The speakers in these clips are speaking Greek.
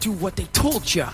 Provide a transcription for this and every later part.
do what they told ya.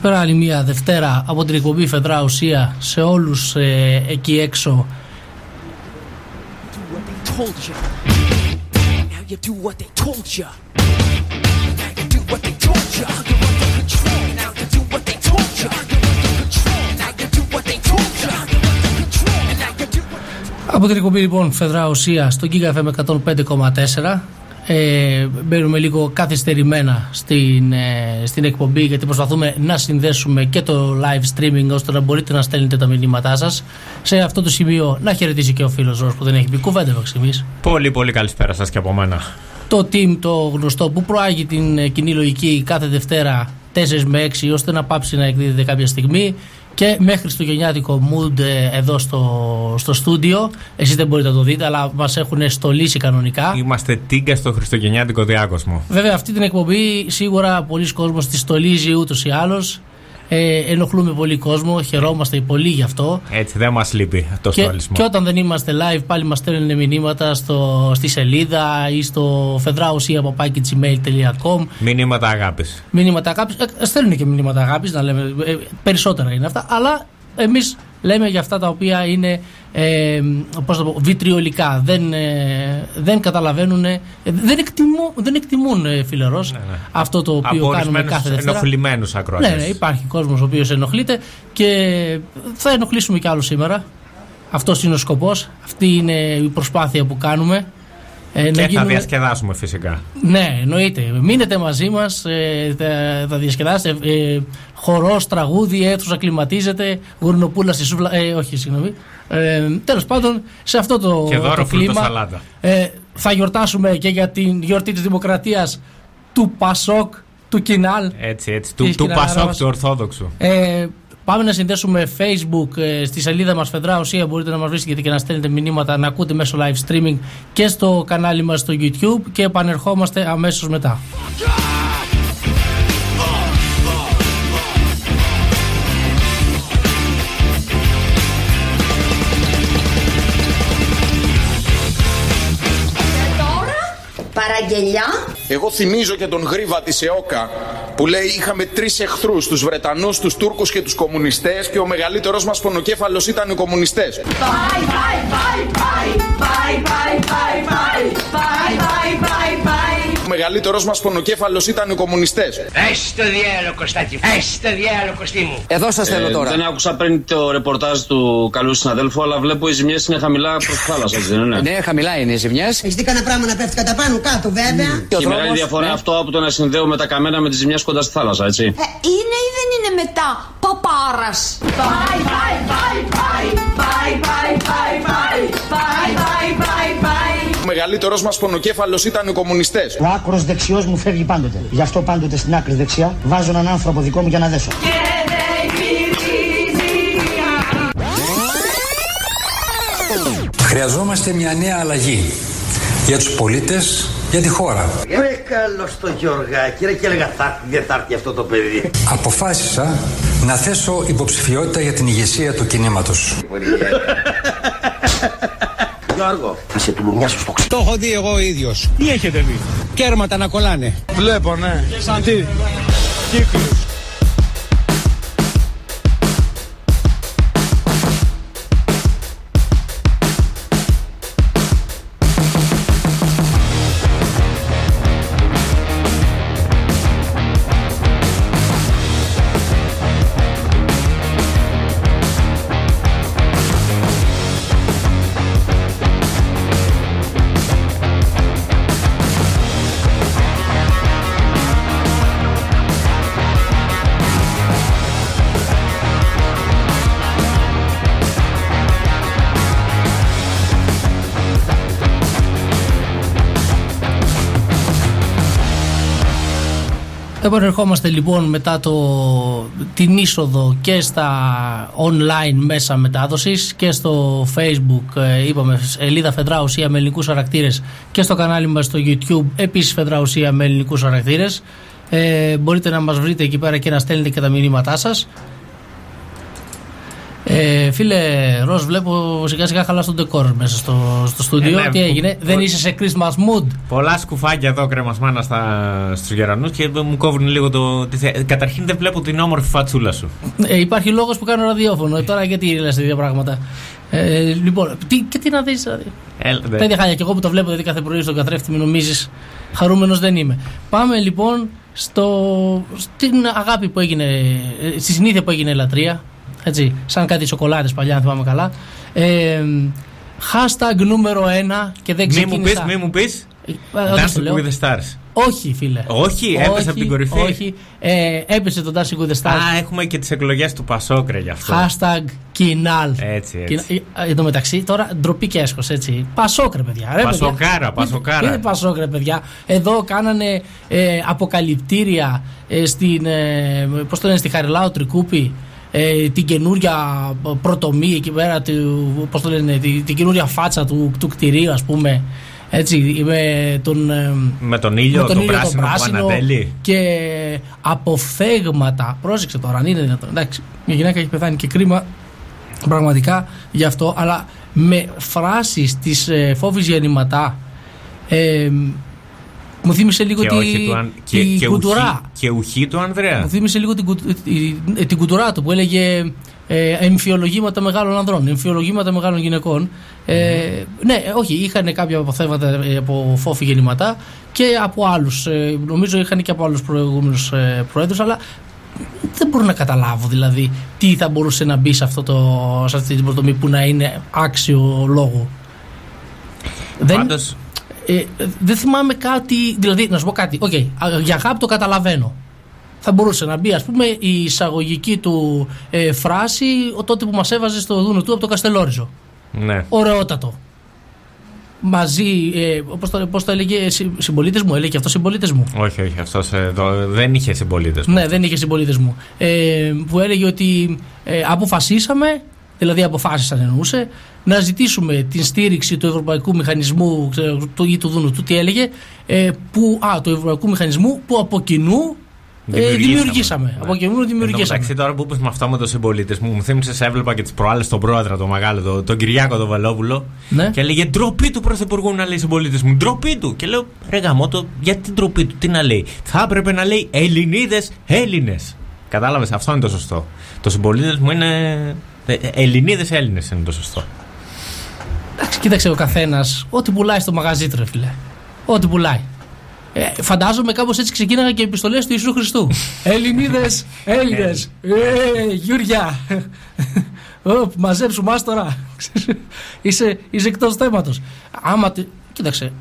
Καλησπέρα άλλη μία Δευτέρα από την εκπομπή Φεδρά Ουσία σε όλους ε, εκεί έξω. Από την εκπομπή λοιπόν Φεδρά Ουσία στο με 105,4 ε, μπαίνουμε λίγο καθυστερημένα στην, ε, στην εκπομπή γιατί προσπαθούμε να συνδέσουμε και το live streaming ώστε να μπορείτε να στέλνετε τα μηνύματά σας. Σε αυτό το σημείο να χαιρετήσει και ο φίλος Ρος που δεν έχει πει κουβέντα μέχρι στιγμής Πολύ πολύ καλησπέρα σας και από μένα. το team το γνωστό που προάγει την ε, κοινή λογική κάθε Δευτέρα 4 με 6 ώστε να πάψει να εκδίδεται κάποια στιγμή και μέχρι στο γενιάτικο mood ε, εδώ στο, στο στούντιο εσείς δεν μπορείτε να το δείτε αλλά μας έχουν στολίσει κανονικά Είμαστε τίγκα στο χριστουγεννιάτικο διάκοσμο. βέβαια αυτή την εκπομπή σίγουρα πολλοί κόσμος τη στολίζει ούτως ή άλλως ε, ενοχλούμε πολύ κόσμο, χαιρόμαστε πολύ γι' αυτό Έτσι δεν μας λείπει το και, στόλισμα. και όταν δεν είμαστε live, πάλι μας στέλνουν μηνύματα στο, στη σελίδα ή στο φεδράουσία.gmail.com Μηνύματα αγάπης. Μηνύματα αγάπης. Ε, στέλνουν και μηνύματα αγάπης, να λέμε. ε, περισσότερα είναι αυτά. Αλλά εμείς λέμε για αυτά τα οποία είναι ε, πώς να το πω, βιτριολικά. Δεν, ε, δεν καταλαβαίνουν, ε, δεν εκτιμούν, δεν εκτιμούν ε, φίλε Ρος, Ναι, ναι. αυτό το οποίο Από κάνουμε ορισμένους κάθε Δευτέρα. ενοχλημένους Ναι, ακροατές. ναι, υπάρχει κόσμος ο οποίος ενοχλείται και θα ενοχλήσουμε κι άλλο σήμερα. Αυτός είναι ο σκοπός. Αυτή είναι η προσπάθεια που κάνουμε. Ε, να Και θα γίνουμε- διασκεδάσουμε φυσικά. ναι, εννοείται. Μείνετε μαζί μας, ε, θα, θα διασκεδάσετε. Ε, Χορός, τραγούδι, αίθουσα κλιματίζεται. Γουρνοπούλα στη σούβλα. Ε, όχι, συγγνώμη. Ε, Τέλος πάντων, σε αυτό το, Και δώρο το κλίμα. φρούτο-σαλάτα. Ε, θα γιορτάσουμε και για την γιορτή της Δημοκρατίας του Πασόκ, του Κινάλ. Έτσι, έτσι. Του, Έχεις του και ένα Πασόκ γράμμα. του Ορθόδοξου. Ε, πάμε να συνδέσουμε Facebook ε, στη σελίδα μας Φεδρά Ουσία μπορείτε να μας βρίσκετε και να στέλνετε μηνύματα να ακούτε μέσω live streaming και στο κανάλι μας στο YouTube και επανερχόμαστε αμέσως μετά. Παραγγελιά. Εγώ θυμίζω και τον γρίβα της ΕΟΚΑ που λέει είχαμε τρεις εχθρούς, τους Βρετανούς, τους Τούρκους και τους κομμουνιστές και ο μεγαλύτερος μας πονοκέφαλος ήταν οι κομμουνιστές. Bye, bye, bye, bye, bye, bye, bye, bye, bye, bye, bye, bye. Ο μεγαλύτερος μας πονοκέφαλος ήταν οι κομμουνιστές. Έχει το διάλογο, Κωστάκη. Έχει το διάλογο, Κωστή μου. Εδώ σα θέλω τώρα. Ε, Δεν άκουσα πριν το ρεπορτάζ του καλού συναδέλφου, αλλά βλέπω οι ζημιέ είναι χαμηλά προ τη θάλασσα, έτσι δεν είναι. Ναι, χαμηλά είναι οι ζημιέ. Έχει δει κανένα πράγμα να πέφτει κατά πάνω κάτω, βέβαια. Και ο Η μεγάλη δρόμος, διαφορά ναι. αυτό από το να συνδέουμε τα καμένα με τι ζημιέ κοντά στη θάλασσα, έτσι. Ε, είναι ή δεν είναι μετά παπάρα. Πάει, πάει, πάει, πάει, πάει, πάει, πάει, πάει, πάει, πάει, πάει, πάει. Ο μεγαλύτερος μας πονοκέφαλος ήταν οι κομμουνιστές. Ο άκρος δεξιός μου φεύγει πάντοτε. Γι' αυτό πάντοτε στην άκρη δεξιά βάζω έναν άνθρωπο δικό μου για να δέσω. Χρειαζόμαστε μια νέα αλλαγή για τους πολίτες, για τη χώρα. Ρε καλός στο Γιωργάκη, ρε και έλεγα θα έρθει, δεν θα έρθει αυτό το παιδί. Αποφάσισα να θέσω υποψηφιότητα για την ηγεσία του κινήματος. Γιώργο, θα σε τουλουμιάσω στο ξύλο. Το έχω δει εγώ ίδιος. Τι έχετε δει; Κέρματα να κολλάνε. Βλέπω, ναι. Σαν τι. Κύκλους. Επανερχόμαστε λοιπόν μετά το, την είσοδο και στα online μέσα μετάδοσης και στο facebook ε, είπαμε σελίδα Φεδρά Ουσία με ελληνικούς χαρακτήρες και στο κανάλι μας στο youtube επίσης Φεδρά Ουσία με ελληνικούς χαρακτήρες. Ε, μπορείτε να μας βρείτε εκεί πέρα και να στέλνετε και τα μηνύματά σας ε, φίλε Ροζ, βλέπω σιγά σιγά χαλά το ντεκόρ μέσα στο, στο στούντιο. Ε, ναι, Τι που- έγινε, που- δεν είσαι σε Christmas mood; Πολλά σκουφάκια εδώ κρεμασμένα στα, στους γερανούς και μου κόβουν λίγο το... τη θε- Καταρχήν δεν βλέπω την όμορφη φατσούλα σου. Ε, υπάρχει λόγος που κάνω ραδιόφωνο. Ε, τώρα γιατί λες τέτοια πράγματα; Ε, λοιπόν, τι, και τι να δεις, δηλαδή. Έλα, δε. Τα ίδια χάλια. Και εγώ που το βλέπω δηλαδή κάθε πρωί στον καθρέφτη, μην νομίζεις χαρούμενος δεν είμαι. Πάμε λοιπόν στο, στην αγάπη που έγινε, ε, στη συνήθεια που έγινε η λατρεία. Έτσι, σαν κάτι σοκολάτες παλιά, αν θυμάμαι καλά. Ε, hashtag νούμερο ένα και δεν Μη μου ξεκίνησα. πεις, μη μου πεις. Ε, δεν σου Dancing λέω. with the Stars. Όχι, φίλε. Όχι, έπεσε από την κορυφή. Όχι, ε, έπεσε το Dancing with the Stars. Α, έχουμε και τις εκλογές του Πασόκρε γι' αυτό. Hashtag κοινάλ. Έτσι, έτσι. Κυνα- ε, Εν τω μεταξύ, τώρα ντροπή και έσχος, έτσι. Πασόκρε, παιδιά. Ρε, παιδιά. Πασοκάρα, πασοκάρα. Είναι πασόκρε, παιδιά. Εδώ κάνανε ε, αποκαλυπτήρια ε, στην. Ε, Πώς το λένε, στη Χαριλάου Τρικούπη. Ε, την καινούρια πρωτομή εκεί πέρα, του, πώς το λένε, την, την καινούρια φάτσα του, του κτηρίου, ας πούμε. Έτσι, με τον, ε, Με τον ήλιο, με τον το ήλιο πράσινο, που ανατέλει. και αποφέγματα. Πρόσεξε τώρα, αν είναι δυνατόν. Εντάξει, μια γυναίκα έχει πεθάνει και κρίμα πραγματικά γι' αυτό, αλλά με φράσεις της ε, φόβης γεννηματά ε, μου θύμισε λίγο Και τη, όχι του αν- και, τη και, κουντουρά. ουχή, και ουχή του Ανδρέα. Μου θύμισε λίγο την, κου- τη- ε, την κουντουρά του που έλεγε ε, εμφιολογήματα μεγάλων ανδρών, εμφιολογήματα μεγάλων γυναικών. Ε, ναι, όχι, είχαν κάποια αποθέματα ε, από φόφη γεννηματά και από άλλους. Ε, νομίζω είχαν και από άλλους προηγούμενους ε, πρόεδρου, αλλά δεν μπορώ να καταλάβω δηλαδή τι θα μπορούσε να μπει σε, αυτό το, σε αυτή την πρωτομή που να είναι άξιο λόγου. Δεν, Πάντως, ε, δεν θυμάμαι κάτι. Δηλαδή, να σου πω κάτι. Οκ, α, για αγάπη το καταλαβαίνω. Θα μπορούσε να μπει, ας πούμε, η εισαγωγική του ε, φράση ο τότε που μας έβαζε στο ΔουΝουΤου από το Καστελόριζο. ναι. Ωραιότατο. Μαζί, ε, πώς, το, πώς το έλεγε, συμπολίτες μου, έλεγε και αυτό συμπολίτες μου. Όχι, όχι, αυτός εδώ δεν είχε συμπολίτες. Ναι, δεν είχε συμπολίτες μου. Ε, που έλεγε ότι ε, αποφασίσαμε, δηλαδή αποφάσισαν εννοούσε, να ζητήσουμε την στήριξη του Ευρωπαϊκού Μηχανισμού ξέρω, του, ή του Δούνου του, τι έλεγε, ε, που, α, του Ευρωπαϊκού Μηχανισμού που από κοινού ε, δημιουργήσαμε. Από κοινού δημιουργήσαμε. Εντάξει, τώρα που είπες με αυτό με τους συμπολίτες μου, μου θύμισε, έβλεπα και τις προάλλες τον πρόεδρο, τον μεγάλο, τον, τον Κυριάκο τον Βελόπουλο. Ναι. Και έλεγε ντροπή του πρωθυπουργού να λέει συμπολίτες μου. Ντροπή του. Και λέω, ρε γαμώτο, γιατί την ντροπή του, τι να λέει. Θα έπρεπε να λέει Ελληνίδες Έλληνες. Κατάλαβες, αυτό είναι το σωστό. Το συμπολίτες μου είναι. Ελληνίδες Έλληνες είναι το σωστό. Εντάξει, κοίταξε ο καθένας, ό,τι πουλάει στο μαγαζί του, ρε φίλε. Ό,τι πουλάει. Ε, φαντάζομαι κάπως έτσι ξεκίναγαν και οι επιστολές του Ιησού Χριστού. Ελληνίδε, Έλληνες, ε, Γιούρια. Ωπ, μαζέψου μας τώρα. είσαι, είσαι εκτός θέματος. Άμα. τε- Κοίταξε.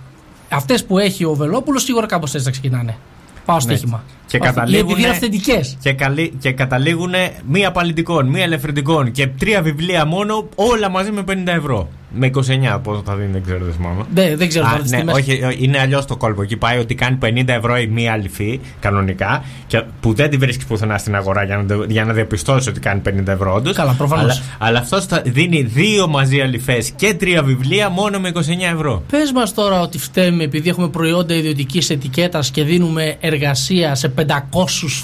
Αυτές που έχει ο Βελόπουλος σίγουρα κάπως έτσι θα ξεκινάνε. Πάω στοίχημα. Και Όχι, καταλήγουνε- Επειδή είναι αυθεντικές. Και, καλή, και καταλήγουν μία παλιτικών, μία ελευθερητικών και τρία βιβλία μόνο, όλα μαζί με 50 ευρώ. Με 29 πόσο θα δίνει, δεν ξέρω, δεν θυμάμαι. Δεν, δεν ξέρω Α, τώρα τις ναι, τιμές. όχι, ε, είναι αλλιώς το κόλπο. Εκεί πάει ότι κάνει 50 ευρώ η μία αληφή κανονικά και που δεν τη βρίσκεις πουθενά στην αγορά για να, το- για να διαπιστώσεις ότι κάνει 50 ευρώ όντως. Καλά, προφανώς. Αλλά, αλλά αυτός δίνει δύο μαζί αληφές και τρία βιβλία μόνο με 29 ευρώ. Πες μας τώρα ότι φταίμε επειδή έχουμε προϊόντα ιδιωτικής ετικέτας και δίνουμε εργασία σε 500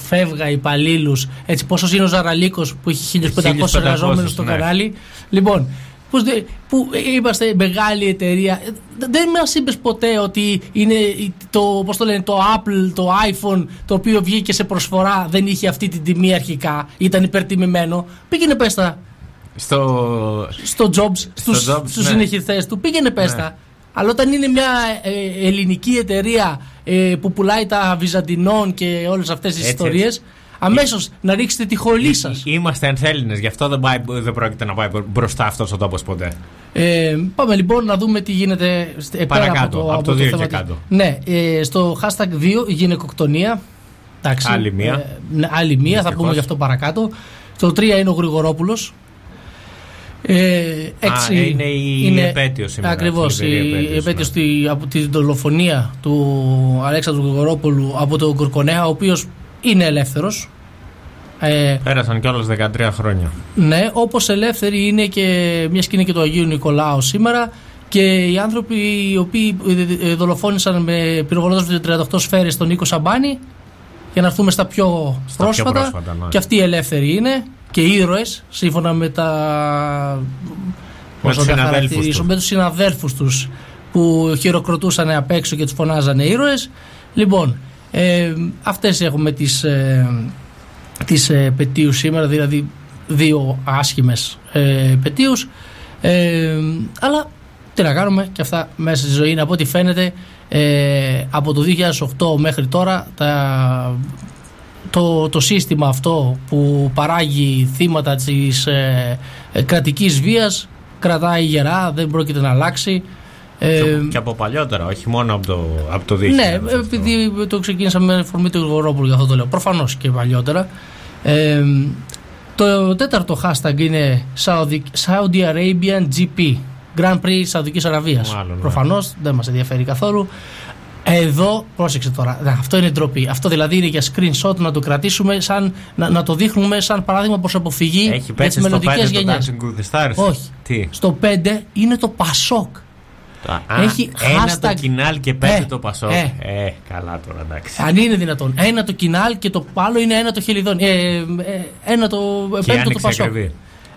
φεύγα υπαλλήλους. Έτσι, πόσος είναι ο Ζαραλίκος που έχει 1500 1500, εργαζόμενους στο ναι. κανάλι. Λοιπόν, πώς δε- που είμαστε μεγάλη εταιρεία. Ε, Δεν μας είπες ποτέ ότι είναι το, πώς το, λένε, το Apple, το iPhone, το οποίο βγήκε σε προσφορά, δεν είχε αυτή την τιμή αρχικά, ήταν υπερτιμημένο. Πήγαινε πες τα Στο. στο Jobs, στους, Jobs, στους ναι. συνεχιστές του. Πήγαινε πες Ναι. Τα. Αλλά όταν είναι μια ε, ελληνική εταιρεία ε, που πουλάει τα Βυζαντινών και όλες αυτές τις Έτσι, ιστορίες, αμέσως να ρίξετε τη χολή σας. Είμαστε ενθέλινε, γι' αυτό δεν, πάει, δεν πρόκειται να πάει μπροστά αυτός ο τόπος ποτέ. Ε, πάμε λοιπόν να δούμε τι γίνεται στε- πέρα Παρακάτω, από το, από το δύο και θέμα- κάτω. Ναι, ε, στο hashtag 2 η γυναικοκτονία. Εντάξει, Άλλη μία. Ε, ναι, άλλη μία, θα Δυστυχώς. πούμε γι' αυτό παρακάτω. Το 3 είναι ο Γρηγορόπουλος. Ε, έξι, είναι η επέτειος σήμερα, Ακριβώς, θλιβερή η επέτειος, ναι. επέτειος στη- από την δολοφονία του Αλέξανδρου Γρηγορόπουλου από τον Κουρκονέα, ο οποίος είναι ελεύθερος. Ε, Πέρασαν κιόλας 13 χρόνια. ναι, όπως ελεύθεροι είναι και μιας σκηνή και του Αγίου Νικολάου σήμερα και οι άνθρωποι οι οποίοι ε, ε, δολοφόνησαν με πυροβολώντας 38 σφαίρες τον Νίκο Σαμπάνη. Για να έρθουμε στα πιο Στα πιο πρόσφατα. πρόσφατα, ναι. Και αυτοί οι ελεύθεροι είναι και ήρωες σύμφωνα με τα. πώς τους να τα συναδέλφους χαρακτηρίσω, τους. με τους συναδέλφους τους που χειροκροτούσαν απ' έξω και τους φωνάζανε ήρωες λοιπόν ε, αυτές έχουμε τις ε, τις ε, πετίους σήμερα δηλαδή δύο άσχημες ε, πετίους ε, αλλά τι να κάνουμε και αυτά μέσα στη ζωή είναι από ό,τι φαίνεται ε, από το 2008 μέχρι τώρα τα, το, το σύστημα αυτό που παράγει θύματα της ε, ε, κρατικής βίας κρατάει γερά, δεν πρόκειται να αλλάξει. Ε, Και, και από παλιότερα, όχι μόνο από το, από το 2000. ναι, αυτό. επειδή το ξεκίνησαμε με φορμή του Γρηγορόπουλου, γι' αυτό το λέω. Προφανώς και παλιότερα. Ε, το τέταρτο hashtag είναι Saudi, Saudi Arabian GP. Grand Prix Σαουδική Αραβίας. Μάλλον, ναι. Προφανώς δεν μας ενδιαφέρει καθόλου. Εδώ, πρόσεξε τώρα, να, αυτό είναι ντροπή. Αυτό δηλαδή είναι για screenshot να το κρατήσουμε, σαν, να, να το δείχνουμε σαν παράδειγμα προς αποφυγή Έχει για τι πέσει στο 5 μελλοντικές το γενιές. Dancing with the Stars. Όχι. Τι; Στο 5 είναι το Πασόκ. Α, Έχει ένα το hashtag. κοινάλ και πέντε Ε, το πασό. ε. Ε, καλά τώρα, εντάξει. Αν είναι δυνατόν. Ένα το κοινάλ και το άλλο είναι ένα το χελιδόνι. Ε, ε, ένα το Και πέμπτο το άνοιξε Πασόκ. ακριβή.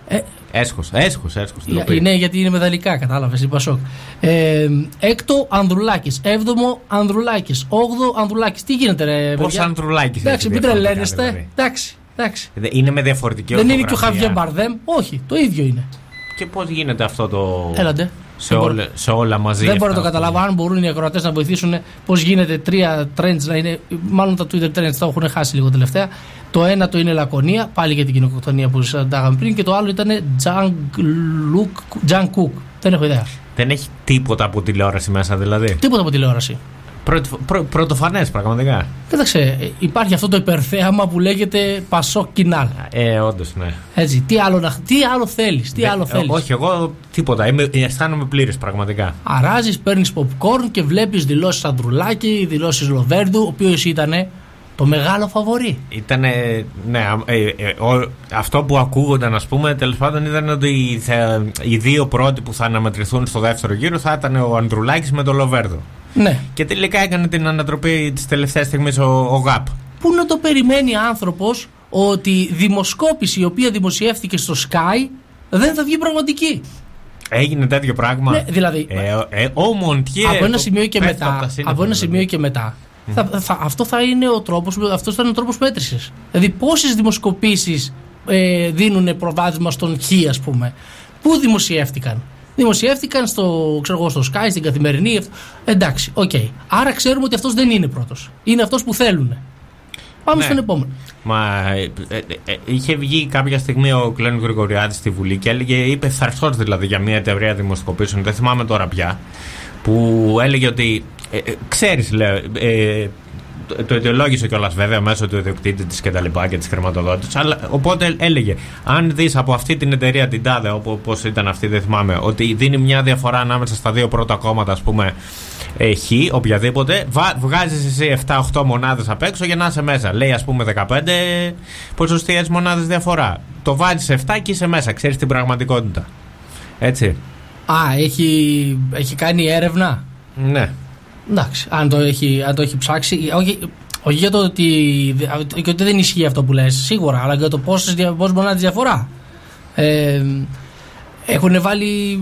Ε, Έσχος, έσχος, έσχος. ντροπή. ναι, γιατί είναι μεδαλικά, κατάλαβες η Πασόκ. Ε, έκτο Ανδρουλάκης. Έβδομο Ανδρουλάκης. Όγδο Ανδρουλάκης. Τι γίνεται, ρε Πώς παιδιά; Ανδρουλάκης Εντάξει, έχει μην διαφορετικά, τρελαίνεστε. δηλαδή. Εντάξει, εντάξει. Δε- Είναι με διαφορετική Δεν είναι και ο ορθογραφία. Χαβιέ Μπαρδέμ. Όχι, το ίδιο είναι. Και πώς γίνεται αυτό το... Έλατε. Σε, Δεν όλα, σε όλα μαζί. Δεν μπορώ να το αυτά, καταλάβω. Αν μπορούν οι ακροατές να βοηθήσουν πώς γίνεται τρία trends να είναι. Μάλλον τα Twitter trends τα έχουν χάσει λίγο τελευταία. Το ένα το είναι Λακωνία, πάλι για την κοινοκτονία που συζητάγαμε πριν. Και το άλλο ήταν Τζαν Κουκ. Δεν έχω ιδέα. Δεν έχει τίποτα από τηλεόραση μέσα δηλαδή. Τίποτα από τηλεόραση. Πρώτο, πρω, πρωτοφανές πραγματικά. Κοίταξε, ε, υπάρχει αυτό το υπερθέαμα που λέγεται Πασό Κινάλ. Ε, όντως, ναι. Έτσι, τι άλλο, να- τι άλλο θέλεις, τι Δεν- άλλο ε, θέλεις; όχι, εγώ τίποτα. Είμαι, αισθάνομαι πλήρης πραγματικά. Αράζεις, παίρνεις popcorn και βλέπεις δηλώσεις Ανδρουλάκη, δηλώσεις Λοβέρντου, ο οποίος ήταν το μεγάλο φαβορή. Ήταν. Ναι, α- ε, ε, ο- αυτό που ακούγονταν, ας πούμε, τέλος πάντων ήταν ότι θα- οι δύο πρώτοι που θα αναμετρηθούν στο δεύτερο γύρο θα ήταν ο Ανδρουλάκης με τον Λοβέρδο. Ναι. Και τελικά έκανε την ανατροπή της τελευταίας στιγμής ο, ο ΓΑΠ. Πού να το περιμένει άνθρωπος ότι η δημοσκόπηση η οποία δημοσιεύτηκε στο Sky δεν θα βγει πραγματική; Έγινε τέτοιο πράγμα; Ναι, δηλαδή- Ε, ε, oh mon Dieu. από ένα το σημείο και πέφτει μετά. από τα σύννεφα, Από ένα δηλαδή. σημείο και μετά. Θα, θα- αυτό θα είναι ο τρόπος, αυτός θα είναι ο τρόπος μέτρησης. Δηλαδή πόσες δημοσκοπήσεις ε, δίνουν προβάδισμα στον Χ ας πούμε. Πού δημοσιεύτηκαν; Δημοσιεύτηκαν στο, ξέρω εγώ, στο ΣΚΑΪ, στην Καθημερινή. αυ- Εντάξει, οκ. Άρα ξέρουμε ότι αυτός δεν είναι πρώτος. Είναι αυτός που θέλουν. Πάμε Ναι. στον επόμενο. Μα ε, ε, ε, είχε βγει κάποια στιγμή ο Κλέον Γρηγοριάδης στη Βουλή και έλεγε, είπε θαρσός δηλαδή για μια εταιρεία δημοσκοπήσεων, δεν θυμάμαι τώρα πια, που έλεγε ότι. Ε, ε, ξέρεις, λέω, ε, το, το αιτιολόγησε κιόλας βέβαια μέσω του ιδιοκτήτη της και τα λοιπά και της χρηματοδότησης. Αλλά οπότε έλεγε, αν δεις από αυτή την εταιρεία την τάδε, όπως ήταν αυτή, δεν θυμάμαι, ότι δίνει μια διαφορά ανάμεσα στα δύο πρώτα κόμματα, ας πούμε, ε, χ, οποιαδήποτε, βγάζεις εσύ 7-8 μονάδες απ' έξω για να είσαι μέσα. Λέει, ας πούμε, 15 ποσοστιαίες μονάδες διαφορά. Το βάζεις 7 και είσαι μέσα, ξέρεις την πραγματικότητα. Έτσι. Α, έχει, έχει κάνει έρευνα; Ναι. Εντάξει, αν το έχει, αν το έχει ψάξει. Όχι, όχι για το ότι, και ότι δεν ισχύει αυτό που λες, σίγουρα, αλλά για το πόσες, δια- πώς μπορεί να είναι διαφορά. Ε, έχουν βάλει.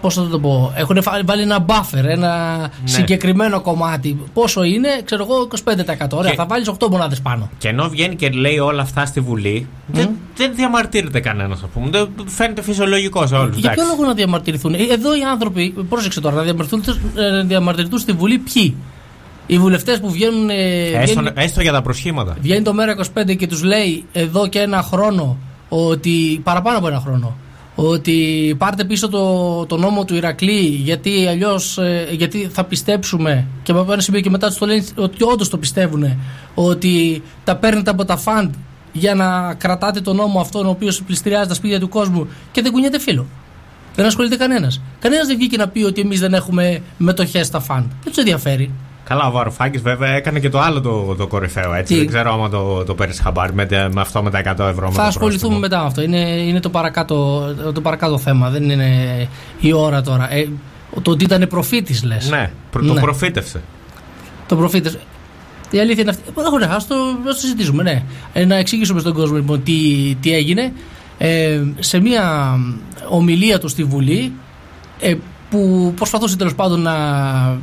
Πώς θα το πω, έχουν βάλει ένα buffer, ένα Ναι. συγκεκριμένο κομμάτι. Πόσο είναι, ξέρω εγώ, 25%. Ωραία, Και- θα βάλεις 8 μονάδες πάνω. Και ενώ βγαίνει και λέει όλα αυτά στη Βουλή, δεν, δεν διαμαρτύρεται κανένας, ας πούμε. Δεν φαίνεται φυσιολογικό σε όλους. Για ποιο λόγο να διαμαρτυρηθούν; Ε, Εδώ οι άνθρωποι, πρόσεξε τώρα, να διαμαρτυρηθούν, ε, διαμαρτυρηθούν στη Βουλή ποιοι; Οι βουλευτές που βγαίνουν. ε, Έστω, βγαίνει, έστω για τα προσχήματα. βγαίνει το Μέρα 25 και τους λέει εδώ και ένα χρόνο ότι. παραπάνω από ένα χρόνο. Ότι πάρτε πίσω το, το νόμο του Ηρακλή γιατί αλλιώς γιατί θα πιστέψουμε και από ένα σημείο και μετά τους το λένε ότι όντως το πιστεύουν ότι τα παίρνετε από τα φαντ για να κρατάτε τον νόμο αυτόν ο οποίος πληστηριάζει τα σπίτια του κόσμου και δεν κουνιέται φίλο. Δεν ασχολείται κανένας. Κανένας δεν βγήκε να πει ότι εμείς δεν έχουμε μετοχές στα φαντ. Δεν τους ενδιαφέρει. Καλά, ο Βαρουφάκης βέβαια έκανε και το άλλο το, το κορυφαίο. Έτσι. Τι; Δεν ξέρω άμα το, το παίρνεις χαμπάρι με, τε- με αυτό με τα 100 ευρώ. με Θα το ασχοληθούμε πρόστιμο. μετά με αυτό. Είναι, είναι το, παρακάτω, το παρακάτω θέμα. Δεν είναι η ώρα τώρα. Ε, το ότι ήταν προφήτης, λες. Ναι, προ- το προφήτευσε. Το προφήτη. Η αλήθεια είναι αυτή. Ε, Ωραία, α το, ας το συζητήσουμε, ναι. Ε, να εξηγήσουμε στον κόσμο λοιπόν, τι, τι έγινε. Ε, σε μια ομιλία του στη Βουλή, ε, που προσπαθούσε τέλος πάντων να.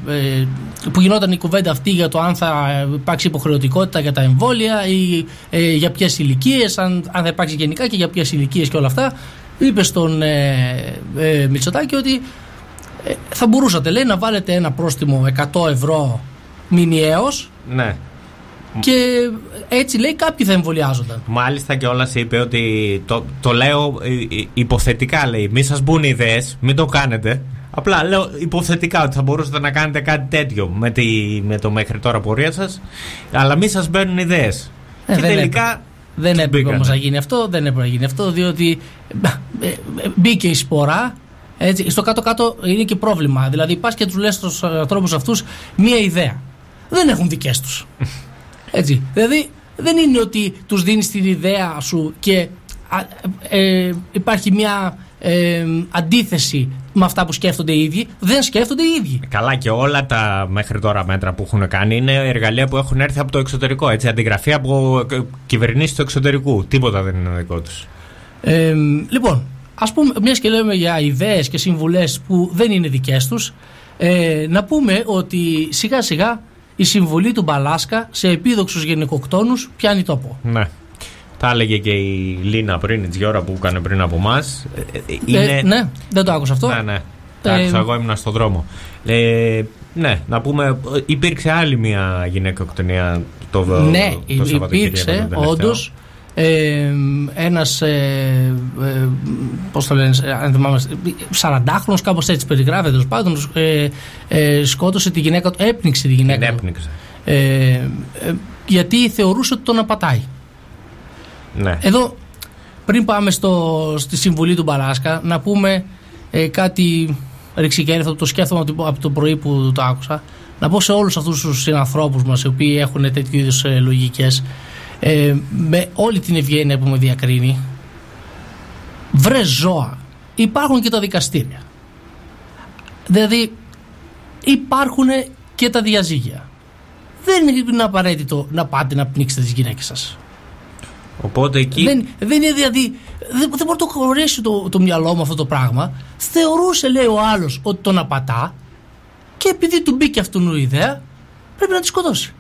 Ε, που γινόταν η κουβέντα αυτή για το αν θα υπάρξει υποχρεωτικότητα για τα εμβόλια ή ε, για ποιες ηλικίες, αν, αν θα υπάρξει γενικά και για ποιες ηλικίες και όλα αυτά. Είπε στον ε, ε, Μητσοτάκη ότι ε, θα μπορούσατε λέει να βάλετε ένα πρόστιμο 100 ευρώ μηνιαίως Ναι. και έτσι λέει κάποιοι θα εμβολιάζονταν. Μάλιστα κιόλα είπε ότι το, το λέω ε, ε, υποθετικά λέει. Μη σας μπουν ιδέες, μην το κάνετε. Απλά λέω υποθετικά ότι θα μπορούσατε να κάνετε κάτι τέτοιο με, τη, με το μέχρι τώρα πορεία σας, αλλά μη σας μπαίνουν ιδέες. Ε, και δεν τελικά. έπρεπε. Δεν τους έπρεπε μπήκανε. όμως να γίνει αυτό, δεν έπρεπε να γίνει αυτό, διότι ε, ε, μπήκε η σπορά. Έτσι, στο κάτω-κάτω είναι και πρόβλημα. Δηλαδή, πας και τους λες στους ανθρώπους αυτούς μία ιδέα. Δεν έχουν δικές τους. Έτσι. Δηλαδή, δεν είναι ότι τους δίνεις την ιδέα σου και α, ε, υπάρχει μια ε, αντίθεση με αυτά που σκέφτονται οι ίδιοι. Δεν σκέφτονται οι ίδιοι. Καλά και όλα τα μέχρι τώρα μέτρα που έχουν κάνει είναι εργαλεία που έχουν έρθει από το εξωτερικό. Έτσι, αντιγραφή από κυβερνήσεις του εξωτερικού. Τίποτα δεν είναι δικό τους. Ε, λοιπόν, ας πούμε, μιας και λέμε για ιδέες και συμβουλές που δεν είναι δικές τους, ε, να πούμε ότι σιγά σιγά η συμβολή του Μπαλάσκα σε επίδοξους γενικοκτόνους πιάνει τόπο. Ναι. Τα έλεγε και η Λίνα πριν, η Τζιώρα που έκανε πριν από εμά. Ε, ναι, δεν το άκουσα αυτό. Ναι, ναι. Τα Ε, άκουσα, εγώ ήμουν στον δρόμο. Ε, ναι, να πούμε, υπήρξε άλλη μια γυναικοκτονία το, ναι, το υ- Σαββατοκύριακο, υπήρξε το τελευταίο. όντως ε, ένας ε, ε, πώς το λένε ε, αν θυμάμαι 40χρονος κάπως έτσι περιγράφεται τέλος πάντων ε, ε, σκότωσε τη γυναίκα του έπνιξε τη γυναίκα Την του έπνιξε. ε, ε, γιατί θεωρούσε ότι τον απατάει Ναι. εδώ πριν πάμε στο, στη συμβουλή του Μπαλάσκα να πούμε ε, κάτι ρηξικέλευτο το σκέφτομαι από το- από το πρωί που το άκουσα. Να πω σε όλους αυτούς τους συνανθρώπους μας οι οποίοι έχουν τέτοιου είδους ε, λογικές ε, με όλη την ευγένεια που με διακρίνει βρε ζώα. Υπάρχουν και τα δικαστήρια. Δηλαδή υπάρχουν και τα διαζύγια. Δεν είναι απαραίτητο να πάτε να πνίξετε τις γυναίκες σας Οπότε εκεί. δεν, δεν είναι δηλαδή. Δεν, δεν μπορεί να το χωρέσει το, το μυαλό μου αυτό το πράγμα. Θεωρούσε, λέει ο άλλος, ότι τον απατά και επειδή του μπήκε αυτού η ιδέα, πρέπει να τη σκοτώσει.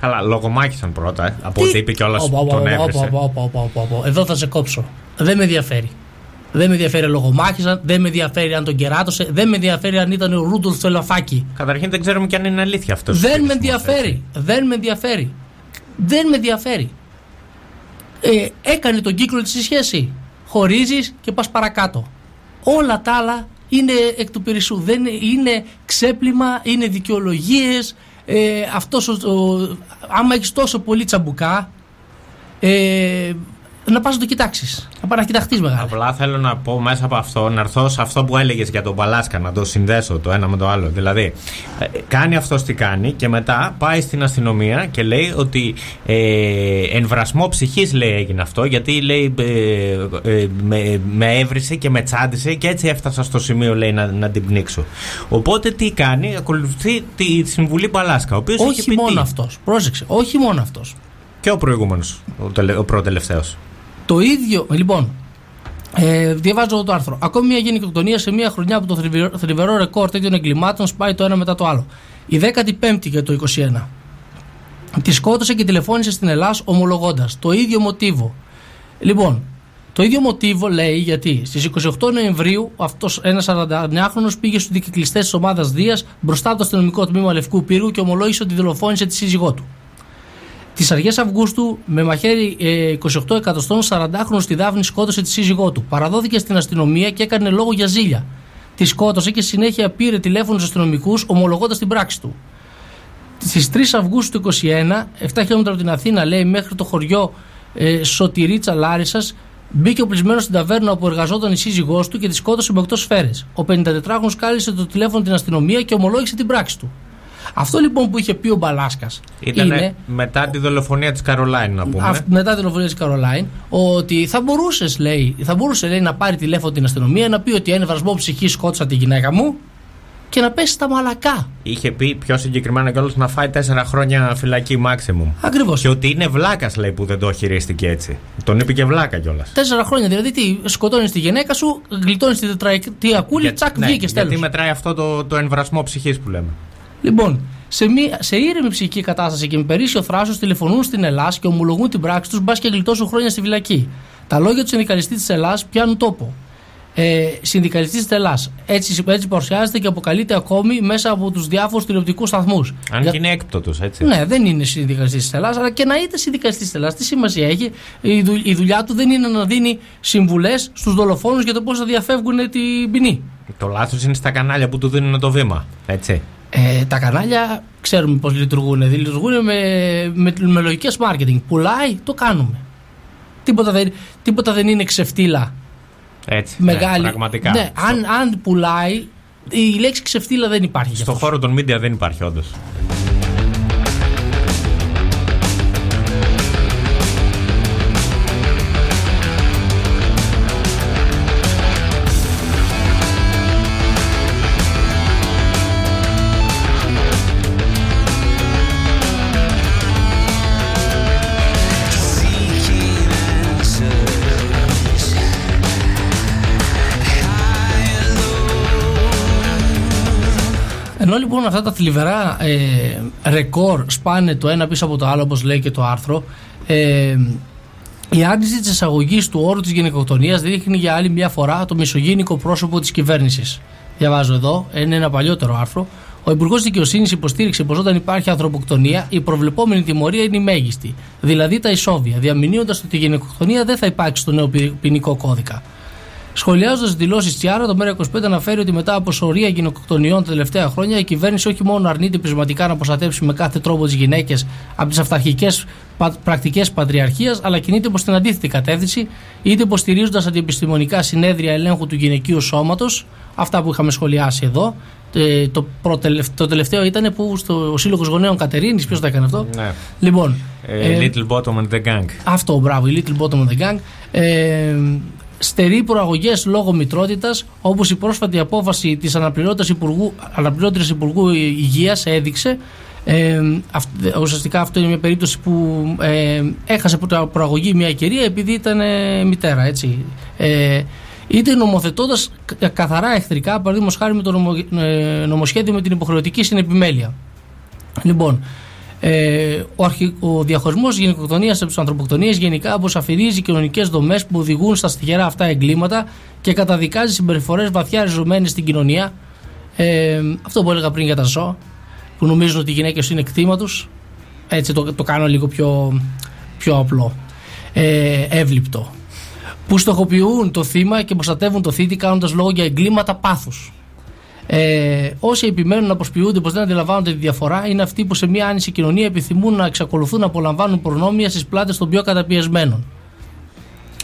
Καλά, λογομάχησαν πρώτα. Ε. Από Τι- ό,τι είπε κιόλας Οπα, οπα, τον οπα, έβρισε. οπα, οπα, οπα, οπα, οπα. Εδώ θα σε κόψω. Δεν με ενδιαφέρει. Δεν με ενδιαφέρει αν λογομάχησαν, δεν με ενδιαφέρει αν τον κεράτωσε, δεν με ενδιαφέρει αν ήταν ο Ρούντολφ στο ελαφάκι. Καταρχήν δεν ξέρουμε και αν είναι αλήθεια αυτός. Δεν με ενδιαφέρει. Δεν με ενδιαφέρει. Δεν με ενδιαφέρει. Ε, έκανε τον κύκλο της η σχέση. Χωρίζεις και πας παρακάτω. Όλα τα άλλα είναι εκ του περισσού. Δεν είναι, είναι ξέπλυμα, είναι δικαιολογίες. Ε, αυτός ο, ο- άμα έχεις τόσο πολύ τσαμπουκά, ε, να πας να το κοιτάξεις. Να πας να κοιταχτείς μεγάλα. Απλά θέλω να πω μέσα από αυτό, να έρθω σε αυτό που έλεγες για τον Παλάσκα, να το συνδέσω το ένα με το άλλο. Δηλαδή, ε, κάνει αυτός τι κάνει και μετά πάει στην αστυνομία και λέει ότι ε, εμβρασμό ψυχής λέει έγινε αυτό, γιατί λέει ε, ε, με, με έβρισε και με τσάντισε και έτσι έφτασα στο σημείο λέει να, να την πνίξω. Οπότε τι κάνει, ακολουθεί τη συμβουλή Παλάσκα, ο οποίος Όχι μόνο αυτός. Πρόσεξε. Όχι μόνο αυτός. Και ο προηγούμενος, ο, τελε, ο προτελευταίος. Το ίδιο, λοιπόν, ε, διαβάζω εδώ το άρθρο. Ακόμη μια γενικοκτονία σε μια χρονιά που το θρυβερό, θρυβερό ρεκόρ τέτοιων εγκλημάτων σπάει το ένα μετά το άλλο. Η 15η για το 21. Τη σκότωσε και τηλεφώνησε στην Ελλάδα ομολογώντας το ίδιο μοτίβο. Λοιπόν, το ίδιο μοτίβο λέει γιατί στις 28 Νοεμβρίου αυτός ένας 49χρονο πήγε στους δικαικλιστέ της ομάδας Δίας μπροστά από το αστυνομικό τμήμα Λευκού Πύργου και ομολόγησε ότι δολοφόνησε τη σύζυγό του. Τις αρχές Αυγούστου, με μαχαίρι ε, 28 εκατοστών, 40χρονο στη Δάφνη σκότωσε τη σύζυγό του. Παραδόθηκε στην αστυνομία και έκανε λόγο για ζήλια. Τη σκότωσε και συνέχεια πήρε τηλέφωνο στους αστυνομικούς, ομολογώντας την πράξη του. Στις 3 Αυγούστου του 21, 7 χιλιόμετρα από την Αθήνα, λέει, μέχρι το χωριό ε, Σωτηρίτσα Λάρισας, μπήκε οπλισμένος στην ταβέρνα όπου εργαζόταν η σύζυγός του και τη σκότωσε με 8 σφαίρες. Ο 54χρονο κάλεσε το τηλέφωνο την αστυνομία και ομολόγησε την πράξη του. Αυτό λοιπόν που είχε πει ο Μπαλάσκας Ήταν είναι μετά τη δολοφονία της Καρολάιν, να πούμε. αυ- μετά την δολοφονία της Καρολάιν, ότι θα μπορούσες, λέει, θα μπορούσε λέει, να πάρει τηλέφωνο την αστυνομία να πει ότι ένα βρασμό ψυχή σκότωσα τη γυναίκα μου και να πέσει στα μαλακά. Είχε πει πιο συγκεκριμένα κιόλας να φάει τέσσερα χρόνια φυλακή maximum. Ακριβώς. Και ότι είναι βλάκας, λέει, που δεν το χειρίστηκε έτσι. Τον είπε και βλάκα κιόλας. Τέσσερα χρόνια. Δηλαδή, τι, σκοτώνεις τη γυναίκα σου, γλιτώνεις τη τετραετία κούλη, τσακ, βγήκε τέλος. ναι, γιατί μετράει αυτό το, το εμβρασμό ψυχής που λέμε. Λοιπόν, σε, μία, σε ήρεμη ψυχική κατάσταση και με περίσσιο θράσος τηλεφωνούν στην Ελλάδα και ομολογούν την πράξη τους, μπας και γλιτώσουν χρόνια στη φυλακή. Τα λόγια του συνδικαλιστή της Ελλάδα πιάνουν τόπο. Ε, συνδικαλιστής της Ελλάδα. Έτσι, έτσι παρουσιάζεται και αποκαλείται ακόμη μέσα από τους διάφορους τηλεοπτικούς σταθμούς. Αν και είναι έκπτωτος, έτσι. Ναι, δεν είναι συνδικαλιστής της Ελλάδα, αλλά και να είτε συνδικαλιστής της Ελλάδα, τι σημασία έχει. Η, δου- η δουλειά του δεν είναι να δίνει συμβουλές στους δολοφόνους για το πώς θα διαφεύγουν την ποινή. Το λάθος είναι στα κανάλια που του δίνουν το βήμα. Έτσι. Ε, τα κανάλια ξέρουμε πώς λειτουργούν. Δηλαδή, λειτουργούν με, με, με λογικές marketing. Πουλάει, το κάνουμε. Τίποτα δεν, τίποτα δεν είναι ξεφτύλα Έτσι. μεγάλη. Ναι, πραγματικά. Ναι, αν, αν πουλάει, η λέξη ξεφτύλα δεν υπάρχει. γι' Στο αυτός. χώρο των media δεν υπάρχει όντως. Ενώ λοιπόν αυτά τα θλιβερά ε, ρεκόρ σπάνε το ένα πίσω από το άλλο, όπως λέει και το άρθρο, ε, η άρνηση της εισαγωγής του όρου της γυναικοκτονία δείχνει για άλλη μια φορά το μισογενικό πρόσωπο της κυβέρνησης. Διαβάζω εδώ, είναι ένα παλιότερο άρθρο. Ο Υπουργός Δικαιοσύνης υποστήριξε πως όταν υπάρχει ανθρωποκτονία, η προβλεπόμενη τιμωρία είναι η μέγιστη, δηλαδή τα ισόβια, διαμηνύοντας ότι η γυναικοκτονία δεν θα υπάρξει στο νέο ποι- ποινικό κώδικα. Σχολιάζοντας δηλώσεις Τσιάρα, το ΜΕΡΑ25 αναφέρει ότι μετά από σωρία γυναικοκτονιών τα τελευταία χρόνια, η κυβέρνηση όχι μόνο αρνείται πεισματικά να προστατεύσει με κάθε τρόπο τις γυναίκες από τις αυταρχικές πρακτικές πατριαρχίας, αλλά κινείται προς την αντίθετη κατεύθυνση, είτε υποστηρίζοντας αντιεπιστημονικά συνέδρια ελέγχου του γυναικείου σώματος, αυτά που είχαμε σχολιάσει εδώ. Ε, το, προτελευ- το τελευταίο ήταν που στο Σύλλογος Γονέων Κατερίνης, ποιος το έκανε αυτό; Ναι. Λοιπόν, Ε, ε, Little Bottom and the Gang. αυτό, μπράβο, η Little Bottom of the Gang. Ε, στερεί προαγωγές λόγω μητρότητας, όπως η πρόσφατη απόφαση της αναπληρώτρια Υπουργού, αναπληρώτριας Υπουργού Υγείας έδειξε. Ε, αυ- ουσιαστικά αυτό είναι μια περίπτωση που ε, έχασε προ- προαγωγή μια κυρία επειδή ήταν ε, μητέρα, έτσι. Ε, είτε νομοθετώντας καθαρά εχθρικά, παραδείγματος χάρη με το νομο- ε, νομοσχέδιο με την υποχρεωτική συνεπιμέλεια. Λοιπόν, Ε, ο, αρχι, ο διαχωρισμός γυναικοκτονία από τις ανθρωποκτονίες γενικά αποσαφηρίζει κοινωνικές δομές που οδηγούν στα στιγερά αυτά εγκλήματα και καταδικάζει συμπεριφορές βαθιά ριζωμένες στην κοινωνία. Ε, αυτό που έλεγα πριν για τα ζώα, που νομίζουν ότι οι γυναίκες είναι κτήμα τους. Έτσι το, το κάνω λίγο πιο, πιο απλό. Ε, εύληπτο. Που στοχοποιούν το θύμα και προστατεύουν το θήτη κάνοντας λόγο για εγκλήματα πάθους. Ε, όσοι επιμένουν να προσποιούνται πως δεν αντιλαμβάνονται τη διαφορά είναι αυτοί που σε μια άνηση κοινωνία επιθυμούν να εξακολουθούν να απολαμβάνουν προνόμια στις πλάτες των πιο καταπιεσμένων.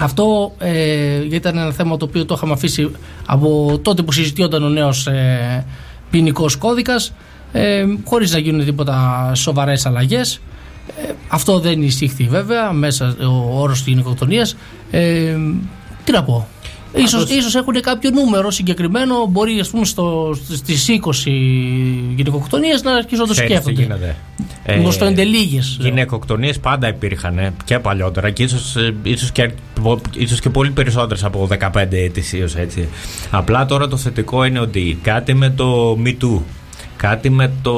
Αυτό ε, ήταν ένα θέμα το οποίο το είχαμε αφήσει από τότε που συζητιόταν ο νέος ε, ποινικός κώδικας, ε, χωρίς να γίνουν τίποτα σοβαρές αλλαγές. Ε, αυτό δεν εισήχθη βέβαια μέσα ο όρος της γυναικοκτονίας ε, τι να πω Ίσως, ίσως έχουν κάποιο νούμερο συγκεκριμένο μπορεί ας πούμε στο, στις 20 γυναικοκτονίες να αρχίσουν να το Ξέρεις τι σκέφτονται γίνεται. ε, στο εντελήγες Γυναικοκτονίες πάντα υπήρχαν ε, και παλιότερα και ίσως, ε, ίσως, και, ίσως και πολύ περισσότερες από 15 ετησίως έτσι. Απλά τώρα το θετικό είναι ότι κάτι με το Me Too κάτι με, το,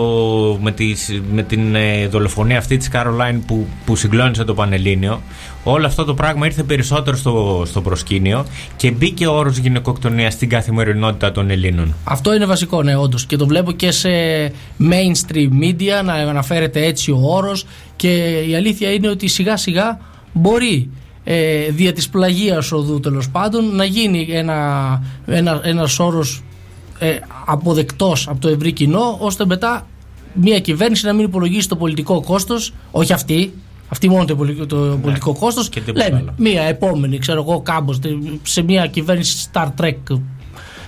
με, τις, με την ε, δολοφονία αυτή της Caroline που, που συγκλώνησε το Πανελλήνιο όλο αυτό το πράγμα ήρθε περισσότερο στο, στο προσκήνιο και μπήκε ο όρος γυναικοκτονίας στην καθημερινότητα των Ελλήνων. Αυτό είναι βασικό, ναι, όντως. Και το βλέπω και σε mainstream media να αναφέρεται έτσι ο όρος. Και η αλήθεια είναι ότι σιγά σιγά μπορεί ε, δια της πλαγίας οδού τέλος πάντων να γίνει ένα, ένα, ένας όρος ε, αποδεκτός από το ευρύ κοινό ώστε μετά μια κυβέρνηση να μην υπολογίσει το πολιτικό κόστος όχι αυτή, αυτή μόνο το πολιτικό, το πολιτικό κόστος και τίποτα λέμε άλλο. μια επόμενη ξέρω εγώ κάμπος σε μια κυβέρνηση Star Trek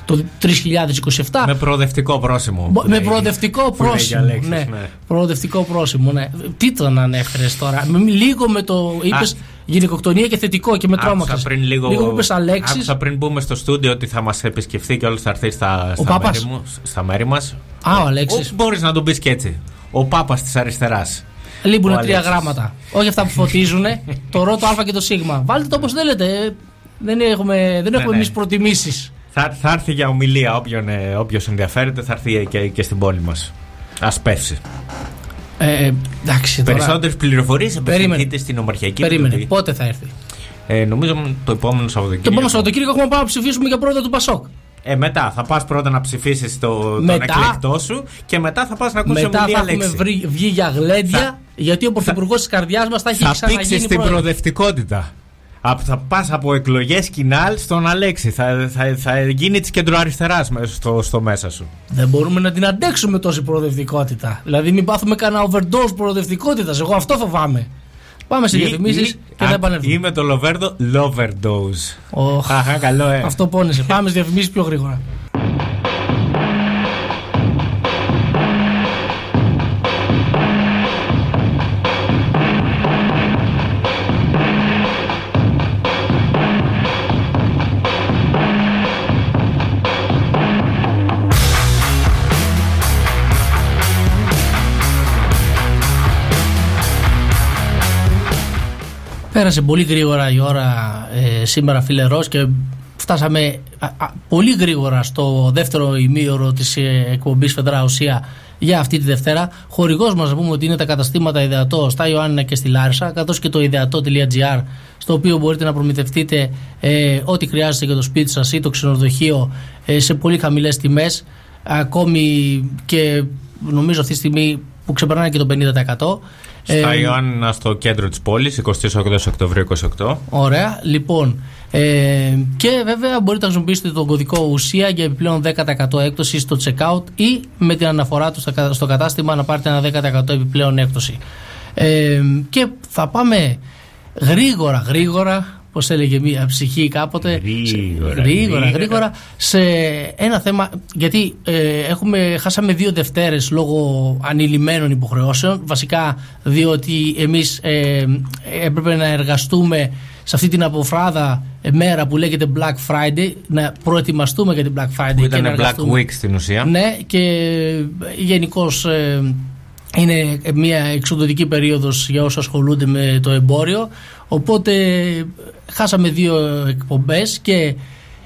το 3027 Με προοδευτικό πρόσημο. Μπο- που Με λέει- προοδευτικό που λέει για πρόσημο. λέξεις, ναι. Προοδευτικό πρόσημο, ναι. Τι τον ανέφερες τώρα. Με- Λίγο με το. είπες γυναικοκτονία και θετικό και με Άκουσα τρόμαξε. πριν λίγο. Λίγο που είπες Αλέξης. Άκουσα πριν μπούμε στο στούντιο ότι θα μας επισκεφθεί και όλος θα έρθει στα, στα, Πάπας; μέρη, μου, στα μέρη μας. Α, ο Αλέξης. Μπορείς να τον πεις και έτσι. Ο Πάπας της αριστεράς. Λείπουν Ο τρία Αλέξης. γράμματα. Όχι αυτά που φωτίζουν. το ρο, το α και το σ. Βάλτε το όπως θέλετε. Δεν έχουμε, δεν έχουμε ναι. εμείς προτιμήσεις. Θα, θα έρθει για ομιλία. Όποιον, ε, όποιος ενδιαφέρεται θα έρθει και, και στην πόλη μας. Α πεύσει. Ε, εντάξει, τώρα. Περισσότερες πληροφορίες Περίμενε. απευθυνθείτε στην Ομαρχιακή Περίμενε. Επιτροπή. Πότε θα έρθει; Ε, νομίζω το επόμενο Το Σαββατοκύριακο. επόμενο Σαββατοκύριακο έχουμε πάει να ψηφίσουμε για πρόεδρο του Πασόκ. Ε, μετά θα πας πρώτα να ψηφίσεις το, τον Μετά; εκλεκτό σου και μετά θα πας να ακούσεις Μετά ομιλία θα έχουμε λέξη. βρει, βγει για γλέντια. γιατί ο πρωθυπουργός της καρδιάς μας θα έχει θα ξαναγίνει πήξεις την πρόεδρος. προοδευτικότητα. Α, θα πας από εκλογές κοινάλ στον Αλέξη. Θα, θα, θα γίνει της κεντροαριστεράς στο, στο μέσα σου. Δεν μπορούμε να την αντέξουμε τόση προοδευτικότητα. Δηλαδή, μην πάθουμε κανένα overdose προοδευτικότητας. Εγώ αυτό φοβάμαι. Πάμε σε Ή- διαφημίσεις ή- και α, θα επανέλθουμε. Ή με το Λοβέρδο Loverdose. Οχ. Αχα, καλό, ε. Αυτό πόνεσε. Πάμε στι διαφημίσεις πιο γρήγορα. Πέρασε πολύ γρήγορα η ώρα ε, σήμερα φιλερός και φτάσαμε α, α, πολύ γρήγορα στο δεύτερο ημίωρο της ε, εκπομπής Φεδρά Ουσία για αυτή τη Δευτέρα. Χορηγός μας να πούμε ότι είναι τα καταστήματα Ιδεατός στα Ιωάννινα και στη Λάρισα καθώς και το ιδεατό.gr στο οποίο μπορείτε να προμηθευτείτε ε, ό,τι χρειάζεται για το σπίτι σας ή το ξενοδοχείο ε, σε πολύ χαμηλές τιμές ακόμη και νομίζω αυτή τη στιγμή που ξεπερνάει και το 50%. Στα Ε, Ιωάννα στο κέντρο της πόλης, 28 Οκτωβρίου 28. Ωραία. Λοιπόν, ε, και βέβαια μπορείτε να χρησιμοποιήσετε τον κωδικό ουσία για επιπλέον 10% έκπτωση στο checkout ή με την αναφορά του στα- στο κατάστημα να πάρετε ένα 10% επιπλέον έκπτωση. Ε, και θα πάμε γρήγορα, γρήγορα, πώς έλεγε μία ψυχή κάποτε. Γρήγορα, σε, γρήγορα, γρήγορα. γρήγορα, σε ένα θέμα, γιατί ε, έχουμε, χάσαμε δύο Δευτέρες λόγω ανηλυμένων υποχρεώσεων, βασικά διότι εμείς ε, έπρεπε να εργαστούμε σε αυτή την αποφράδα ε, μέρα που λέγεται Black Friday, να προετοιμαστούμε για την Black Friday Που και ήταν να Black εργαστούμε. Week στην ουσία. Ναι, και γενικώς είναι μια εξοδοτική περίοδος για όσους ασχολούνται με το εμπόριο. Οπότε χάσαμε δύο εκπομπές και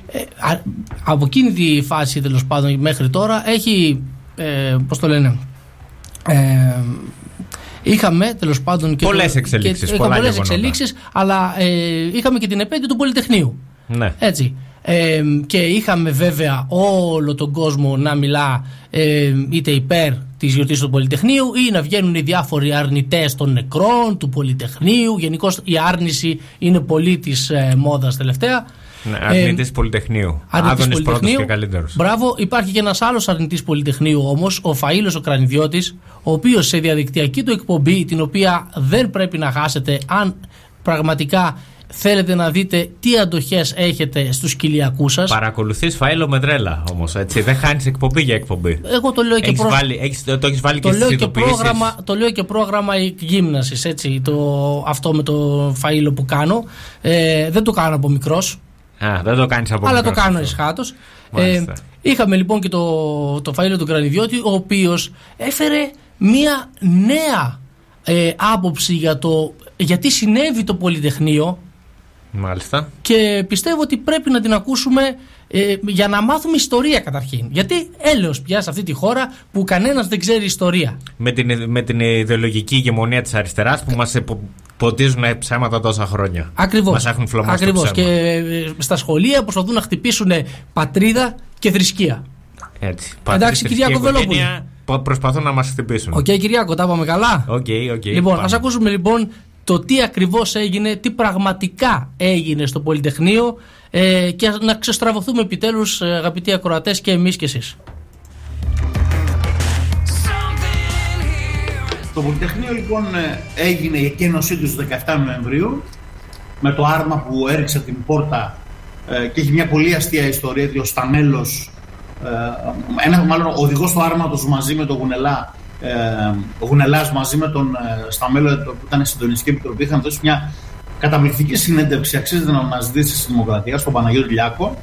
ε, α- από εκείνη τη φάση τέλος πάντων μέχρι τώρα έχει, ε, πώς το λένε, ε, Είχαμε τέλος πάντων και. Πολλές το- εξελίξεις, και- πολλά είχαμε πολλές γεγονότα. εξελίξεις, αλλά ε, είχαμε και την επέτειο του Πολυτεχνείου. Ναι. Έτσι. Ε, και είχαμε βέβαια όλο τον κόσμο να μιλά ε, είτε υπέρ της γιορτής του Πολυτεχνείου ή να βγαίνουν οι διάφοροι αρνητές των νεκρών του Πολυτεχνείου. Γενικώς η άρνηση είναι πολύ της ε, μόδας τελευταία. Ναι, Ε, αρνητή Πολυτεχνείου. αρνητής Άδωνης πρώτος Πολυτεχνείου. και καλύτερος. Μπράβο, υπάρχει και ένας άλλος αρνητής Πολυτεχνείου όμως, ο Φαΐλος ο Κρανιδιώτης, ο οποίος σε διαδικτυακή του εκπομπή, την οποία δεν πρέπει να χάσετε αν πραγματικά θέλετε να δείτε τι αντοχές έχετε στους κοιλιακούς σας. Παρακολουθείς φαίλο με τρέλα όμως. Δεν χάνεις εκπομπή για εκπομπή. Εγώ το λέω και Έχεις προ- βάλει, έχεις, το έχεις βάλει το και λέω στις και, ειδοποιήσεις. πρόγραμμα, το λέω και πρόγραμμα γύμνασης έτσι το, αυτό με το φαΐλο που κάνω ε, δεν το κάνω από μικρός Α, δεν το κάνεις από αλλά μικρός το κάνω αυτό. εσχάτως ε, Μάλιστα. είχαμε λοιπόν και το, το φαΐλο του Κρανιδιώτη ο οποίος έφερε μία νέα ε, άποψη για το γιατί συνέβη το Πολυτεχνείο Μάλιστα. και πιστεύω ότι πρέπει να την ακούσουμε ε, για να μάθουμε ιστορία καταρχήν. Γιατί έλεος πια σε αυτή τη χώρα που κανένας δεν ξέρει ιστορία. Με την, με την ιδεολογική ηγεμονία της αριστεράς που μας ποτίζουν ψέματα τόσα χρόνια. Ακριβώς. Μας έχουν φλωμάσει το Ακριβώς. ψέμα. Και ε, στα σχολεία προσπαθούν να χτυπήσουν πατρίδα και θρησκεία. Έτσι. Εντάξει, Πατρίδα, Κυριάκο θρησκεία, Βελόπουλε. οικογένεια, πο- Προσπαθούν να μας χτυπήσουν. Οκ, Κυριάκο, τα είπαμε καλά. OK, OK. λοιπόν, πάμε. ας ακούσουμε λοιπόν το τι ακριβώς έγινε, τι πραγματικά έγινε στο Πολυτεχνείο ε, και να ξεστραβωθούμε επιτέλους ε, αγαπητοί ακροατές και εμείς και εσείς. Το Πολυτεχνείο λοιπόν ε, έγινε η εκένωσή τους στις 17 Νοεμβρίου με το άρμα που έριξε την πόρτα ε, και έχει μια πολύ αστεία ιστορία ότι ο Σταμέλος ε, ένα, μάλλον ο οδηγός του άρματος μαζί με τον Γουνελά ε, ο Γουνελάς μαζί με τον ε, Σταμέλο ε, που ήταν συντονιστική επιτροπή είχαν δώσει μια καταπληκτική συνέντευξη. Αξίζεται να αναζητήσει στη Δημοκρατία στον Παναγιώτη Λιάκο.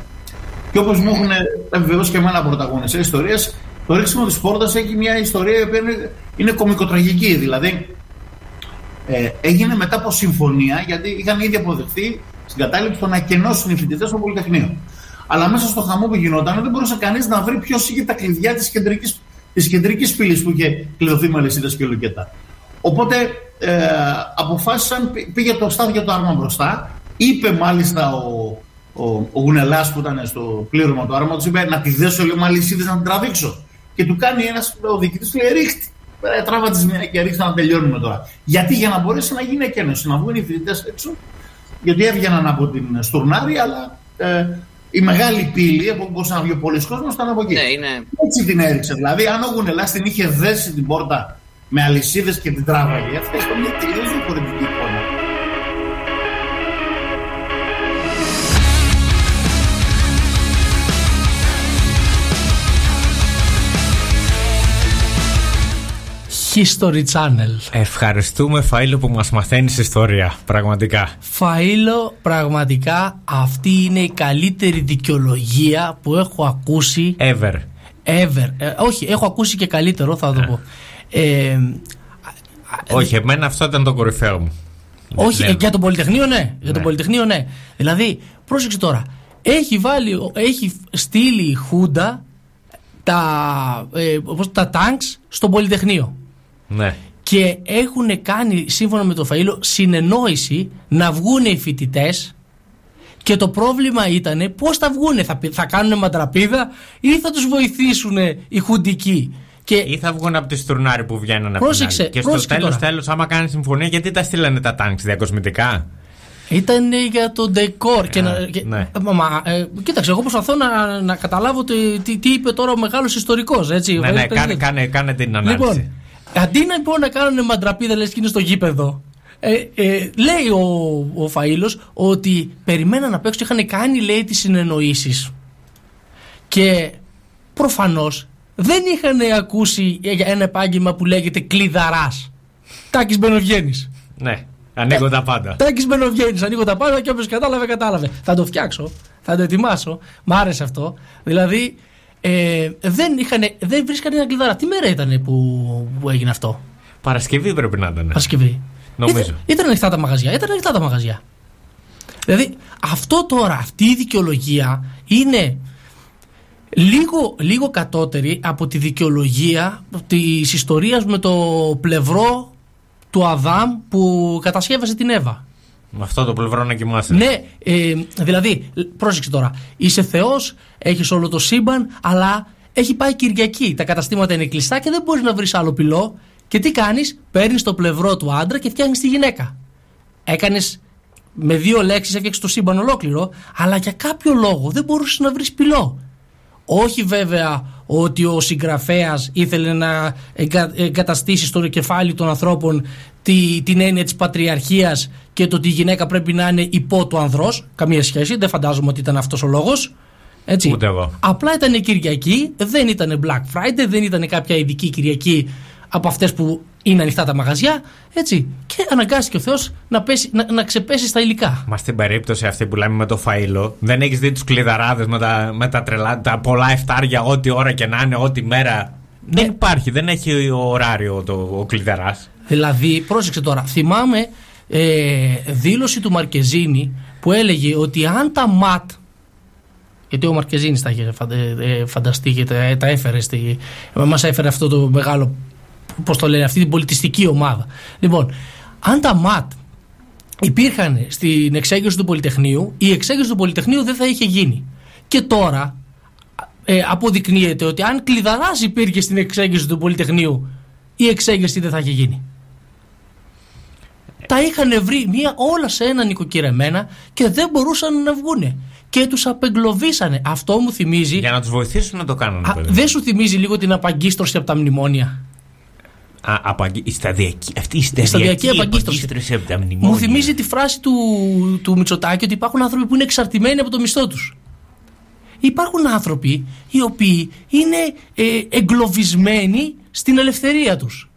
Και όπως μου έχουν επιβεβαιώσει και εμένα πρωταγωνιστές ιστορίες το ρίξιμο της πόρτας έχει μια ιστορία η οποία είναι, είναι κομικοτραγική. Δηλαδή ε, έγινε μετά από συμφωνία γιατί είχαν ήδη αποδεχθεί στην κατάληψη το να κενώσουν οι φοιτητές στο Πολυτεχνείο. Αλλά μέσα στο χαμό που γινόταν δεν μπορούσε κανείς να βρει ποιος είχε τα κλειδιά της κεντρικής της κεντρικής πύλης που είχε κλειδωθεί με αλυσίδες και λουκέτα. Οπότε ε, αποφάσισαν, πή- πήγε το στάδιο το άρμα μπροστά, είπε μάλιστα ο, ο, ο Γουνελάς που ήταν στο πλήρωμα του άρματος, είπε να τη δέσω λίγο με αλυσίδες να την τραβήξω. Και του κάνει ένας ο διοικητής, του λέει ρίχτη. Ε, τράβα τις μια και ρίξτε να τελειώνουμε τώρα. Γιατί για να μπορέσει να γίνει εκένωση, να βγουν οι φοιτητές έξω, γιατί έβγαιναν από την Στουρνάρη, αλλά ε, η μεγάλη πύλη από όπου μπορούσε να βγει ο πολλή κόσμος ήταν από εκεί. Ναι, είναι. Έτσι την έριξε. Δηλαδή, αν ο Γουνελά την είχε δέσει την πόρτα με αλυσίδες και την τράβαγε, αυτή ήταν μια τελείω διαφορετική History Channel. Ευχαριστούμε Φαΐλο που μας μαθαίνεις ιστορία, πραγματικά. Φαΐλο, πραγματικά αυτή είναι η καλύτερη δικαιολογία που έχω ακούσει Ever. ever. Ε, όχι, έχω ακούσει και καλύτερο, θα το πω. Ε, Όχι, εμένα αυτό ήταν το κορυφαίο μου. όχι, Ναι. ε, για το Πολυτεχνείο ναι. Για το Ναι. Πολυτεχνείο ναι. Δηλαδή, πρόσεξε τώρα. Έχει, βάλει, έχει στείλει η Χούντα τα, ε, όπως, τα τάγκς στο Πολυτεχνείο. Ναι. Και έχουν κάνει, σύμφωνα με το Φαΐλο, συνεννόηση να βγουν οι φοιτητές. Και το πρόβλημα ήταν πώς θα βγούνε, θα, πη- θα κάνουν μαντραπίδα ή θα τους βοηθήσουν οι χουντικοί. Και Ή θα βγουν από τη στουρνάρη που βγαίνουν από την Πρόσεξε, άλλη. Και στο πρόσεξε τέλος, τώρα. τέλος, άμα κάνεις συμφωνία, γιατί τα στείλανε τα τάγκς διακοσμητικά; Ήταν για το ντεκόρ. Και να, και, ναι. μα, μα, ε, κοίταξε, εγώ προσπαθώ να, να καταλάβω τι, τι, τι είπε τώρα ο μεγάλος ιστορικός. Έτσι, ο Ναι, ναι, Βαγγέλης κάνε, Πενδύας. κάνε, κάνε την ανάλυση. Λοιπόν, αντί να, λοιπόν, να κάνουν μαντραπίδα λες και είναι στο γήπεδο, ε, ε, λέει ο, ο Φαΐλος ότι περιμέναν απ' έξω και είχαν κάνει λέει τις συνεννοήσεις και προφανώς δεν είχαν ακούσει για ένα επάγγελμα που λέγεται κλειδαράς. Τάκης Μπαινοβγέννης. Ναι, ανοίγω τα πάντα. Τάκης Μπαινοβγέννης, ανοίγω τα πάντα και όποιος κατάλαβε, κατάλαβε. Θα το φτιάξω, θα το ετοιμάσω. Μ' άρεσε αυτό. Δηλαδή, ε, δεν, είχαν, δεν βρίσκανε ένα κλειδαρά. Τι μέρα ήταν που, που έγινε αυτό; Παρασκευή πρέπει να ήταν. Παρασκευή. Νομίζω. Ήταν, ήταν ανοιχτά τα μαγαζιά. Ήταν ανοιχτά τα μαγαζιά. Δηλαδή, αυτό τώρα, αυτή η δικαιολογία είναι λίγο, λίγο κατώτερη από τη δικαιολογία της ιστορίας με το πλευρό του Αδάμ που κατασκεύασε την Εύα. Με αυτό το πλευρό να κοιμάσαι. Ναι, ε, δηλαδή, πρόσεξε τώρα. Είσαι Θεός, έχεις όλο το σύμπαν, αλλά έχει πάει Κυριακή. Τα καταστήματα είναι κλειστά και δεν μπορείς να βρεις άλλο πυλό. Και τι κάνεις, παίρνεις το πλευρό του άντρα και φτιάχνεις τη γυναίκα. Έκανες με δύο λέξεις, έφτιαξες το σύμπαν ολόκληρο, αλλά για κάποιο λόγο δεν μπορούσες να βρεις πυλό. Όχι βέβαια ότι ο συγγραφέας ήθελε να εγκα, εγκαταστήσει στο κεφάλι των ανθρώπων τη, την έννοια της πατριαρχίας και το ότι η γυναίκα πρέπει να είναι υπό του ανδρός. Καμία σχέση, δεν φαντάζομαι ότι ήταν αυτός ο λόγος. Έτσι. Ούτε εγώ. Απλά ήταν η Κυριακή, δεν ήταν Black Friday, δεν ήταν κάποια ειδική Κυριακή από αυτές που είναι ανοιχτά τα μαγαζιά. Έτσι. Και αναγκάστηκε ο Θεός να, πέσει- να, να ξεπέσει στα υλικά. Μα στην περίπτωση αυτή που λέμε με το φαΐλο, δεν έχεις δει τους κλειδαράδες με τα, με τα τρελά, τα πολλά εφτάρια, ό,τι ώρα και να είναι, ό,τι μέρα. Δεν υπάρχει, δεν έχει ωράριο το, ο κλειδαράς. Δηλαδή, πρόσεξε τώρα, θυμάμαι ε, δήλωση του Μαρκεζίνη που έλεγε ότι αν τα ΜΑΤ γιατί ο Μαρκεζίνης τα είχε φαντε- ε, φανταστεί και τα, τα έφερε στη, μας έφερε αυτό το μεγάλο πώς το λένε, αυτή την πολιτιστική ομάδα. Λοιπόν, αν τα ΜΑΤ υπήρχαν στην εξέγερση του Πολυτεχνείου η εξέγερση του Πολυτεχνείου δεν θα είχε γίνει. Και τώρα ε, αποδεικνύεται ότι αν κλειδαράς υπήρχε στην εξέγερση του Πολυτεχνείου η εξέγερση δεν θα είχε γίνει τα είχαν βρει μία όλα σε ένα νοικοκυρεμένα και δεν μπορούσαν να βγούνε. Και τους απεγκλωβίσανε. Αυτό μου θυμίζει. Για να τους βοηθήσουν να το κάνουν. Α, παιδί. δεν σου θυμίζει λίγο την απαγκίστρωση από τα μνημόνια; Α, απαγγε- η σταδιακή, αυτή η σταδιακή σταδιακή απαγκίστρωση. απαγκίστρωση από τα μνημόνια. Μου θυμίζει τη φράση του, του Μητσοτάκη ότι υπάρχουν άνθρωποι που είναι εξαρτημένοι από το μισθό τους. Υπάρχουν άνθρωποι οι οποίοι είναι ε, εγκλωβισμένοι στην ελευθερία τους.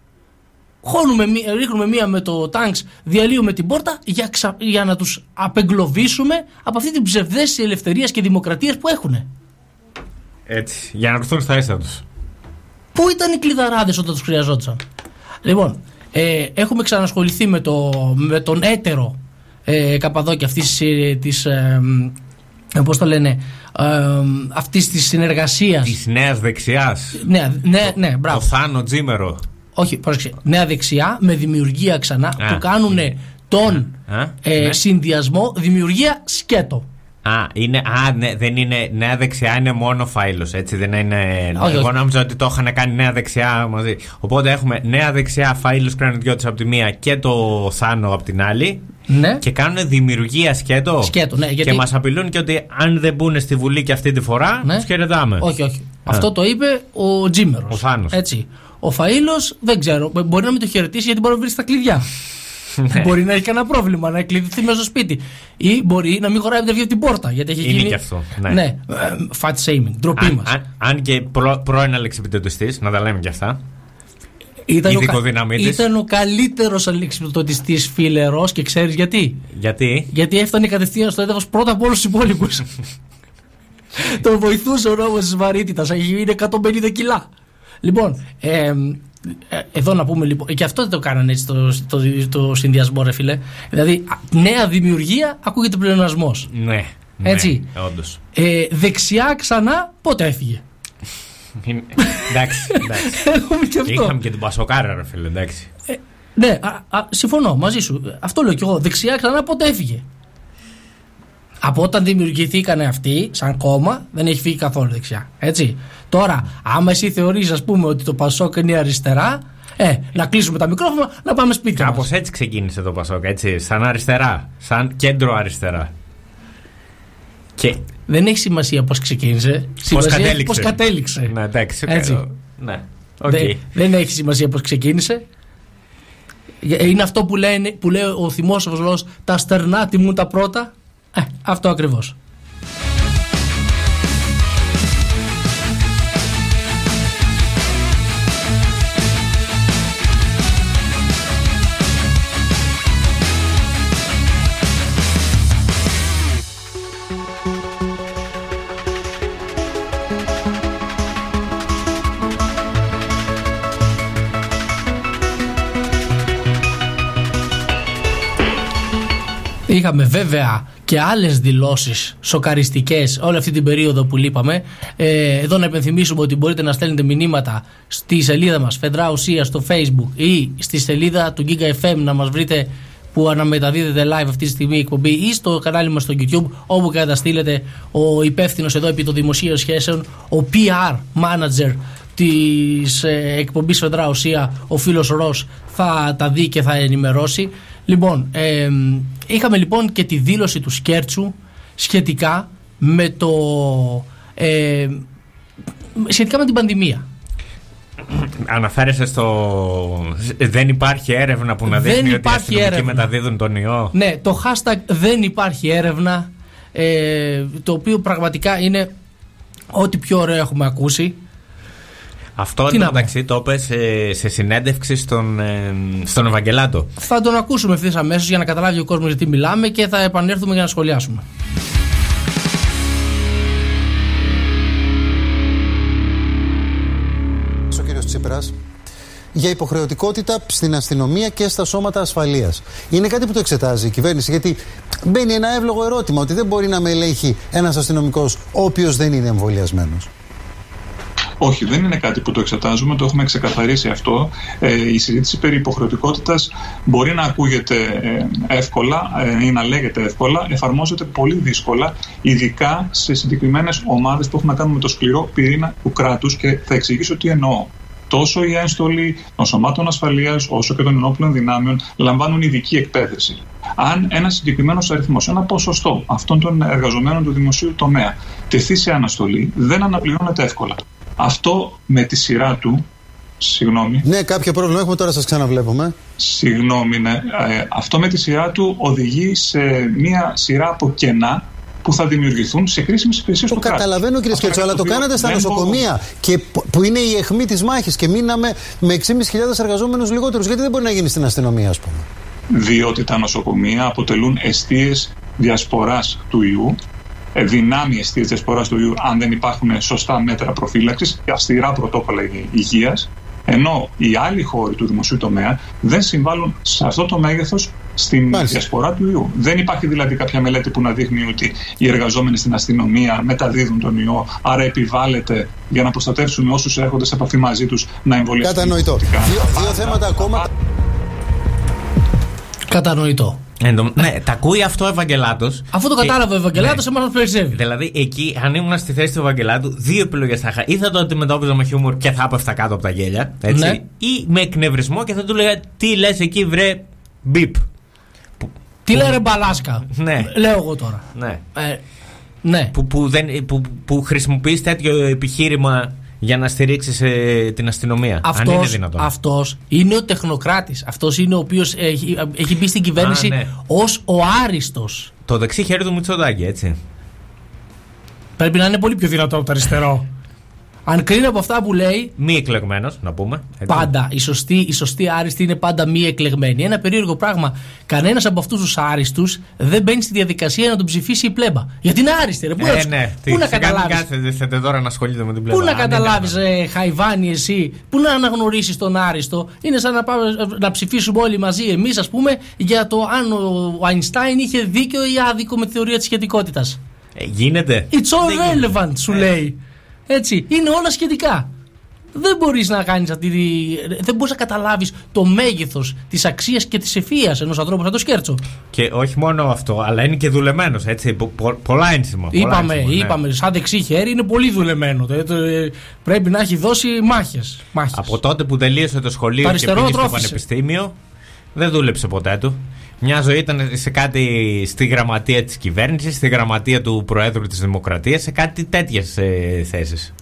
Χώνουμε, μí- ρίχνουμε μία με το τάγκ, διαλύουμε την πόρτα για, ξα- για να τους απεγκλωβίσουμε από αυτή την ψευδέστηση ελευθερίας και δημοκρατίας που έχουν. Έτσι, για να έρθουν στα ίσα τους. Πού ήταν οι κλειδαράδες όταν τους χρειαζόντουσαν; Λοιπόν, ε, έχουμε ξανασχοληθεί με, το, με τον έτερο ε, καπαδόκια αυτής ε, της, ε, ε, πώς το λένε, ε, αυτής της συνεργασίας. Της νέας δεξιάς. Ναι, ναι, ναι, μπράβο. Το Θάνο Τζίμερο. Όχι, πρόσεξε. Νέα δεξιά με δημιουργία ξανά Α. που κάνουν τον Α, ε, ναι. συνδυασμό δημιουργία σκέτο. Α, είναι, α, ναι, δεν είναι νέα δεξιά, είναι μόνο φάιλος. Έτσι δεν είναι. Όχι, εγώ όχι. νόμιζα ότι το είχαν κάνει νέα δεξιά μαζί. Οπότε έχουμε νέα δεξιά φάιλο κρανιδιώτη από τη μία και το Θάνο από την άλλη. Ναι. Και κάνουν δημιουργία σκέτο. Σκέτο, ναι, γιατί- Και μας απειλούν και ότι αν δεν μπουν στη Βουλή και αυτή τη φορά, Ναι. τους χαιρετάμε. Όχι, όχι. Α. Αυτό το είπε ο Τζίμερος. Ο Θάνος. Έτσι. Ο Φαΐλος δεν ξέρω. μπο- Μπορεί να μην το χαιρετήσει γιατί μπορεί να βρει τα κλειδιά. Ναι. μπορεί να έχει κανένα πρόβλημα, να εκλειδηθεί μέσα στο σπίτι. Ή μπορεί να μην χωράει να βγει από την πόρτα. Γιατί έχει Είναι γίνει. και αυτό, ναι. ναι. ε, Fat shaming. Ντροπή Αν, μας. αν, αν και προ, πρώην αλεξιπτωτιστή, να τα λέμε κι αυτά. Ήταν, ο, ειδικό κα- δυναμίτης. ήταν ο καλύτερος αλεξιπτωτιστή φιλερός και ξέρεις γιατί; Γιατί; Γιατί έφτανε κατευθείαν στο έδαφος πρώτα από όλους τους υπόλοιπους. Τον βοηθούσε ο νόμος της βαρύτητας. Είναι 150 κιλά. Λοιπόν, ε, ε, εδώ να πούμε λοιπόν. Και αυτό δεν το κάνανε έτσι το, το, το συνδυασμό, ρε φίλε. Δηλαδή, α, νέα δημιουργία ακούγεται πλεονασμός. Ναι. Έτσι. Ναι, Όντως. Ε, δεξιά ξανά, πότε έφυγε; εντάξει, εντάξει. Έχουμε και αυτό. Είχαμε και την Πασοκάρα, ρε φίλε, εντάξει. Ναι, α, α, συμφωνώ μαζί σου. Αυτό λέω κι εγώ. Δεξιά ξανά πότε έφυγε; Από όταν δημιουργηθήκανε αυτοί, σαν κόμμα, δεν έχει φύγει καθόλου δεξιά. Έτσι. Τώρα, άμα εσύ θεωρείς, ας πούμε, ότι το Πασόκ είναι αριστερά, ε, να κλείσουμε τα μικρόφωνα, να πάμε σπίτι Κάπως μας. έτσι ξεκίνησε το Πασόκ, έτσι. Σαν αριστερά. Σαν κέντρο αριστερά. Και Δεν έχει σημασία πώς ξεκίνησε. πώς Σημασία έχει κατέληξε. πώς κατέληξε. Ναι, εντάξει. οκ. Έτσι. Ναι. Οκ. Δεν, δεν έχει σημασία πώς ξεκίνησε. Ε, Είναι αυτό που, λένε, που λέει ο θυμόσοφος λόγος «Τα στερνά τιμούν τα πρώτα». Ε, αυτό ακριβώς. Είχαμε βέβαια και άλλες δηλώσεις σοκαριστικές όλη αυτή την περίοδο που λείπαμε. Ε, εδώ να επενθυμίσουμε ότι μπορείτε να στέλνετε μηνύματα στη σελίδα μας Φεδρά Ουσίας στο facebook ή στη σελίδα του Giga FM να μας βρείτε που αναμεταδίδεται live αυτή τη στιγμή η εκπομπή ή στο κανάλι μας στο YouTube όπου καταστήλετε ο υπεύθυνος εδώ επί των δημοσίων σχέσεων, ο PR manager της ε, εκπομπής Φεδρά Ουσία, ο φίλος Ρος θα τα δει και θα ενημερώσει. Λοιπόν, ε, είχαμε λοιπόν και τη δήλωση του Σκέρτσου σχετικά με το ε, σχετικά με την πανδημία. Αναφέρεσαι στο. Δεν υπάρχει έρευνα που να Δεν δείχνει ότι οι υπάρχει αστυνομικοί έρευνα. μεταδίδουν τον ιό. Ναι, το hashtag δεν υπάρχει έρευνα ε, το οποίο πραγματικά είναι ό,τι πιο ωραίο έχουμε ακούσει. Αυτό Τι να πω. μεταξύ το είπες σε, σε συνέντευξη στον, ε, στον Ευαγγελάτο. Θα τον ακούσουμε ευθύς αμέσως για να καταλάβει ο κόσμος γιατί μιλάμε και θα επανέλθουμε για να σχολιάσουμε. ο κύριος Τσίπρας για υποχρεωτικότητα στην αστυνομία και στα σώματα ασφαλείας. Είναι κάτι που το εξετάζει η κυβέρνηση γιατί μπαίνει ένα εύλογο ερώτημα ότι δεν μπορεί να με ελέγχει ένας αστυνομικός ο οποίος δεν είναι εμβολιασμένος. Όχι, δεν είναι κάτι που το εξετάζουμε, το έχουμε ξεκαθαρίσει αυτό. Ε, η συζήτηση περί υποχρεωτικότητας μπορεί να ακούγεται ε, εύκολα ε, ή να λέγεται εύκολα, εφαρμόζεται πολύ δύσκολα, ειδικά σε συγκεκριμένες ομάδες που έχουν να κάνουν με το σκληρό πυρήνα του κράτους και θα εξηγήσω τι εννοώ. Τόσο οι ένστολοι των σωμάτων ασφαλείας όσο και των ενόπλων δυνάμεων λαμβάνουν ειδική εκπαίδευση. Αν ένας συγκεκριμένος αριθμός, ένα ποσοστό αυτών των εργαζομένων του δημοσίου τομέα τεθεί σε αναστολή, δεν αναπληρώνεται εύκολα. Αυτό με τη σειρά του, συγγνώμη, Ναι, κάποιο πρόβλημα έχουμε τώρα σας ξαναβλέπουμε. συγγνώμη, ναι, ε, αυτό με τη σειρά του οδηγεί σε μία σειρά από κενά που θα δημιουργηθούν σε κρίσιμε υπηρεσίες του Το κράτους. καταλαβαίνω κύριε Αυτό Σκέτσο, αλλά το οποίο κάνατε στα δεν νοσοκομεία και που- που είναι η αιχμή της μάχης και μείναμε με 6.500 εργαζόμενους λιγότερους. Γιατί δεν μπορεί να γίνει στην αστυνομία ας πούμε; διότι τα νοσοκομεία αποτελούν αιστείες διασποράς του ιού, ε, δυνάμει αιστείες διασποράς του ιού αν δεν υπάρχουν σωστά μέτρα προφύλαξης και αυστηρά πρωτόκολλα υγε- υγείας, ενώ οι άλλοι χώροι του δημοσίου τομέα δεν συμβάλλουν σε αυτό το μέγεθος στην διασπορά του ιού. Δεν υπάρχει δηλαδή κάποια μελέτη που να δείχνει ότι οι εργαζόμενοι στην αστυνομία μεταδίδουν τον ιό, άρα επιβάλλεται για να προστατεύσουν όσους έρχονται σε επαφή μαζί τους να εμβολιαστούν. Κατανοητό. Δύο, δύο θέματα ακόμα. Κατανοητό. Εν τω- ναι, τα ακούει αυτό ο Ευαγγελάτος. Αφού το κατάλαβε ο Ευαγγελάτος, εμάς μας περισσεύει. Δηλαδή, εκεί, αν ήμουν στη θέση του Ευαγγελάτου, δύο επιλογές θα είχα. Ή θα το αντιμετώπιζα με χιούμορ και θα έπεφτα κάτω από τα γέλια. Έτσι, Ναι. Ή με εκνευρισμό και θα του λέγα Τι λες εκεί, βρε, μπιπ. Τι λέει ρε μπαλάσκα. Ναι. Λέω εγώ τώρα. Ναι. Ε, ναι. Που, που, δεν, που, που χρησιμοποιείς τέτοιο επιχείρημα για να στηρίξεις την αστυνομία. αν είναι Αυτός, δυνατόν. αυτός είναι ο τεχνοκράτης. Αυτός είναι ο οποίος έχει, έχει μπει στην κυβέρνηση Α, ναι. ως ο άριστος. Το δεξί χέρι του Μητσοτάκη, έτσι. Πρέπει να είναι πολύ πιο δυνατό από το αριστερό. Αν κρίνει από αυτά που λέει, Μη εκλεγμένος, να πούμε. έτσι. πάντα η σωστή, η σωστή άριστη είναι πάντα μη εκλεγμένη. Ένα περίεργο πράγμα. Κανένας από αυτούς τους άριστους δεν μπαίνει στη διαδικασία να τον ψηφίσει η πλέμπα. Γιατί είναι άριστη, ρε. Πού Ε, να, ναι. πού να Σε κάνει καταλάβεις; Κάτσε, δεν θέτε τώρα να ασχολείται με την πλευρά. Πού να Αν είναι καταλάβεις, δυνατόν. ε, Χαϊβάνι, εσύ, πού να αναγνωρίσεις τον άριστο; Είναι σαν να, πάμε, να ψηφίσουμε όλοι μαζί εμείς, ας πούμε, για το αν ο Αϊνστάιν είχε δίκιο ή άδικο με τη θεωρία της σχετικότητας. Ε, γίνεται. It's all Δεν γίνεται. relevant, σου λέει. Έτσι. Είναι όλα σχετικά. Δεν μπορείς να κάνεις αυτή τη. Δεν μπορείς να καταλάβεις το μέγεθος της αξίας και της ευφυα ενός ανθρώπου σαν το σκέρτσο. Και όχι μόνο αυτό, αλλά είναι και δουλεμένος, έτσι. Πο- πο- πολλά ένσημα. πολλά Είπαμε, ένσημα, ναι. είπαμε, σαν δεξί χέρι είναι πολύ δουλεμένο. Ε, το- ε, πρέπει να έχει δώσει μάχες. Μάχες. Από τότε που τελείωσε το σχολείο Το και αριστερό πήγε στο τρόφισε. πανεπιστήμιο, δεν δούλεψε ποτέ του. Μια ζωή ήταν σε κάτι στη γραμματεία της κυβέρνησης, στη γραμματεία του Προέδρου της Δημοκρατίας, σε κάτι τέτοιες ε, θέσεις.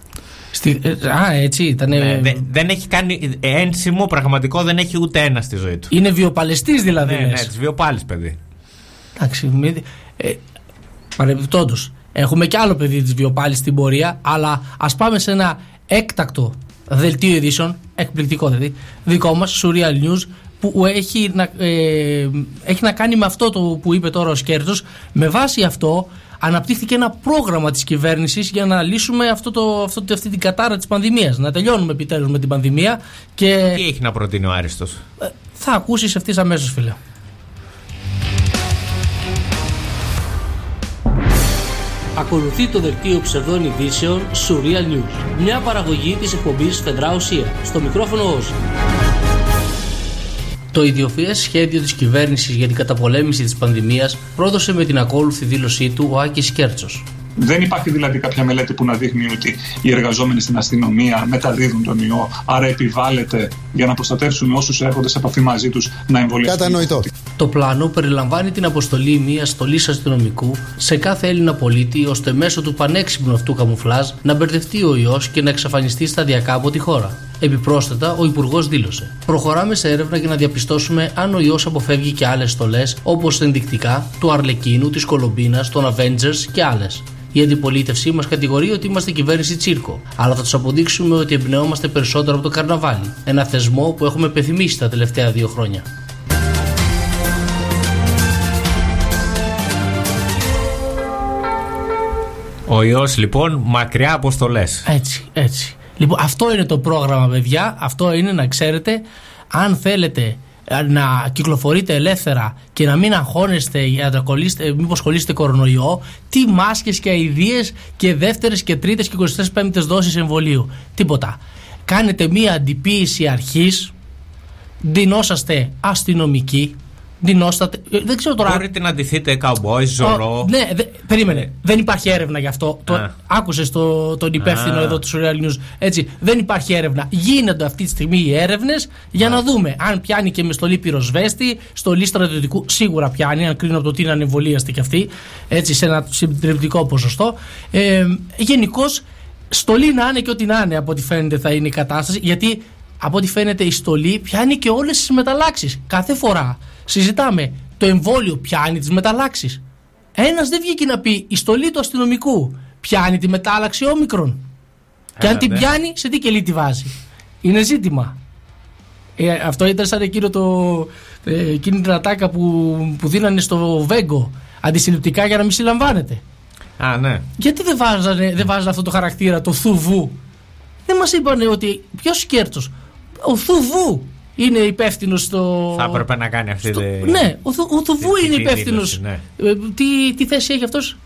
Στη, ε, α, έτσι ήταν. Ναι, δεν- δεν έχει κάνει ένσημο πραγματικό, δεν έχει ούτε ένα στη ζωή του. Είναι βιοπαλαιστής δηλαδή. Ναι, ναι, λες. της βιοπάλης παιδί. Εντάξει, μη- ε, παρεμπιπτόντως, έχουμε και άλλο παιδί της βιοπάλης στην πορεία, αλλά ας πάμε σε ένα έκτακτο δελτίο ειδήσεων, εκπληκτικό δηλαδή, δικό μας, Surreal News, που έχει να, ε, έχει να κάνει με αυτό το που είπε τώρα ο Σκέρτος. Με βάση αυτό, αναπτύχθηκε ένα πρόγραμμα της κυβέρνησης για να λύσουμε αυτό το, αυτό, αυτή την κατάρα της πανδημίας. Να τελειώνουμε επιτέλους με την πανδημία και Τι έχει να προτείνει ο Άριστος; θα ακούσεις ευθύς αμέσως φίλε. Ακολουθεί το δελτίο ψευδών ειδήσεων Surreal News. Μια παραγωγή της εκπομπής Φεδρά Ουσία. Στο μικρόφωνο Όζη. Το ιδιοφυές σχέδιο της κυβέρνησης για την καταπολέμηση της πανδημίας πρόδωσε με την ακόλουθη δήλωσή του ο Άκης Κέρτσος. Δεν υπάρχει δηλαδή κάποια μελέτη που να δείχνει ότι οι εργαζόμενοι στην αστυνομία μεταδίδουν τον ιό, άρα επιβάλλεται για να προστατεύσουμε όσους έρχονται σε επαφή μαζί τους να εμβολιαστούν. Κατανοητό. Το πλάνο περιλαμβάνει την αποστολή μια στολής αστυνομικού σε κάθε Έλληνα πολίτη, ώστε μέσω του πανέξυπνου αυτού καμουφλάζ να μπερδευτεί ο ιός και να εξαφανιστεί σταδιακά από τη χώρα. Επιπρόσθετα, ο Υπουργός δήλωσε: Προχωράμε σε έρευνα για να διαπιστώσουμε αν ο ιός αποφεύγει και άλλες στολές, όπως ενδεικτικά του Αρλεκίνου, της Κολομπίνας, των Avengers και άλλες. Η αντιπολίτευση μας κατηγορεί ότι είμαστε κυβέρνηση τσίρκο, αλλά θα τους αποδείξουμε ότι εμπνεόμαστε περισσότερο από το καρναβάλι. Ένα θεσμό που έχουμε πεθυμίσει τα τελευταία δύο χρόνια. Ο ιός λοιπόν μακριά αποστολέ. Έτσι, έτσι. Λοιπόν, αυτό είναι το πρόγραμμα, παιδιά. Αυτό είναι να ξέρετε, αν θέλετε ε, να κυκλοφορείτε ελεύθερα και να μην αγχώνεστε για να κολλήσετε, μήπως κολλήσετε κορονοϊό, τι μάσκες και αηδίες και δεύτερες και τρίτες και 25 δόσεις εμβολίου. Τίποτα. Κάνετε μία αντιποίηση αρχής, δινόσαστε αστυνομικοί, Δεινόστατε. ε, Δεν ξέρω τώρα. Μπορείτε να ντυθείτε καουμπόι, ζωρό. Ο, ναι, δε, περίμενε. Δεν υπάρχει έρευνα γι' αυτό. Το, Α. άκουσες το, τον υπεύθυνο Α. εδώ του Surreal News. Έτσι, δεν υπάρχει έρευνα. Γίνονται αυτή τη στιγμή οι έρευνες για να δούμε αν πιάνει και με στολή πυροσβέστη, στολή στρατιωτικού. Σίγουρα πιάνει, αν κρίνω από το τι είναι ανεμβολίαστη κι αυτή. Έτσι, σε ένα συντριπτικό ποσοστό. Ε, Γενικώ, στολή να είναι και ό,τι να είναι, από ό,τι φαίνεται θα είναι η κατάσταση. Γιατί από ό,τι φαίνεται η στολή πιάνει και όλες τις μεταλλάξεις. Κάθε φορά συζητάμε το εμβόλιο πιάνει τις μεταλλάξεις. Ένας δεν βγήκε να πει η στολή του αστυνομικού πιάνει τη μετάλλαξη όμικρον. Και αν Ε, την ναι. πιάνει, σε τι κελί τη βάζει. Είναι ζήτημα. Ε, αυτό ήταν σαν εκείνο το, ε, εκείνη την ατάκα που, που δίνανε στο Βέγκο αντισυλληπτικά για να μην συλλαμβάνεται. Α, ναι. Γιατί δεν βάζανε, δεν βάζανε αυτό το χαρακτήρα, το θουβού. Δεν μας είπανε ότι. Ποιος κέρτσο. Ο θουβού είναι υπεύθυνος στο. Θα έπρεπε να κάνει αυτή τη. Ναι, ο, Θου- ο θουβού τη- είναι τη υπεύθυνος. δήλωση, ναι. τι, τι θέση έχει αυτός,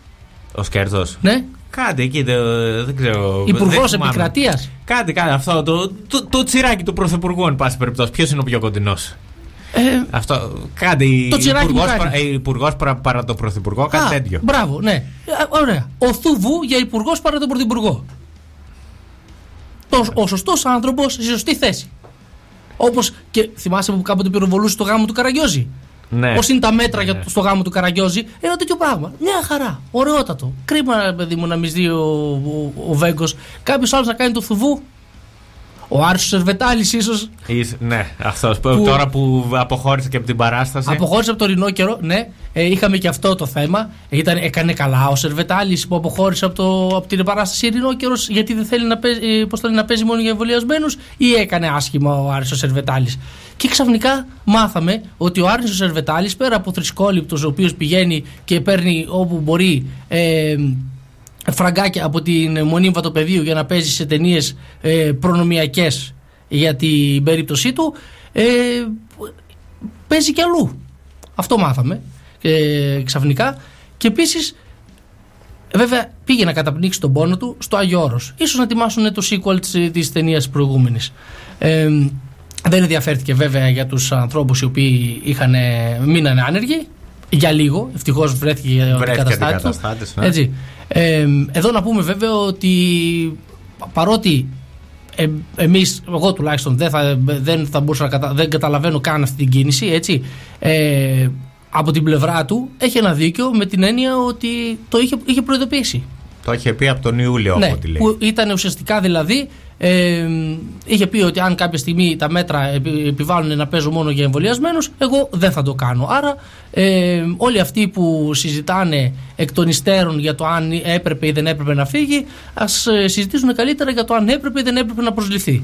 Ο Σκέρτο. Ναι. Κάτι εκεί, δεν, δεν ξέρω. Υπουργός δεν θυμάμαι. Επικρατείας. Κάτι, κάτι. Αυτό το, το, το τσιράκι του Πρωθυπουργού, εν πάση περιπτώσει. Ποιος είναι ο πιο κοντινός; Αυτό. Κάτι. Το τσιράκι μου υπουργός κάνει. παρα- ε, Υπουργός παρά, παρά το Πρωθυπουργό, κάτι Α, τέτοιο. Μπράβο, ναι. Ε, Ωραία. Ο Θουβού για υπουργός παρά τον πρωθυπουργό. Το, ο σωστός άνθρωπος στη σωστή θέση. Όπως και θυμάσαι που κάποτε πυροβολούσε το γάμο του Καραγκιόζη. Ναι. Πώς είναι τα μέτρα Ναι. για, στο γάμο του Καραγκιόζη, ένα τέτοιο πράγμα. Μια χαρά. Ωραιότατο. Κρίμα, ρε παιδί μου, να μην ζει ο, ο, ο Βέγκος. Κάποιος άλλος να κάνει το Θουβού. Ο Άρσος Σερβετάλη, ίσως. Εις- ναι, αυτός. Που- Τώρα που αποχώρησε και από την παράσταση. Αποχώρησε από το ρινόκερο, ναι. Ε, είχαμε και αυτό το θέμα. Ήταν, έκανε καλά ο Σερβετάλης που αποχώρησε από, το, από την παράσταση ρινόκερο γιατί δεν θέλει να παίζει, ε, πώς το λένε, να παίζει μόνο για εμβολιασμένους ή έκανε άσχημα ο Άρης ο Σερβετάλη. Και ξαφνικά μάθαμε ότι ο Άρης ο Σερβετάλη πέρα από θρησκόληπτος ο οποίος πηγαίνει και παίρνει όπου μπορεί. Ε, φραγκάκια από την μονή Βατοπεδίου για να παίζει σε ταινίες ε, προνομιακές για την περίπτωσή του ε, παίζει και αλλού αυτό μάθαμε ε, ξαφνικά και επίσης. Βέβαια πήγε να καταπνίξει τον πόνο του στο Άγιο Όρος. Ίσως να ετοιμάσουν το sequel της, της ταινίας προηγούμενης. Ε, δεν ενδιαφέρθηκε βέβαια για τους ανθρώπους οι οποίοι είχαν, μείνανε άνεργοι. Για λίγο, ευτυχώς βρέθηκε για Βρέθηκε αντικαταστάτη του. αντικαταστάτης, ναι. Έτσι. Ε, εδώ να πούμε βέβαια ότι παρότι ε, εμείς, εγώ τουλάχιστον δεν θα, δεν θα μπορούσα να κατα, δεν καταλαβαίνω καν αυτή την κίνηση έτσι, ε, από την πλευρά του έχει ένα δίκιο με την έννοια ότι το είχε, είχε προειδοποιήσει. Το είχε πει από τον Ιούλιο, Ναι, από ό,τι λέει. που ήταν ουσιαστικά δηλαδή ε, είχε πει ότι αν κάποια στιγμή τα μέτρα επι- επιβάλλουν να παίζω μόνο για εμβολιασμένους, εγώ δεν θα το κάνω. Άρα, ε, όλοι αυτοί που συζητάνε εκ των υστέρων για το αν έπρεπε ή δεν έπρεπε να φύγει, ας συζητήσουν καλύτερα για το αν έπρεπε ή δεν έπρεπε να προσληφθεί.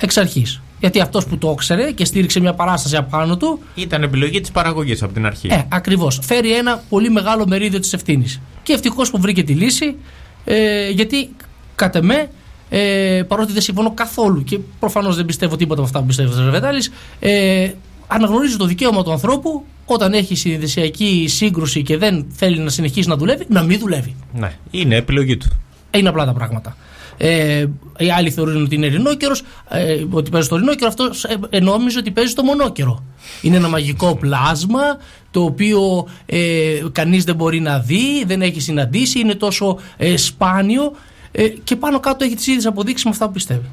Εξ αρχής. Γιατί αυτός που το ήξερε και στήριξε μια παράσταση απάνω του, Ήταν επιλογή της παραγωγής από την αρχή. ε, ακριβώς. Φέρει ένα πολύ μεγάλο μερίδιο της ευθύνης. Και ευτυχώς που βρήκε τη λύση, ε, γιατί κατ' εμέ, ε, παρότι δεν συμφωνώ καθόλου και προφανώς δεν πιστεύω τίποτα από αυτά που πιστεύει ο Ζερβετάλη, ε, αναγνωρίζει το δικαίωμα του ανθρώπου όταν έχει συνειδησιακή σύγκρουση και δεν θέλει να συνεχίσει να δουλεύει, να μην δουλεύει. Ναι, είναι επιλογή του. Είναι απλά τα πράγματα. Ε, οι άλλοι θεωρούν ότι είναι ρινόκερος, ε, ότι παίζει το ρινόκερο. Αυτό ε, νόμιζε ότι παίζει το μονόκερο. Είναι ένα μαγικό πλάσμα το οποίο ε, κανείς δεν μπορεί να δει, δεν έχει συναντήσει, είναι τόσο ε, σπάνιο ε, και πάνω κάτω έχει τις ίδιες αποδείξεις με αυτά που πιστεύει.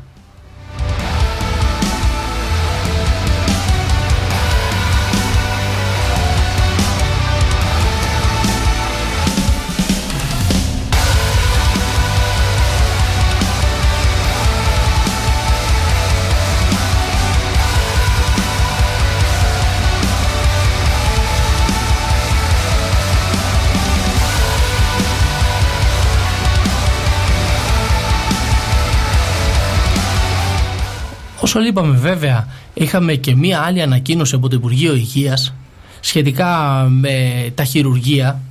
Όσο είπαμε βέβαια, είχαμε και μία άλλη ανακοίνωση από το Υπουργείο Υγείας σχετικά με τα χειρουργεία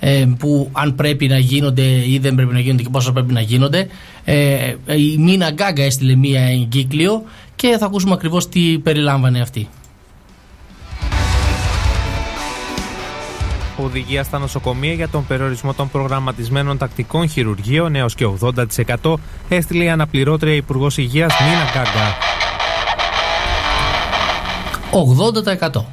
ε, που αν πρέπει να γίνονται ή δεν πρέπει να γίνονται και πόσο πρέπει να γίνονται. Ε, η Μίνα Γκάγκα έστειλε μία εγκύκλιο και θα ακούσουμε ακριβώς τι περιλάμβανε αυτή. Οδηγία στα νοσοκομεία για τον περιορισμό των προγραμματισμένων τακτικών χειρουργείων έως και 80% έστειλε η αναπληρώτρια Υπουργός Υγείας Μίνα Γκάγκα. 80%.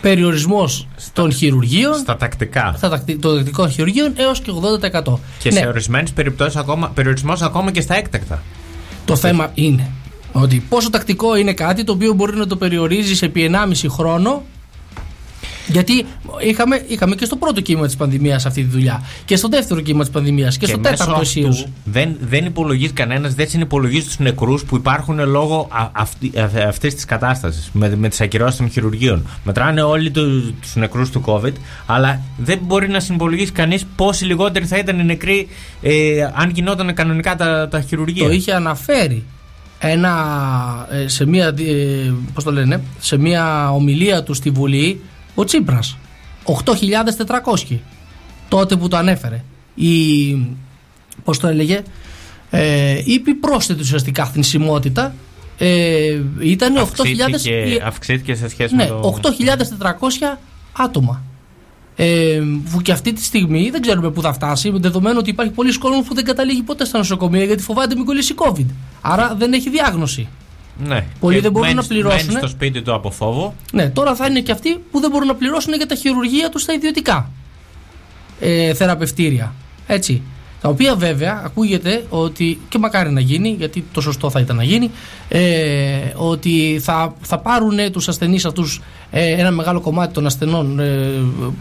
Περιορισμός των χειρουργείων. Στα τακτικά. Στα τακτι, των τακτικών χειρουργείων έως και 80%. Και Ναι, σε ορισμένες περιπτώσεις ακόμα περιορισμός ακόμα και στα έκτακτα. Το θέμα είναι ότι πόσο τακτικό είναι κάτι το οποίο μπορεί να το περιορίζεις επί 1,5 χρόνο. Γιατί είχαμε, είχαμε και στο πρώτο κύμα της πανδημίας αυτή τη δουλειά. Και στο δεύτερο κύμα της πανδημίας. Και, στο μέσω τέταρτο αυτού αισίω. Δεν, δεν υπολογίζει κανένας, δεν συνυπολογίζει τους νεκρούς που υπάρχουν λόγω αυτή της κατάστασης με, με τις ακυρώσεις των χειρουργείων. Μετράνε όλοι τους νεκρούς του COVID, αλλά δεν μπορεί να συνυπολογίσει κανείς πόσοι λιγότεροι θα ήταν οι νεκροί ε, αν γινόταν κανονικά τα, τα χειρουργεία. Το είχε αναφέρει ένα, ε, σε, μια, ε, πώς το λένε, σε μια ομιλία του στη Βουλή ο Τσίπρας 8.400 τότε που το ανέφερε η, πώς το έλεγε ε, είπε πρόσθετη ουσιαστικά θνησιμότητα ε, ήταν 8.000 αυξήθηκε, αυξήθηκε σε σχέση ναι, με το... 8.400 άτομα ε, που και αυτή τη στιγμή δεν ξέρουμε πού θα φτάσει, με δεδομένο ότι υπάρχει πολλοί κόσμο που δεν καταλήγει ποτέ στα νοσοκομεία γιατί φοβάται μην κολλήσει COVID. Άρα δεν έχει διάγνωση. Ναι. Πολλοί Και δεν μπορούν μένεις- να πληρώσουν. μένεις στο σπίτι του από φόβο. Ναι, τώρα θα είναι και αυτοί που δεν μπορούν να πληρώσουν για τα χειρουργεία τους στα ιδιωτικά ε, θεραπευτήρια. Έτσι. Τα οποία βέβαια ακούγεται ότι και μακάρι να γίνει, γιατί το σωστό θα ήταν να γίνει, ε, ότι θα, θα πάρουν τους ασθενείς αυτούς ε, ένα μεγάλο κομμάτι των ασθενών ε,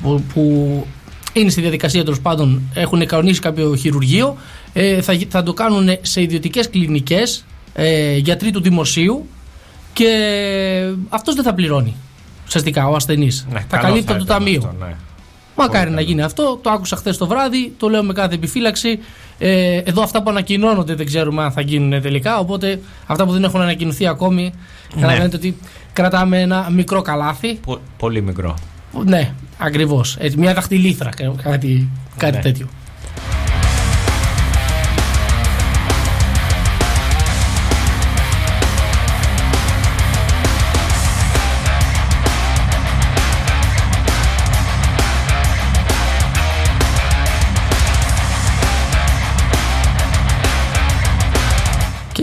που, που είναι στη διαδικασία τέλος πάντων, έχουν κανονίσει κάποιο χειρουργείο, ε, θα, γι- θα το κάνουν σε ιδιωτικές κλινικές, ε, γιατροί του δημοσίου και αυτός δεν θα πληρώνει. Ουσιαστικά ο ασθενής. θα Ναι, καλό καλύπτει θα από το ήταν ταμείο. αυτό, ναι. Μακάρι να γίνει αυτό. Το άκουσα χθες το βράδυ. Το λέω με κάθε επιφύλαξη. Ε, εδώ αυτά που ανακοινώνονται δεν ξέρουμε αν θα γίνουν τελικά. Οπότε αυτά που δεν έχουν ανακοινωθεί ακόμη, Ναι. καταλαβαίνετε ότι κρατάμε ένα μικρό καλάθι. Πο- πολύ μικρό. Ναι, ακριβώς. Μια δαχτυλίθρα, κα- κάτι, κάτι Ναι. τέτοιο.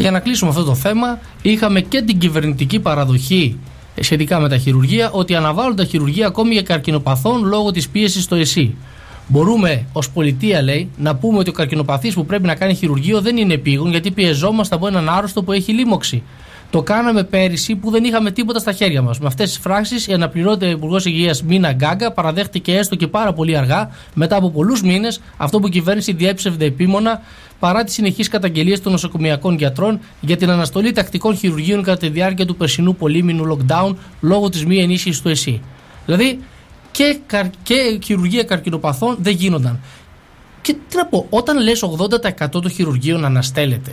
Για να κλείσουμε αυτό το θέμα, είχαμε και την κυβερνητική παραδοχή ε, σχετικά με τα χειρουργεία ότι αναβάλλουν τα χειρουργεία ακόμη για καρκινοπαθών λόγω της πίεσης στο ΕΣΥ. Μπορούμε ως πολιτεία, λέει, να πούμε ότι ο καρκινοπαθής που πρέπει να κάνει χειρουργείο δεν είναι επίγον γιατί πιεζόμαστε από έναν άρρωστο που έχει λίμωξη. Το κάναμε πέρυσι που δεν είχαμε τίποτα στα χέρια μας. Με αυτές τις φράξεις, η αναπληρώτρια Υπουργός Υγείας Μίνα Γκάγκα παραδέχτηκε έστω και πάρα πολύ αργά, μετά από πολλούς μήνες, αυτό που η κυβέρνηση διέψευδε επίμονα παρά τις συνεχείς καταγγελίες των νοσοκομιακών γιατρών για την αναστολή τακτικών χειρουργείων κατά τη διάρκεια του περσινού πολύμηνου lockdown λόγω της μη ενίσχυσης του ΕΣΥ. Δηλαδή και, καρ- και χειρουργία καρκινοπαθών δεν γίνονταν. Και τι να πω, όταν λες 80% των χειρουργείων αναστέλλεται,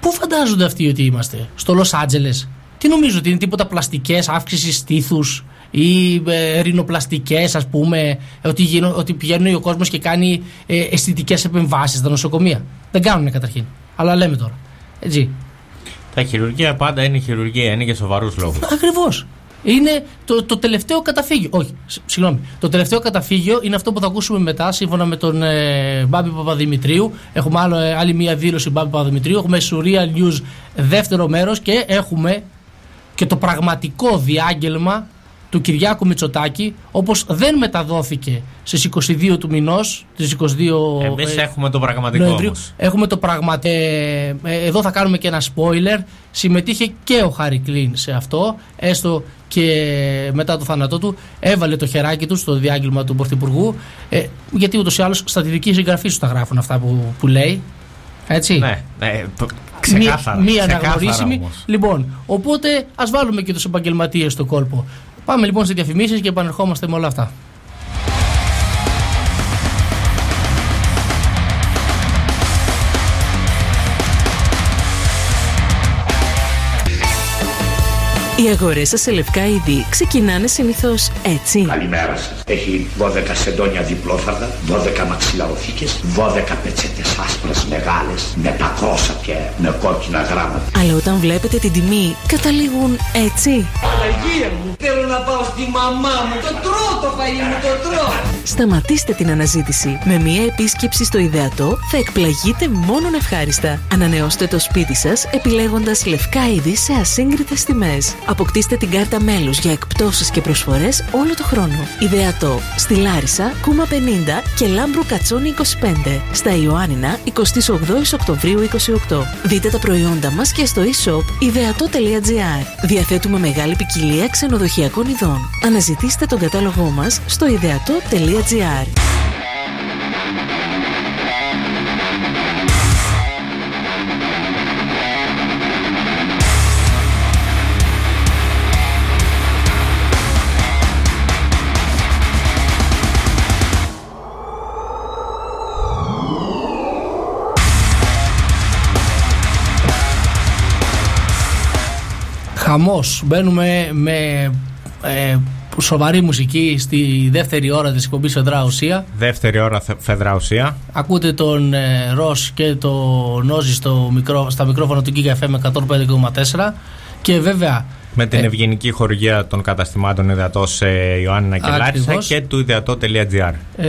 πού φαντάζονται αυτοί ότι είμαστε, στο Λος Άντζελες. Τι νομίζω ότι είναι τίποτα πλαστικές, αύξησης στήθους ή ε, ρινοπλαστικές ας πούμε, ότι, γίνω, ότι πηγαίνει ο κόσμος και κάνει ε, αισθητικές επεμβάσεις στα νοσοκομεία; Δεν κάνουν καταρχήν, αλλά λέμε τώρα. Έτσι. Τα χειρουργία πάντα είναι χειρουργία, είναι για σοβαρούς λόγους. Ακριβώς. Είναι το, το τελευταίο καταφύγιο. Όχι, σ- συγγνώμη. Το τελευταίο καταφύγιο είναι αυτό που θα ακούσουμε μετά, σύμφωνα με τον ε, Μπάμπη Παπαδημητρίου. Έχουμε άλλο, ε, άλλη μία δήλωση Μπάμπη Παπαδημητρίου. Έχουμε Surreal News δεύτερο μέρος και έχουμε και το πραγματικό διάγγελμα του Κυριάκου Μητσοτάκη, όπως δεν μεταδόθηκε στις 22 του μηνός, στις 22 Εμείς ε, έχουμε το πραγματικό Νοεμβρίου. όμως. Έχουμε το πραγματικό. Ε, ε, εδώ θα κάνουμε και ένα spoiler. Συμμετείχε και ο Χάρη Κλίν σε αυτό, έστω και μετά το θάνατό του. Έβαλε το χεράκι του στο διάγγελμα του Πρωθυπουργού. Ε, γιατί ούτως ή άλλως στα τη δική συγγραφή σου τα γράφουν αυτά που, που λέει. Έτσι; Ναι, ναι, το- ξεκάθαρα. Μία, μία ξεκάθαρα αναγνωρίσιμη. όμως. Λοιπόν, οπότε ας βάλουμε και τους επαγγελματίες στο κόλπο. Πάμε λοιπόν σε διαφημίσεις και επανερχόμαστε με όλα αυτά. Οι αγορές σας σε λευκά είδη ξεκινάνε συνήθως έτσι. Καλημέρα σας. Έχει 12 σεντόνια διπλόφαρδα, 12 μαξιλαροθήκες, 12 πετσέτες άσπρες μεγάλες, με πακρόσα και με κόκκινα γράμματα. Αλλά όταν βλέπετε την τιμή, καταλήγουν έτσι. Παναγία μου, θέλω να πάω στη μαμά μου. Το τρώω το φαΐ μου, το τρώω. Σταματήστε την αναζήτηση. Με μία επίσκεψη στο ιδεατό θα εκπλαγείτε μόνον ευχάριστα. Ανανεώστε το σπίτι σας επιλέγοντας λευκά είδη σε ασύγκριτες τιμές. Αποκτήστε την κάρτα μέλους για εκπτώσεις και προσφορές όλο το χρόνο. Ιδεατό στη Λάρισα, Κούμα 50 και Λάμπρου Κατσόνη 25. Στα Ιωάννινα 28 Οκτωβρίου 28. Δείτε τα προϊόντα μας και στο e-shop ιδεατό.gr. Διαθέτουμε μεγάλη ποικιλία ξενοδοχειακών ειδών. Αναζητήστε τον κατάλογό μας στο ιδεατό.gr. Χαμός. Μπαίνουμε με ε, σοβαρή μουσική στη δεύτερη ώρα της εκπομπής Φεδρά Ουσία. Δεύτερη ώρα θε- φεδρά ουσία. Ακούτε τον ε, Ρος και τον Νόζη στο μικρό, στα μικρόφωνα του Giga FM 105,4 και βέβαια Με την Ε. ευγενική χορηγία των καταστημάτων Ιδεατός σε Ιωάννινα και Λάρισα Ακριβώς. και του ιδεατό.gr. Ε,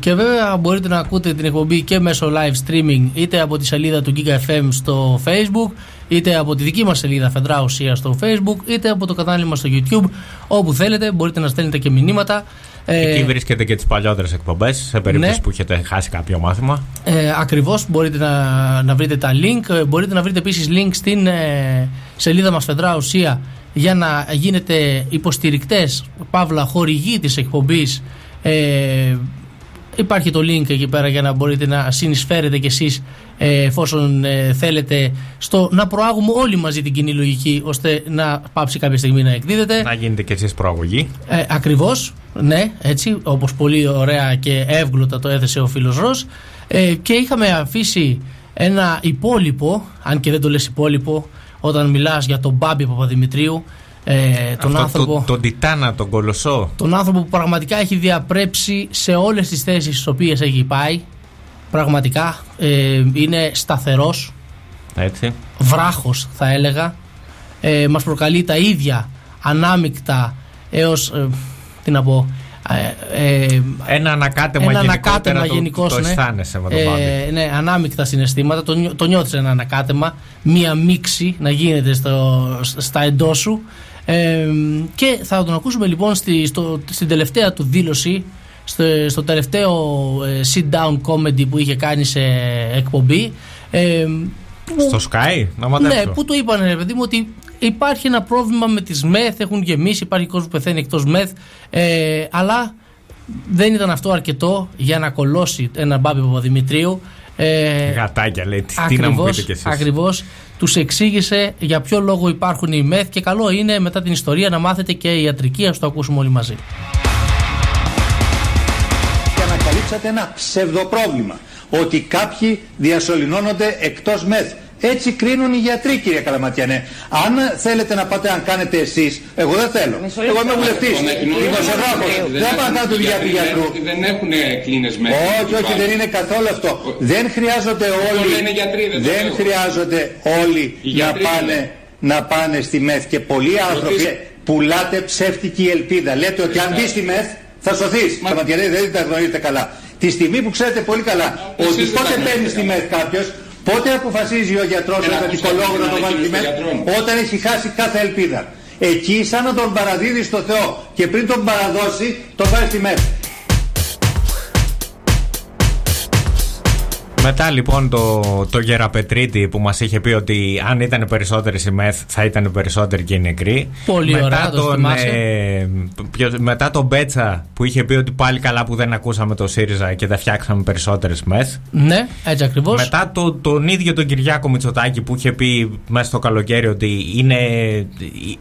και βέβαια μπορείτε να ακούτε την εκπομπή και μέσω live streaming είτε από τη σελίδα του Giga FM στο facebook είτε από τη δική μας σελίδα Φεντρά Ουσίας στο facebook είτε από το κανάλι μας στο youtube όπου θέλετε μπορείτε να στέλνετε και μηνύματα Ε, Εκεί βρίσκεται και τις παλιότερες εκπομπές, σε περίπτωση ναι. που έχετε χάσει κάποιο μάθημα. Ε, ακριβώς μπορείτε να, να βρείτε τα link Ε, μπορείτε να βρείτε επίσης link στην ε, σελίδα μας Φεδρά Ουσία για να γίνετε υποστηρικτές παύλα χορηγοί της εκπομπής ε, υπάρχει το link εκεί πέρα για να μπορείτε να συνεισφέρετε κι εσείς ε, εφόσον ε, θέλετε στο να προάγουμε όλοι μαζί την κοινή λογική ώστε να πάψει κάποια στιγμή να εκδίδεται Να γίνετε κι εσείς προαγωγή. ε, Ακριβώς, ναι, έτσι, όπως πολύ ωραία και εύγλωτα το έθεσε ο φίλος Ρος. Ε, και είχαμε αφήσει ένα υπόλοιπο, αν και δεν το λες υπόλοιπο, όταν μιλάς για τον Μπάμπη Παπαδημητρίου, ε, τον Αυτό άνθρωπο. το- τον Τιτάνα, τον Κολοσσό. Τον άνθρωπο που πραγματικά έχει διαπρέψει σε όλες τις θέσεις στις οποίες έχει πάει. Πραγματικά ε, είναι σταθερός, Έτσι. βράχος θα έλεγα. Ε, μας προκαλεί τα ίδια ανάμεικτα έως, ε, τι να πω, ε, ε, Ένα ανακάτεμα ένα γενικότερα ανακάτεμα το- γενικώς, το ναι. αισθάνεσαι με τον Ε, Μπάμπη. ναι, ανάμεικτα συναισθήματα. Το, νιώ- το νιώθεις ένα ανακάτεμα. Μία μίξη να γίνεται στο, στα εντός σου. Ε, και θα τον ακούσουμε λοιπόν στη, στο, στην τελευταία του δήλωση, στο, στο τελευταίο ε, sit down comedy που είχε κάνει σε εκπομπή. Ε, που- Στο Sky, να μαντέψω. ναι, που του είπαν ρε παιδί μου ότι υπάρχει ένα πρόβλημα με τις ΜΕΘ, έχουν γεμίσει, υπάρχει κόσμος που πεθαίνει εκτός ΜΕΘ, ε, αλλά δεν ήταν αυτό αρκετό για να κολώσει ένα Μπάμπη Παπαδημητρίου. Ε, Γατάκια λέει. Τι, τι να μου πείτε κι εσείς. ακριβώς τους εξήγησε για ποιο λόγο υπάρχουν οι ΜΕΘ και καλό είναι μετά την ιστορία να μάθετε και η ιατρική, ας το ακούσουμε όλοι μαζί. και ανακαλύψατε ένα ψευδοπρόβλημα. Ότι κάποιοι διασωληνώνονται εκτός μεθ. Έτσι κρίνουν οι γιατροί, κύριε Καλαματιανέ. Αν θέλετε να πάτε, αν κάνετε εσείς, εγώ δεν θέλω. Εγώ είμαι βουλευτής, δημοσιογράφο. Δεν πάω να κάνω τη δουλειά του γιατρού. Δεν έχουν κλίνες μέσα. Όχι, όχι, δεν είναι καθόλου αυτό. Δεν χρειάζονται όλοι. λένε γιατροί, δεν το Δεν λέω. χρειάζονται όλοι να γιατροί πάνε, να πάνε στη ΜΕΘ. Και πολλοί άνθρωποι πουλάτε ψεύτικη ελπίδα. Λέτε ότι αν μπεις στη ΜΕΘ θα σωθείς. Καλαματιανέ, δεν τα γνωρίζετε καλά. Τη στιγμή που ξέρετε πολύ καλά ότι δεν πότε τα παίρνει στη ΜΕΘ κάποιος, πότε αποφασίζει ο γιατρός Ένα ο παιδικολόγο να ακούσατε το βάλει την στη ΜΕΘ, ανακοίνωση των γιατρών. όταν έχει χάσει κάθε ελπίδα. Εκεί σαν να τον παραδίδεις στο Θεό και πριν τον παραδώσει τον βάζεις στη ΜΕΘ. Μετά λοιπόν το, το Γεραπετρίτη που μας είχε πει ότι αν ήταν περισσότεροι οι ΜΕΘ θα ήταν περισσότεροι και οι νεκροί. Πολύ μετά ωραία, το θυμάσαι. ε, ποιο- μετά τον Μπέτσα που είχε πει ότι πάλι καλά που δεν ακούσαμε το ΣΥΡΙΖΑ και δεν φτιάξαμε περισσότερες ΜΕΘ. Ναι, έτσι ακριβώς. Μετά το, τον ίδιο τον Κυριάκο Μητσοτάκη που είχε πει μέσα στο καλοκαίρι ότι είναι,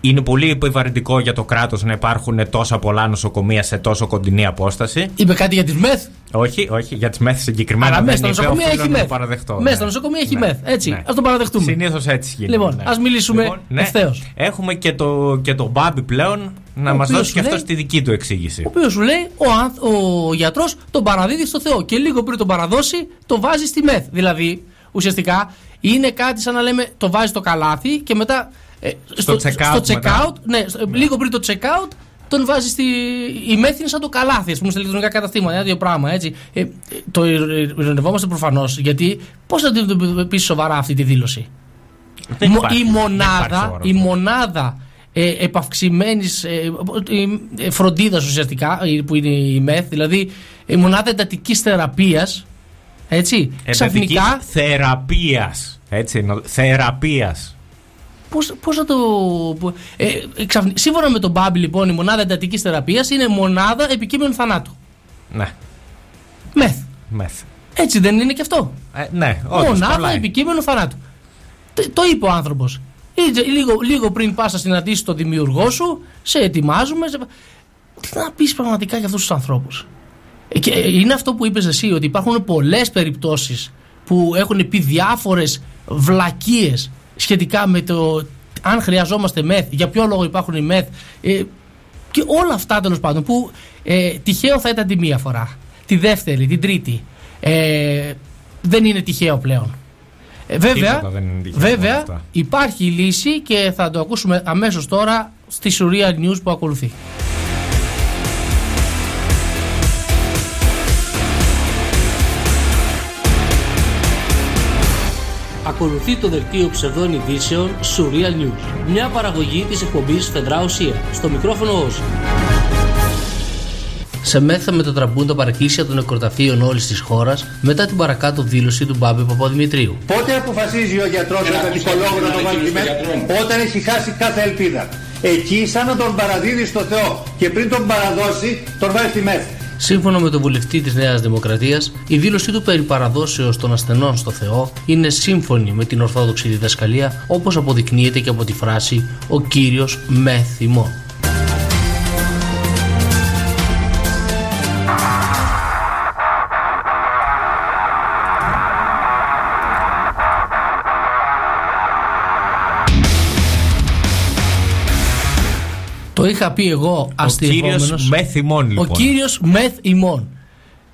είναι πολύ επιβαρυντικό για το κράτος να υπάρχουν τόσα πολλά νοσοκομεία σε τόσο κοντινή απόσταση. Είπε κάτι για τις ΜΕΘ; Όχι, όχι, για τις ΜΕΘ συγκεκριμένα. Αλλά μέσα δεν στα είπε, νοσοκομεία οφείλω έχει να το ΜΕΘ. παραδεχτώ. Μέσα ναι. στα νοσοκομεία έχει Ναι, ΜΕΘ. Έτσι. ναι. Α το παραδεχτούμε. Συνήθως έτσι γίνεται. Λοιπόν, ναι. ας μιλήσουμε Λοιπόν, ναι. ευθέως. Έχουμε και το, και το Μπάμπι πλέον να Ο μας οποίος δώσει και λέει- αυτός τη δική του εξήγηση. Ο οποίος σου λέει ο, ανθ- ο γιατρός τον παραδίδει στο Θεό και λίγο πριν τον παραδώσει το βάζει στη μεθ. Δηλαδή ουσιαστικά είναι κάτι σαν να λέμε το βάζει στο καλάθι και μετά. ε, Στο check-out στο μετά. check-out, ναι, στο- λίγο πριν το check-out τον βάζεις στη. Η μεθ είναι σαν το καλάθι, ας πούμε, στα ηλεκτρονικά καταστήματα. Ένα δύο πράγμα έτσι. Ε, ε, το ειρωνευόμαστε προφανώς γιατί πώς θα αντιμετωπίσεις σοβαρά αυτή τη δήλωση; Δεν Μο- υπάρχει- η δεν υπάρχει μονάδα, όρο η μονάδα ε, επαυξημένης ε, ε, ε, φροντίδας ουσιαστικά ε, που είναι η ΜΕΘ δηλαδή η μονάδα εντατικής θεραπείας έτσι Εντατικής ξαφνικά θεραπείας. Έτσι, νο- θεραπείας. Πώς, πώς θα το που- ε, ε, ξαφνι- σύμφωνα με τον Μπάμπη λοιπόν η μονάδα εντατικής θεραπείας είναι μονάδα επικείμενου θανάτου Ναι, ΜΕΘ μεθ. έτσι δεν είναι και αυτό; Ε, ναι, όντως, μονάδα κολλάει. επικείμενου θανάτου. Τε- Το είπε ο άνθρωπος. Λίγο, λίγο πριν πας να συναντήσεις τον δημιουργό σου, σε ετοιμάζουμε. Σε... Τι να πεις πραγματικά για αυτούς τους ανθρώπους; Και είναι αυτό που είπες εσύ, ότι υπάρχουν πολλές περιπτώσεις που έχουν πει διάφορες βλακίες σχετικά με το αν χρειαζόμαστε μεθ, για ποιο λόγο υπάρχουν οι μεθ. ε, και όλα αυτά τέλος πάντων που ε, τυχαίο θα ήταν τη μία φορά. Τη δεύτερη, την τρίτη. Ε, δεν είναι τυχαίο πλέον. Ε, βέβαια, Τίποτα δεν είναι τυχαίο από βέβαια αυτά. υπάρχει λύση και θα το ακούσουμε αμέσως τώρα στη Surreal News που ακολουθεί. Ακολουθεί το δελτίο ψευδών ειδήσεων Surreal News. Μια παραγωγή της εκπομπής Φεδρά Ουσία. Στο μικρόφωνο Όζη. Σε ΜΕΘ θα μετατραπούν τα παρακλήσια των νεκροταφείων όλης της χώρας μετά την παρακάτω δήλωση του Μπάμπη Παπαδημητρίου. Πότε αποφασίζει ο γιατρός ο παιδικολόγο να τον βάλει στη ΜΕΘ, όταν έχει χάσει κάθε ελπίδα. Εκεί σαν να τον παραδίδει στο Θεό και πριν τον παραδώσει τον βάζει στη ΜΕΘ. Σύμφωνα με τον βουλευτή της Νέας Δημοκρατίας, η δήλωσή του περί παραδόσεως των ασθενών στο Θεό είναι σύμφωνη με την Ορθόδοξη διδασκαλία όπως αποδεικνύεται και από τη φράση «Ο Κύριος με θυμό». Είχα πει εγώ αστειευόμενος. κύριος με θυμών, λοιπόν. Ο κύριος μεθ ημών.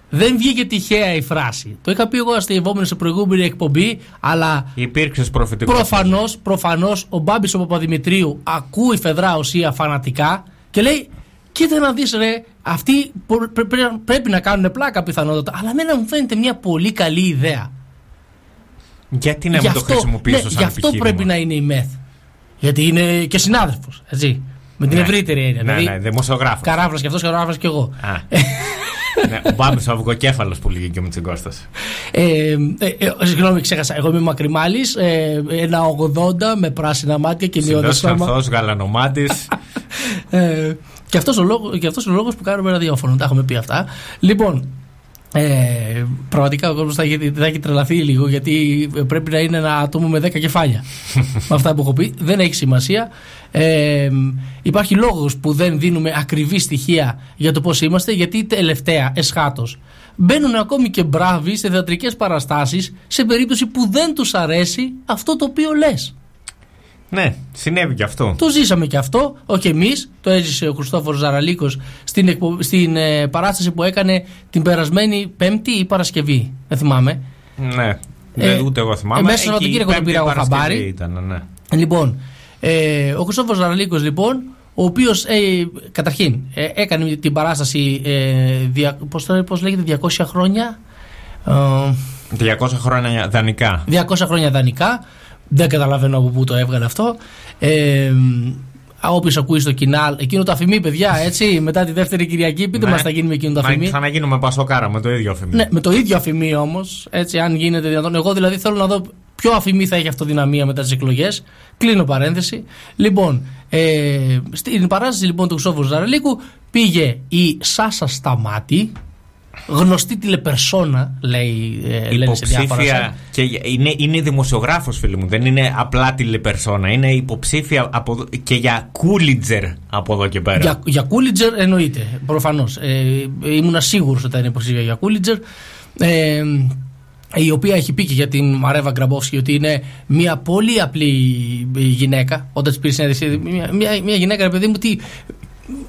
Δεν βγήκε τυχαία η φράση. Το είχα πει εγώ αστειευόμενο σε προηγούμενη εκπομπή, αλλά Υπήρξες προφητικός. προφανώς, προφανώς ο Μπάμπης ο Παπαδημητρίου ακούει φεδρά ουσία φανατικά και λέει κοίτα να δεις ρε, αυτοί πο- πρέ- πρέ- πρέπει να κάνουν πλάκα πιθανότατα, αλλά εμένα μου φαίνεται μια πολύ καλή ιδέα. Γιατί να Γι' μην το αυτό- χρησιμοποιήσω ναι, σαν Γι' αυτό επιχείρημα; πρέπει να είναι η ΜΕΘ. Γιατί είναι και συνάδελφος. Έτσι. Με την Ναι. ευρύτερη έννοια. Ναι, δηλαδή, ναι, δημοσιογράφος. Καράφλα και αυτός, καράφλα και εγώ. Α. ναι, ο Μπάμπης ο αυγοκέφαλος που λέγει και ο Μητσιγκώστας. Ε, ε, ε, συγγνώμη, ξέχασα. Εγώ είμαι μακριμάλης, ε, ένα 80 με πράσινα μάτια και μειώδη Ψηλός σώμα. ξανθός, γαλανομάτης. Ε, και αυτός ο, λόγο, και αυτός ο λόγος που κάνουμε ραδιόφωνο. Τα έχουμε πει αυτά. Λοιπόν, ε, πραγματικά ο κόσμος θα, έχει- θα έχει τρελαθεί λίγο γιατί πρέπει να είναι ένα άτομο με 10 κεφάλια. με αυτά που έχω πει. Δεν έχει σημασία. Ε, υπάρχει λόγος που δεν δίνουμε ακριβή στοιχεία για το πώς είμαστε γιατί τελευταία εσχάτως μπαίνουν ακόμη και μπράβοι σε θεατρικές παραστάσεις σε περίπτωση που δεν τους αρέσει αυτό το οποίο λες. Ναι, συνέβη και αυτό. Το ζήσαμε και αυτό, όχι εμείς. Το έζησε ο Χριστόφορος Ζαραλίκος στην, εκπο- στην ε, παράσταση που έκανε την περασμένη Πέμπτη ή Παρασκευή. Δεν θυμάμαι. Ναι. Ε, Δεν- ούτε εγώ θυμάμαι. ε, μέσα Εκεί Σαββατοκύριακο τον Πέμπτη πήρα εγώ Παρασκευή χαμπάρι. Ήταν, ναι. Λοιπόν, ε, ο Χριστόφορο Ζαραλίκο, λοιπόν, ο οποίος ε, καταρχήν ε, έκανε την παράσταση. Ε, δια, πώς, το- πώς λέγεται, 200 χρόνια. Ε, 200 χρόνια δανεικά. 200 χρόνια δανεικά. Δεν καταλαβαίνω από πού το έβγαλε αυτό. Ε, Όποιος ακούει στο κοινάλ, εκείνο το αφημί, παιδιά, έτσι, μετά τη δεύτερη Κυριακή, πείτε Ναι. μας θα γίνει με εκείνο το Μα αφημί. ξαναγίνουμε πασοκάρα με το ίδιο αφημί. Ναι, με το ίδιο αφημί όμως, έτσι, αν γίνεται δυνατόν. Εγώ δηλαδή θέλω να δω ποιο αφημί θα έχει αυτοδυναμία μετά τις εκλογές. Κλείνω παρένθεση. Λοιπόν, ε, στην παράσταση λοιπόν του Χρυσόφου Ζαρελίκου πήγε η Σάσα Σταμάτη, γνωστή τηλεπερσόνα, λέει, ε, λένε σε διάφορα Υποψήφια. site. Και είναι, είναι δημοσιογράφος, φίλοι μου. Δεν είναι απλά τηλεπερσόνα. Είναι υποψήφια από, εδώ- και για κούλιτζερ από εδώ και πέρα. Για, για Κούλιτζερ εννοείται, προφανώς. Ε, ήμουνα σίγουρος ότι θα είναι υποψήφια για Κούλιτζερ. Ε, η οποία έχει πει και για την Μαρέβα Γκραμπόφσκι ότι είναι μια πολύ απλή γυναίκα. Όταν της πήρες συνέντευξη, μια, μια, μια γυναίκα, ρε παιδί μου, τι,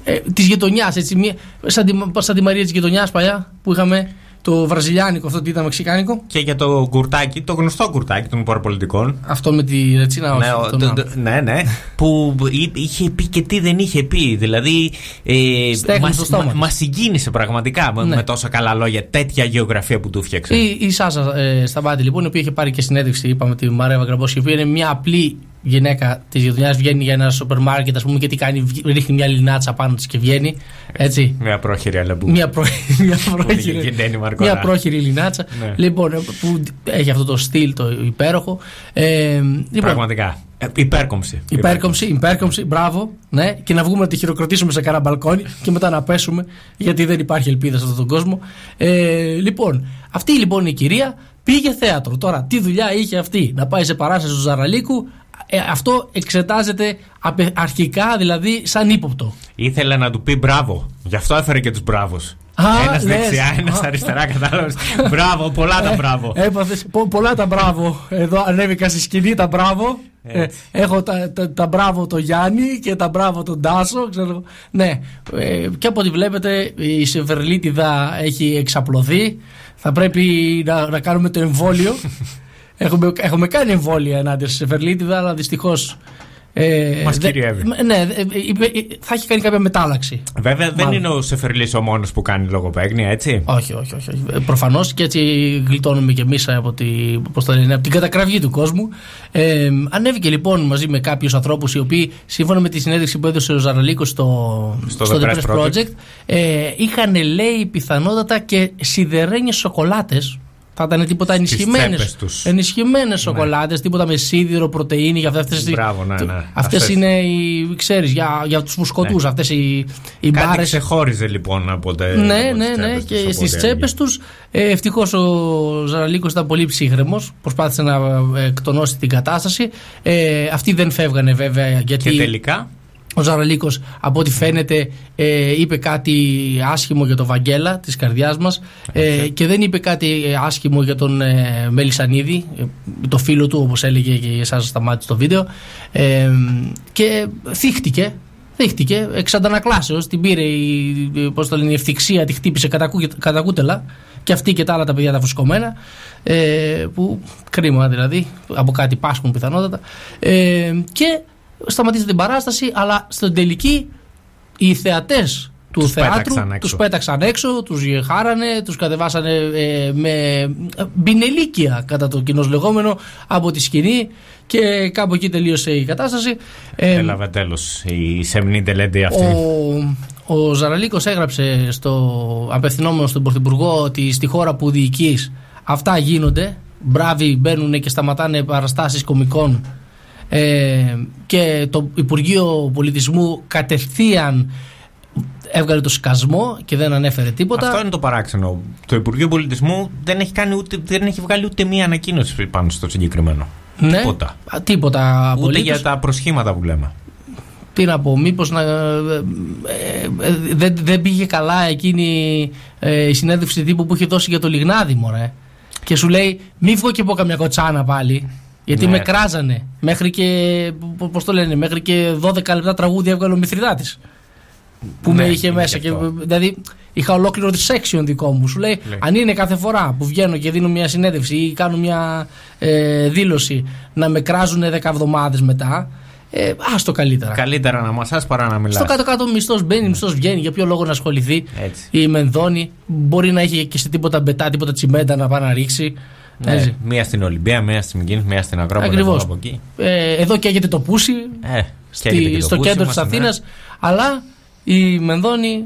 ε, της γειτονιάς, έτσι. Μια, σαν, τη, σαν τη Μαρία της γειτονιάς παλιά που είχαμε το βραζιλιάνικο, αυτό τι ήταν μεξικάνικο. Και για το κουρτάκι, το γνωστό κουρτάκι των παραπολιτικών. Αυτό με τη ρετσίνα, όχι. Ναι, ο- τον το- άλλο. το- ναι, ναι. που εί- είχε πει και τι δεν είχε πει. Δηλαδή. Ε, Στέχνει μας- στο στόμα μα, της. μας συγκίνησε πραγματικά με, Ναι. με τόσα καλά λόγια. Τέτοια γεωγραφία που του φτιάξε. Η, η Σάσα ε, Σταμπάτη, λοιπόν, η οποία είχε πάρει και συνέντευξη, είπαμε, τη Μαρέβα Γκραμπόσκη, η οποία είναι μια απλή γυναίκα της γειτονιάς, βγαίνει για ένα σούπερ μάρκετ, ας πούμε, και τι κάνει, βγ- ρίχνει μια λινάτσα πάνω της και βγαίνει. Έτσι. Μια πρόχειρη αλεμπού. Μια, προ... μια, και πρόχειρη, Ντένι Μαρκορά. μια πρόχειρη λινάτσα. Ναι. Λοιπόν, ε, που έχει αυτό το στυλ το υπέροχο. Ε, λοιπόν, Πραγματικά. Ε, υπέρκομψη. Υπέρκομψη, υπέρκομψη, μπράβο. Ναι, και να βγούμε να τη χειροκροτήσουμε σε κανένα μπαλκόνι και μετά να πέσουμε, γιατί δεν υπάρχει ελπίδα σε αυτόν τον κόσμο. Ε, λοιπόν, αυτή λοιπόν η κυρία πήγε θέατρο. Τώρα, τι δουλειά είχε αυτή, να πάει σε παράσταση του Ζαραλίκου. Ε, αυτό εξετάζεται απε- αρχικά δηλαδή σαν ύποπτο. Ήθελε να του πει μπράβο. Γι' αυτό έφερε και τους μπράβους. Α, Ένας λες. δεξιά, ένας Α. αριστερά, κατάλαβες. μπράβο, πολλά τα Ε, μπράβο. Έπαθες πο- πολλά τα μπράβο. Εδώ ανέβηκα στη σκηνή τα μπράβο. Ε, έχω τα, τα, τα μπράβο το Γιάννη και τα μπράβο τον Τάσο. Ξέρω. Ναι, ε, και από ό,τι βλέπετε η Σεβερλίτιδα έχει εξαπλωθεί. Θα πρέπει να, να κάνουμε το εμβόλιο. έχουμε, έχουμε κάνει εμβόλια ενάντια στη Σεβερλίτιδα, αλλά δυστυχώς. Ε, Μας δε- κυριεύει. Ναι, ε, είπε- ε, θα έχει κάνει κάποια μετάλλαξη. Βέβαια δεν Μάλλον. είναι ο Σεφερλής ο μόνος που κάνει λογοπαίγνια, έτσι; Όχι, όχι, όχι. όχι. Προφανώς και έτσι γλιτώνουμε και εμείς από, τη, πώς το λένε, από την κατακραυγή του κόσμου. Ε, ανέβηκε λοιπόν μαζί με κάποιους ανθρώπους οι οποίοι, σύμφωνα με τη συνέντευξη που έδωσε ο Ζαραλίκος στο, Στο The Press Project. ε, είχαν λέει πιθανότατα και σιδερένιες σοκολάτες. Θα ήταν τίποτα ενισχυμένες. τσέπες τους. Ενισχυμένες σοκολάτες, τίποτα με σίδηρο, πρωτενη. Για αυτές, Μπράβο, ναι, ναι. Αυτές Αυτές. είναι οι, ξέρεις, για, για τους μουσκοτού. Ναι. Αυτές οι, οι Κάτι μπάρες. ξεχώριζε λοιπόν από τε, Ναι, από ναι, τις ναι. τσέπες Και τους, στις οπότε τσέπες έλεγε. τους, ε, ευτυχώς ο Ζαραλίκος ήταν πολύ ψύχρεμος. Προσπάθησε να ε, εκτονώσει την κατάσταση. Ε, αυτοί δεν φεύγανε βέβαια γιατί. Και τελικά; Ο Ζαραλίκος από ό,τι φαίνεται ε, είπε κάτι άσχημο για τον Βαγγέλα της καρδιάς μας ε, και δεν είπε κάτι ε, άσχημο για τον ε, Μελισανίδη ε, το φίλο του όπως έλεγε και εσάς σταμάτησε στο βίντεο. Ε, και θύχτηκε Θύχτηκε εξ αντανακλάσεως, την πήρε η, η- πώς το λένε, η ευθυξία, τη χτύπησε κατά, κου- κατά κούτελα και αυτή και τα άλλα τα παιδιά τα φουσκωμένα ε, που κρίμα δηλαδή, από κάτι πάσχουν πιθανότατα. Ε, και σταματήσατε την παράσταση, αλλά στην τελική οι θεατές του Τους θεάτρου πέταξαν έξω. τους πέταξαν έξω, τους χάρανε, τους κατεβάσανε ε, με ε, μπινελίκια κατά το κοινός λεγόμενο από τη σκηνή και κάπου εκεί τελείωσε η κατάσταση. Ε, Έλαβε τέλος η σεμνή τελέντη αυτή. ο, ο Ζαραλίκος έγραψε στο απευθυνόμενος στον Πρωθυπουργό ότι στη χώρα που διοικείς αυτά γίνονται. Μπράβοι μπαίνουν και σταματάνε παραστάσεις κομικών ε, και το Υπουργείο Πολιτισμού κατευθείαν έβγαλε το σκασμό και δεν ανέφερε τίποτα. Αυτό είναι το παράξενο. Το Υπουργείο Πολιτισμού δεν έχει, κάνει ούτε, δεν έχει βγάλει ούτε μία ανακοίνωση πάνω στο συγκεκριμένο. Ναι. Τίποτα. Α, Τίποτα Ούτε απολύτως. για τα προσχήματα που λέμε. τι να πω, μήπως να. ε, ε, δεν, δεν πήγε καλά εκείνη ε, η συνέντευξη τύπου που είχε δώσει για το Λιγνάδι, μωρέ. Και σου λέει, μη βγω και πω καμιά κοτσάνα πάλι. Γιατί Ναι. με κράζανε. Μέχρι και. Πώς το λένε, μέχρι και 12 λεπτά τραγούδια έβγαλε ο Μηθριδάτη. Που Ναι, με είχε είναι μέσα. και Και, αυτό. δηλαδή είχα ολόκληρο τη section δικό μου. Σου λέει, Λέει. αν είναι κάθε φορά που βγαίνω και δίνω μια συνέντευξη ή κάνω μια ε, δήλωση να με κράζουν 10 εβδομάδες μετά. Ε, άστο καλύτερα. Καλύτερα να μασάς παρά να μιλάς. Στο κάτω-κάτω μισθός μπαίνει, μισθός βγαίνει. Για ποιο λόγο να ασχοληθεί Έτσι. η Μενδώνη. Μπορεί να είχε και σε τίποτα μπετά, τίποτα τσιμέντα να πάει να ρίξει. Ναι, Έτσι. μία στην Ολυμπία, μία στην Μικίνη, μία στην Ακρόπολη. Ακριβώς. εδώ Από εκεί. Ε, εδώ καίγεται το πούσι Ε, καίγεται και στη, το στο πούσι κέντρο μας, της ναι. Αθήνας. Αλλά η Μενδώνη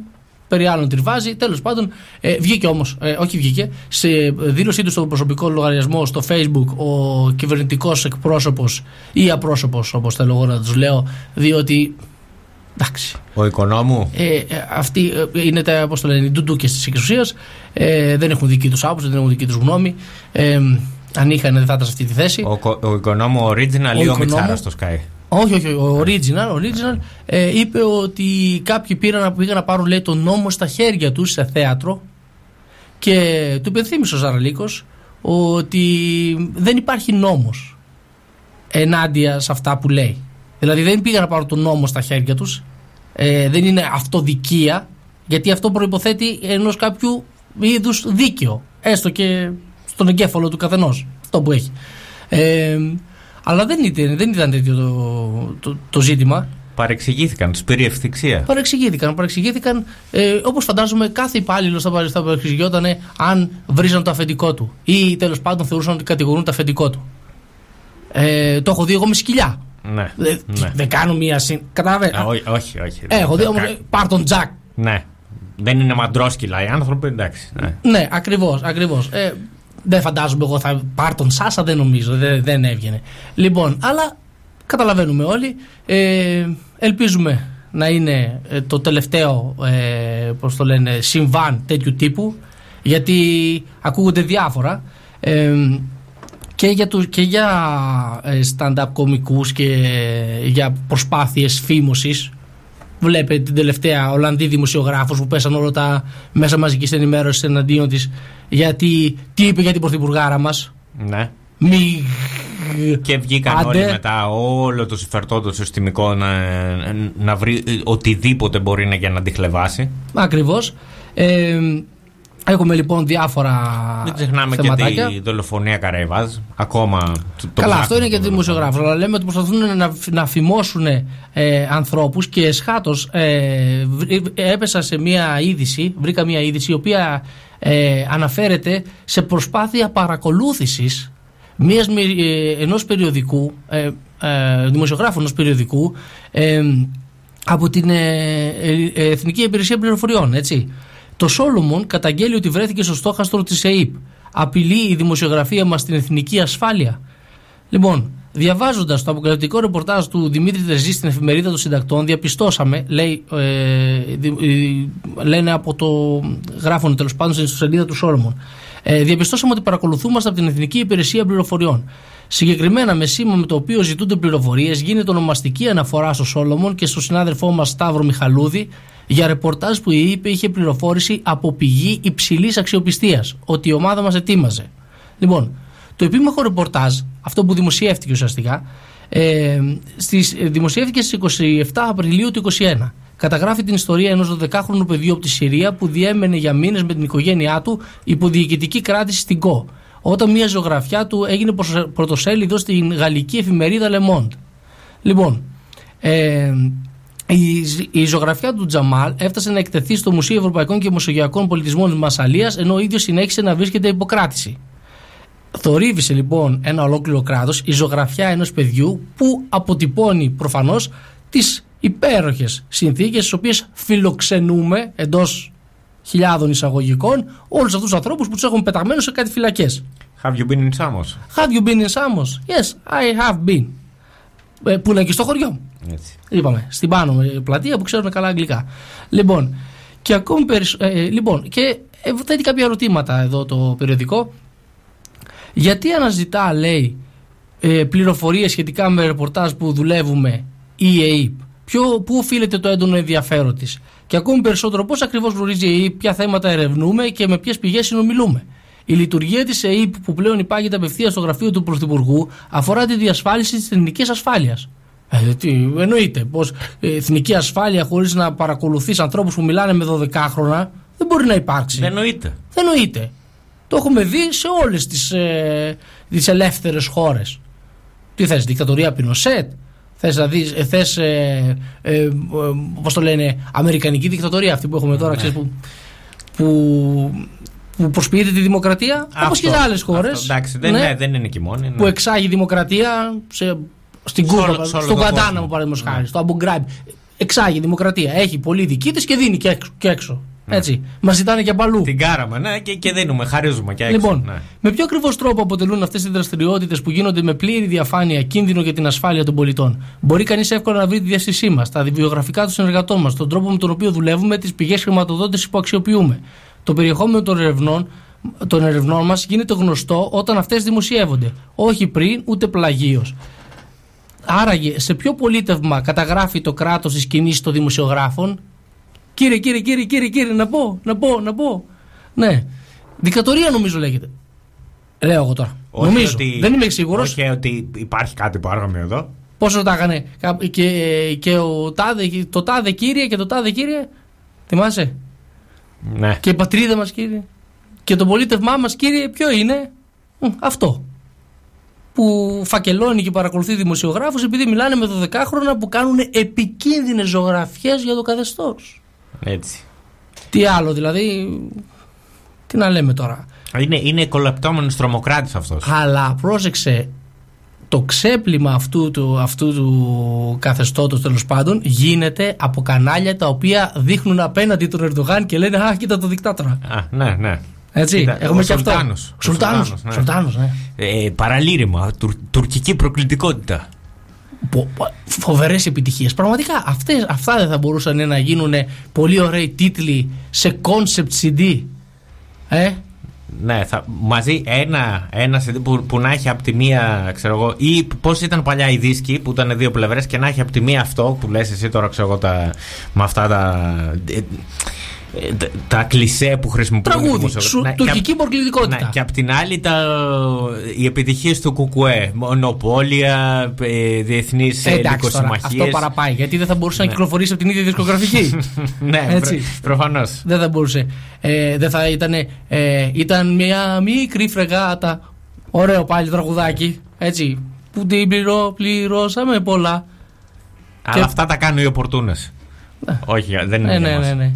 περί άλλων τριβάζει. Τέλος πάντων, ε, βγήκε όμως, ε, όχι βγήκε, σε δήλωσή του στο προσωπικό λογαριασμό στο Facebook ο κυβερνητικός εκπρόσωπος ή απρόσωπος, όπως θέλω εγώ να τους λέω, διότι. Εντάξει. Ο οικονόμου. Ε, ε, αυτοί ε, είναι τα, πώς το λένε, οι ντουντούκες της εξουσίας. Ε, δεν έχουν δική τους άποψη, δεν έχουν δική τους γνώμη. Ε, αν είχαν, δεν θα ήταν σε αυτή τη θέση. Ο, κο- ο οικονόμου original Ο ή ο οικονόμου. Μιτσάρας στο Sky; Όχι, όχι, ο original, original ε, είπε ότι κάποιοι πήραν, πήγαν να πάρουν λέει, τον νόμο στα χέρια τους σε θέατρο και του υπενθύμισε ο Ζαραλίκος ότι δεν υπάρχει νόμος ενάντια σε αυτά που λέει. Δηλαδή δεν πήγαν να πάρουν τον νόμο στα χέρια τους, ε, δεν είναι αυτοδικία, γιατί αυτό προϋποθέτει ενός κάποιου είδους δίκαιο, έστω και στον εγκέφαλο του καθενός, αυτό που έχει. Ε, αλλά δεν ήταν, δεν ήταν τέτοιο το, το, το ζήτημα. Παρεξηγήθηκαν, τους πήρε ευθυξία. Παρεξηγήθηκαν. παρεξηγήθηκαν ε, Όπως φαντάζομαι κάθε υπάλληλο θα, παρε- θα παρεξηγιόταν αν βρίζαν το αφεντικό του ή τέλος πάντων θεωρούσαν ότι κατηγορούν το αφεντικό του. Ε, το έχω δει εγώ με σκυλιά. Ναι. Δεν ναι. δεν κάνω μία συν. Καταλαβαίνετε. Α, όχι, όχι, όχι. Έχω δει Δεν όμως. κα- Πάρ τον Τζακ. Ναι. Δεν είναι μαντρόσκυλα οι άνθρωποι, εντάξει. Ναι. Ναι, ακριβώς. Ακριβώς. Ε, δεν φαντάζομαι εγώ θα πάρ τον Σάσα, δεν νομίζω. Δεν, δεν έβγαινε. Λοιπόν, αλλά καταλαβαίνουμε όλοι. Ε, ελπίζουμε να είναι ε, το τελευταίο ε, πώς το λένε, συμβάν τέτοιου τύπου γιατί ακούγονται διάφορα ε, και για, τους, και για ε, stand-up κομικούς και για προσπάθειες φήμωσης Βλέπετε την τελευταία Ολλανδή δημοσιογράφος που πέσαν όλα τα μέσα μαζικής ενημέρωσης εναντίον της γιατί τι είπε για την πρωθυπουργάρα μας ναι. μη Και βγήκαν Άντε. όλοι μετά όλο το συμφερτό το συστημικό να, να βρει ε, οτιδήποτε μπορεί να για να τη χλεβάσει. Ακριβώς ε, Έχουμε λοιπόν διάφορα Μην ξεχνάμε θεματάκια. και τη δολοφονία Καραϊβάζ. Ακόμα. το- το Καλά, ψάχνουμε αυτό είναι και το δημοσιογράφο. Αλλά λέμε ότι προσπαθούν να, να φημώσουν ε, ανθρώπους και εσχάτως ε, βρ- έπεσα σε μία είδηση, βρήκα μία είδηση η οποία ε, αναφέρεται σε προσπάθεια παρακολούθησης μιας, μη- ε, ενός περιοδικού, ε, ε, δημοσιογράφου ενός περιοδικού ε, από την ε, ε, Εθνική Υπηρεσία Πληροφοριών, έτσι. Το Σόλομον καταγγέλει ότι βρέθηκε στο στόχαστρο της ΕΕΠ. Απειλεί η δημοσιογραφία μας στην εθνική ασφάλεια. Λοιπόν, διαβάζοντας το αποκαλυπτικό ρεπορτάζ του Δημήτρη Τερζή στην εφημερίδα των συντακτών, διαπιστώσαμε, λέει, ε, δι- ε, λένε από το. γράφουν τέλος πάντων στην ιστοσελίδα του Σόλομον. Ε, διαπιστώσαμε ότι παρακολουθούμαστε από την Εθνική Υπηρεσία Πληροφοριών. Συγκεκριμένα με σήμα με το οποίο ζητούνται πληροφορίες γίνεται ονομαστική αναφορά στο Σόλομον και στο συνάδελφό μας Σταύρο Μιχαλούδη για ρεπορτάζ που η ΕΕΠ είχε πληροφόρηση από πηγή υψηλής αξιοπιστίας ότι η ομάδα μας ετοίμαζε. Λοιπόν, το επίμαχο ρεπορτάζ, αυτό που δημοσιεύτηκε ουσιαστικά, ε, στις, ε, δημοσιεύτηκε στις 27 Απριλίου του 2021. Καταγράφει την ιστορία ενός 12χρονου παιδιού από τη Συρία που διέμενε για μήνες με την οικογένειά του υπό διοικητική κράτηση στην ΚΟ. Όταν μια ζωγραφιά του έγινε προσ- πρωτοσέλιδο στην γαλλική εφημερίδα Le Monde. Λοιπόν, ε, η, η ζωγραφιά του Τζαμάλ έφτασε να εκτεθεί στο Μουσείο Ευρωπαϊκών και Μεσογειακών Πολιτισμών της Μασαλίας ενώ ο ίδιος συνέχισε να βρίσκεται υποκράτηση. Θορύβησε λοιπόν ένα ολόκληρο κράτος η ζωγραφιά ενός παιδιού που αποτυπώνει προφανώς τις υπέροχες συνθήκες στις οποίες φιλοξενούμε εντός χιλιάδων εισαγωγικών όλους αυτούς τους ανθρώπους που τους έχουν πεταμένου σε κάτι φυλακές. Have you been in Samos? Have you been in Samos? Yes, I have been. Ε, που είναι εκεί στο χωριό μου. Έτσι. Είπαμε, στην πάνω ε, πλατεία που ξέρουμε καλά αγγλικά. Λοιπόν, και ακόμη περισσ... ε, ε, λοιπόν, και ε, θέτει κάποια ερωτήματα εδώ το περιοδικό. Γιατί αναζητά, λέει, ε, πληροφορίες σχετικά με ρεπορτάζ που δουλεύουμε η ΕΕΠ; ποιο, πού οφείλεται το έντονο ενδιαφέρον της; Και ακόμη περισσότερο πώς ακριβώς γνωρίζει η ΕΕΠ, ποια θέματα ερευνούμε και με ποιες πηγές συνομιλούμε. Η λειτουργία της ΕΕΠ, που πλέον υπάγεται απευθείας στο γραφείο του Πρωθυπουργού, αφορά τη διασφάλιση της εθνικής ασφάλειας. Ε, τι, εννοείται. Πώ εθνική ασφάλεια χωρίς να παρακολουθείς ανθρώπους που μιλάνε με 12χρονα δεν μπορεί να υπάρξει. Δεν εννοείται. Δεν εννοείται. Το έχουμε δει σε όλες τις ε, τις ελεύθερες χώρες. Τι θες, δικτατορία Πινοσέτ, θες να δεις, ε, θες, ε, ε, ε, πώς το λένε, Αμερικανική δικτατορία αυτή που έχουμε τώρα, Ναι. ξέρεις, που, που, που προσποιείται τη δημοκρατία, όπως και σε άλλες χώρες. Εντάξει, δεν, ναι, δεν είναι και η μόνη. ναι. Που εξάγει δημοκρατία σε, στην Σε όλο- Κούβα, σε όλο στον τον Κατάναμο κόσμο. παραδείγματος Ναι. χάρη, στο Αμπουγκράιμπ. Εξάγει δημοκρατία. Έχει πολύ δική της και δίνει και έξω. Και έξω. Έτσι. Μας ζητάνε και από αλλού. Ναι. Την κάραμε, ναι, και, και δίνουμε, χαρίζουμε και έξω. Λοιπόν, ναι. με ποιο ακριβώς τρόπο αποτελούν αυτές οι δραστηριότητες που γίνονται με πλήρη διαφάνεια κίνδυνο για την ασφάλεια των πολιτών; Μπορεί κανείς εύκολα να βρει τη διαστησή μας, τα βιογραφικά των συνεργατών μας, τον τρόπο με τον οποίο δουλεύουμε, τις πηγές χρηματοδότησης που αξιοποιούμε; Το περιεχόμενο των ερευνών, των ερευνών μας γίνεται γνωστό όταν αυτές δημοσιεύονται. Όχι πριν, ούτε πλαγίως. Άραγε, σε ποιο πολίτευμα καταγράφει το κράτος τις κινήσεις των δημοσιογράφων, Κύριε, κύριε, κύριε, κύριε, κύριε, να πω, να πω, να πω. Ναι. Δικτατορία νομίζω λέγεται. Λέω εγώ τώρα. Όχι νομίζω. ότι- Δεν είμαι σίγουρος. Όχι ότι υπάρχει κάτι που άργαμε εδώ. Πόσο τα έκανε. Κα- Και, και ο τάδε, το τάδε κύριε και το τάδε κύριε. Θυμάσαι; Ναι. Και η πατρίδα μας κύριε. Και το πολίτευμά μας κύριε, ποιο είναι; Μ, αυτό. Που φακελώνει και παρακολουθεί δημοσιογράφους επειδή μιλάνε με 12χρονα που κάνουν επικίνδυνες ζωγραφιές για το καθεστώς. Έτσι. Τι άλλο δηλαδή. Τι να λέμε τώρα; Είναι, είναι κολαπτόμενο τρομοκράτης αυτός. Αλλά πρόσεξε, το ξέπλυμα αυτού του, αυτού του καθεστώτος τέλος πάντων γίνεται από κανάλια τα οποία δείχνουν απέναντι τον Ερντογάν και λένε Α, κοίτα το δικτάτορα. Α, ναι, ναι. Έτσι, Κοίτα, έχουμε ο και αυτό. Σουλτάνος. Ο Σουλτάνος, Σουλτάνος, ναι. Σουλτάνος, ναι. Ε, παραλήρημα, τουρ, τουρκική προκλητικότητα. Φοβερές επιτυχίες. Πραγματικά αυτές, αυτά δεν θα μπορούσαν να γίνουν πολύ ωραίοι τίτλοι σε concept CD. Ε, Ναι, θα, μαζί ένα, ένα CD που, που να έχει από τη μία, ξέρω εγώ, ή πώς ήταν παλιά οι δίσκοι που ήταν δύο πλευρές και να έχει από τη μία αυτό που λες εσύ τώρα, ξέρω εγώ, τα, με αυτά τα. Ε, ε, τα, τα κλισέ που χρησιμοποιούν οι τραγούδι. δημοσιογράφοι. Σου, Ναι, και τουρκική απ- προκλητικότητα. Ναι, και απ' την άλλη τα, οι επιτυχίες του Κουκουέ. Μονοπόλια, ε, διεθνείς Ε, εντάξει τώρα, λυκοσυμμαχίε. αυτό παραπάει. Γιατί δεν θα μπορούσε να Ναι. κυκλοφορήσει από την ίδια δισκογραφική. ναι, Έτσι. προφανώς. Δεν θα μπορούσε. Ε, δεν θα ήταν. Ε, ήταν μια μικρή φρεγάτα. Ωραίο πάλι τραγουδάκι. Έτσι. Που την πληρώ, πληρώσαμε πολλά. Αλλά Και- αυτά τα κάνουν οι οπορτούνε. Όχι, δεν είναι. Ναι, για ναι, μας. ναι, ναι.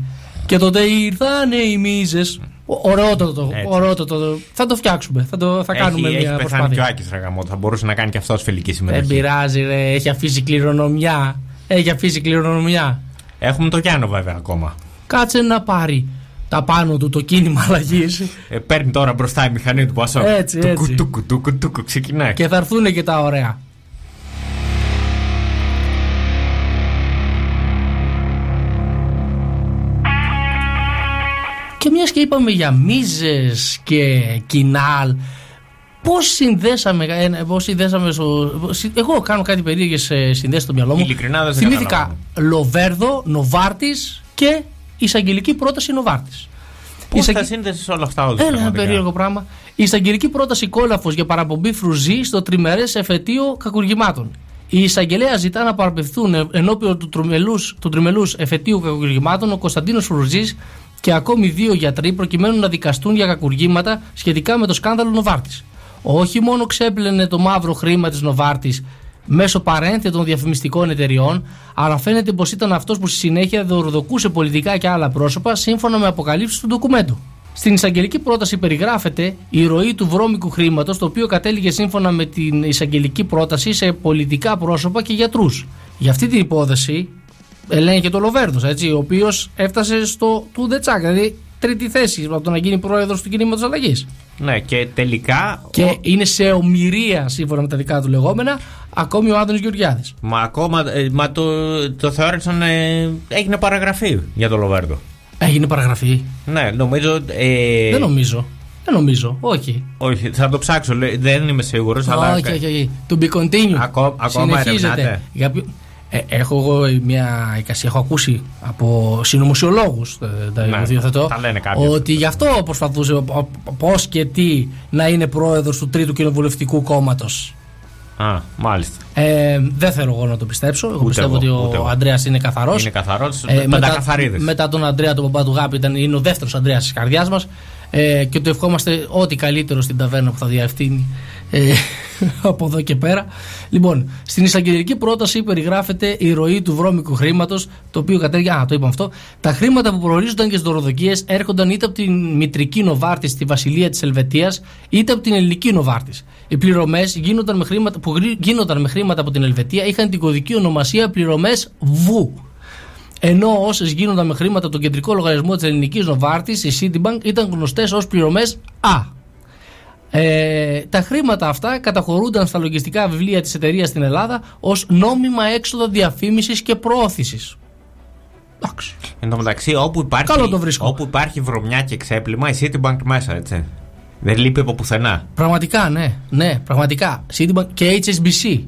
Και τότε ήρθανε οι μίζες. Ωραιότατο. Έτσι. ωραιότατο. Θα το φτιάξουμε. Θα, το, θα κάνουμε έχει, μια έχει πεθάνει και ο προσπάθεια. Άκης ρε γαμώτο. Θα μπορούσε να κάνει και αυτός φιλική Δεν συμμετοχή. πειράζει, ρε. Έχει αφήσει κληρονομιά. Έχει αφήσει κληρονομιά. Έχουμε το Γιάννο βέβαια ακόμα. Κάτσε να πάρει τα πάνω του το κίνημα αλλαγής. Ε, παίρνει τώρα μπροστά η μηχανή του Πασό. Έτσι, Τουκου, έτσι. τουκου, τουκου, τουκου, ξεκινάει. Και θα έρθουν και τα ωραία. Και μιας και είπαμε για μίζες και κοινάλ, πώς συνδέσαμε, ε, πώς συνδέσαμε στο, εγώ κάνω κάτι περίεργες συνδέσεις στο μυαλό μου. Ειλικρινά δεν σε Θυμήθηκα καταλαβαίνω. Λοβέρδο, Νοβάρτης και εισαγγελική πρόταση Νοβάρτης. Πώς Εισαγγε- τα σύνδεσαι όλα αυτά όντως, Έλα, ένα πραγματικά; περίεργο πράγμα. Η εισαγγελική πρόταση κόλαφος για παραπομπή φρουζή στο τριμερές εφετείο κακουργημάτων. Η εισαγγελέα ζητά να παραπευθούν ε- ενώπιον του, τριμελούς, του τριμελούς εφετείου κακουργημάτων ο Κωνσταντίνος Φρουζής και ακόμη δύο γιατροί προκειμένου να δικαστούν για κακουργήματα σχετικά με το σκάνδαλο Νοβάρτης. Όχι μόνο ξέπλαινε το μαύρο χρήμα της Νοβάρτης μέσω παρένθετων διαφημιστικών εταιριών, αλλά φαίνεται πως ήταν αυτός που στη συνέχεια δωροδοκούσε πολιτικά και άλλα πρόσωπα σύμφωνα με αποκαλύψεις του ντοκουμέντου. Στην εισαγγελική πρόταση περιγράφεται η ροή του βρώμικου χρήματος, το οποίο κατέληγε σύμφωνα με την εισαγγελική πρόταση σε πολιτικά πρόσωπα και γιατρούς. Για αυτή την υπόθεση ελέγχει και το Λοβέρδος, έτσι, ο οποίος έφτασε στο του Δετσάκ, δηλαδή τρίτη θέση από το να γίνει πρόεδρος του κινήματος αλλαγής. Ναι, και τελικά. Και είναι σε ομοιρία, σύμφωνα με τα δικά του λεγόμενα, ακόμη ο Άδωνης Γεωργιάδης. Μα ακόμα. ε, μα το, το θεώρησαν. ε, έγινε παραγραφή για το Λοβέρδο. Έγινε παραγραφή. Ναι, νομίζω. Ε, Δεν νομίζω. Δεν νομίζω. Όχι. Όχι, θα το ψάξω. λέει, Δεν είμαι σίγουρος. αλλά. όχι, όχι, όχι. To be continued. Ακό- ακόμα Συνεχίζεται. ερευνάτε. Για ποιο- Ε, έχω εγώ μια εικασία, έχω ακούσει από συνωμοσιολόγους, τα Ναι, υιοθετώ, τα λένε κάποιοι. ότι γι' αυτό προσπαθούσε πώς και τι να είναι πρόεδρος του Τρίτου Κοινοβουλευτικού Κόμματος. Α, μάλιστα. Ε, δεν θέλω εγώ να το πιστέψω. Εγώ Ούτε πιστεύω εγώ, ότι ούτε ο εγώ. Αντρέα είναι καθαρός. Είναι καθαρός, μετά, πεντακαθαρίδης. μετά τον Αντρέα τον παπά του Γάπη ήταν, είναι ο δεύτερος Αντρέα της καρδιάς μας. Ε, και του ευχόμαστε ό,τι καλύτερο στην ταβέρνα που θα διευθύνει ε, από εδώ και πέρα. Λοιπόν, στην εισαγγελική πρόταση περιγράφεται η ροή του βρώμικου χρήματος, το οποίο κατέργει. Α, το είπαμε αυτό. Τα χρήματα που προορίζονταν για τι δωροδοκίες έρχονταν είτε από την μητρική Νοβάρτης στη Βασιλεία της Ελβετίας, είτε από την ελληνική Νοβάρτης. Οι πληρωμές γίνονταν με χρήματα, που γρή- γίνονταν με χρήματα από την Ελβετία είχαν την κωδική ονομασία πληρωμές ΒΟΥ. Ενώ όσες γίνονταν με χρήματα από τον κεντρικό λογαριασμό της ελληνικής Νοβάρτης, η Citibank, ήταν γνωστές ως πληρωμές Α. Ε, τα χρήματα αυτά καταχωρούνταν στα λογιστικά βιβλία της εταιρείας στην Ελλάδα ως νόμιμα έξοδα διαφήμισης και προώθησης. Εν τω μεταξύ, όπου υπάρχει, Καλό το βρίσκω. όπου υπάρχει βρωμιά και ξέπλυμα, η Citibank μέσα, έτσι. Δεν λείπει από πουθενά. Πραγματικά, ναι, ναι, πραγματικά. Citibank και HSBC.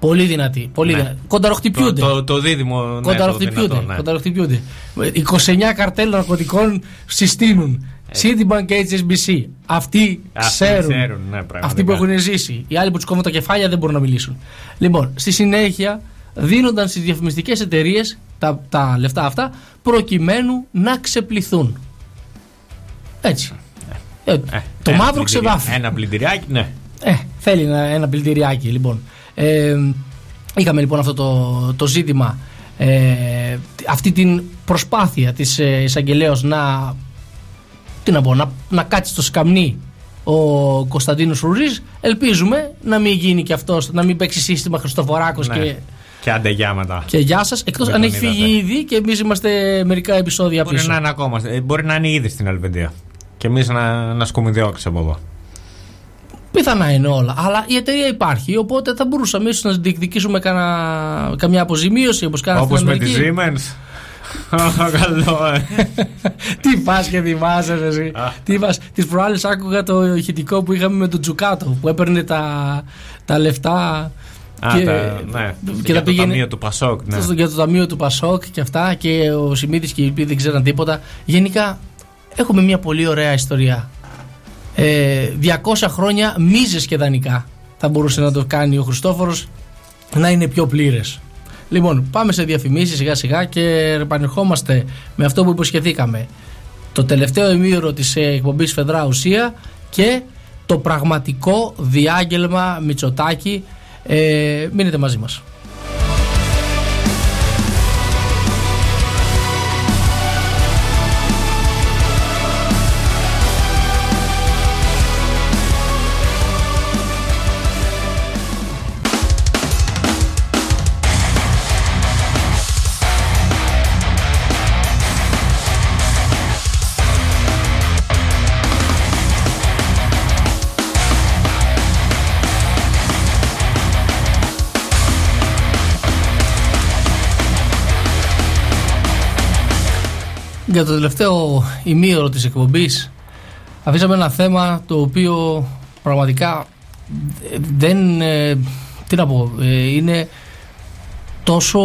Πολύ δυνατή. Πολύ Ναι. δυνατή. Κονταροχτυπιούνται. Το, το, το δίδυμο. ναι, το Κονταροχτυπιούνται. δυνατό, ναι. κονταροχτυπιούνται. 29 καρτέλ ναρκωτικών συστήνουν. Citibank και HSBC. Αυτοί Ε. Αυτοί ξέρουν. ξέρουν, ναι, πραγματικά. Αυτοί που έχουν ζήσει. Οι άλλοι που τους κόβουν τα κεφάλια δεν μπορούν να μιλήσουν. Λοιπόν, στη συνέχεια δίνονταν στις διαφημιστικές εταιρείες τα, τα λεφτά αυτά προκειμένου να ξεπληθούν. Έτσι. Ε, το Ένα μαύρο πλυντηριά- ξεβάφει. Ένα πλυντηριάκι, ναι. Ε, θέλει ένα, ένα πλυντηριάκι λοιπόν. Ε, είχαμε λοιπόν αυτό το, το ζήτημα, ε, αυτή την προσπάθεια της ε, εισαγγελέως να, τι να πω, να, να κάτσει στο σκαμνί ο Κωνσταντίνος Φρουζής. Ελπίζουμε να μην γίνει και αυτός, να μην παίξει σύστημα Χριστοφοράκος Ναι. και, Και άντε γεια μετά. και γεια σας. Εκτός Δεν αν τον έχει φύγει είδατε. ήδη και εμείς είμαστε μερικά επεισόδια Μπορεί πίσω. να είναι ακόμα. ε, Μπορεί να είναι ήδη στην Ελβετία. Και εμείς να, να σκουμιδιώξει από εδώ. Πιθανά είναι όλα. Αλλά η εταιρεία υπάρχει. Οπότε θα μπορούσαμε ίσως να διεκδικήσουμε κανα, καμιά αποζημίωση όπως κάναμε Όπως στην με τη Αμερική. Siemens. Καλό, ε. Τι πας και θυμάσαι, ρε, εσύ. Τι πας. Τις προάλλες άκουγα το ηχητικό που είχαμε με τον Τζουκάτο που έπαιρνε τα, τα λεφτά. Α, και, τα, ναι. και για τα το πήγαινε ταμείο του Πασόκ. Ναι. στο- για το ταμείο του Πασόκ και αυτά. Και ο Σιμίτη και οι οποίοι δεν ξέραν τίποτα. Γενικά έχουμε μια πολύ ωραία ιστορία. Ε, 200 χρόνια μίζες και δανεικά θα μπορούσε να το κάνει ο Χριστόφορος να είναι πιο πλήρες Λοιπόν, πάμε σε διαφημίσεις σιγά σιγά και επανερχόμαστε με αυτό που υποσχεθήκαμε. Το τελευταίο ημίωρο της ε, εκπομπής Φεδρά Ουσία και το πραγματικό διάγγελμα Μητσοτάκη. Ε, μείνετε μαζί μας. Για το τελευταίο ημίωρο της εκπομπής αφήσαμε ένα θέμα το οποίο πραγματικά δεν, ε, τι να πω, ε, είναι τόσο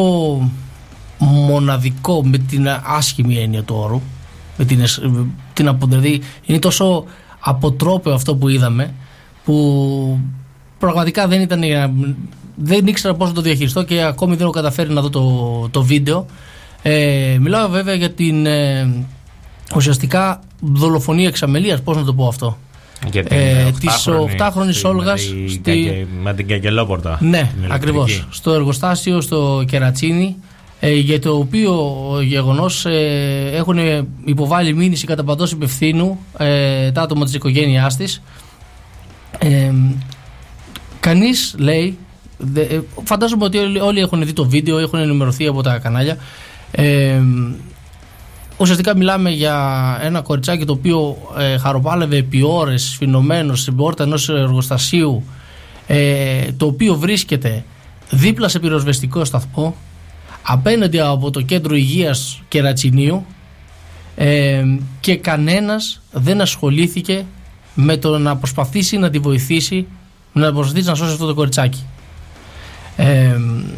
μοναδικό με την άσχημη έννοια του όρου, με την, εσ- ε, τι να πω, δηλαδή είναι τόσο αποτρόπαιο αυτό που είδαμε που πραγματικά δεν ήταν για- δεν ήξερα πώς να το διαχειριστώ και ακόμη δεν έχω καταφέρει να δω το, το βίντεο ε, μιλάω βέβαια για την ε, ουσιαστικά δολοφονία εξαμελίας πώς να το πω αυτό Για την Ε, ε, της 8χρονη 8χρονης στη- Όλγας με τη στη- Καγκε- Με την Καγκελόπορτα. ναι, την ηλεκτρική. ακριβώς. Στο εργοστάσιο στο Κερατσίνι, ε, για το οποίο γεγονός ε, έχουν υποβάλει μήνυση κατά παντός υπευθύνου ε, τα άτομα της οικογένειάς της. Ε, κανείς λέει, δε, ε, φαντάζομαι ότι όλοι, όλοι έχουν δει το βίντεο, έχουν ενημερωθεί από τα κανάλια. Ε, ουσιαστικά μιλάμε για ένα κοριτσάκι το οποίο ε, χαροπάλευε επί ώρες σφινωμένο στην πόρτα ενός εργοστασίου ε, το οποίο βρίσκεται δίπλα σε πυροσβεστικό σταθμό απέναντι από το κέντρο υγείας Κερατσινίου ε, και κανένας δεν ασχολήθηκε με το να προσπαθήσει να τη βοηθήσει να προσπαθήσει να σώσει αυτό το κοριτσάκι. Ε,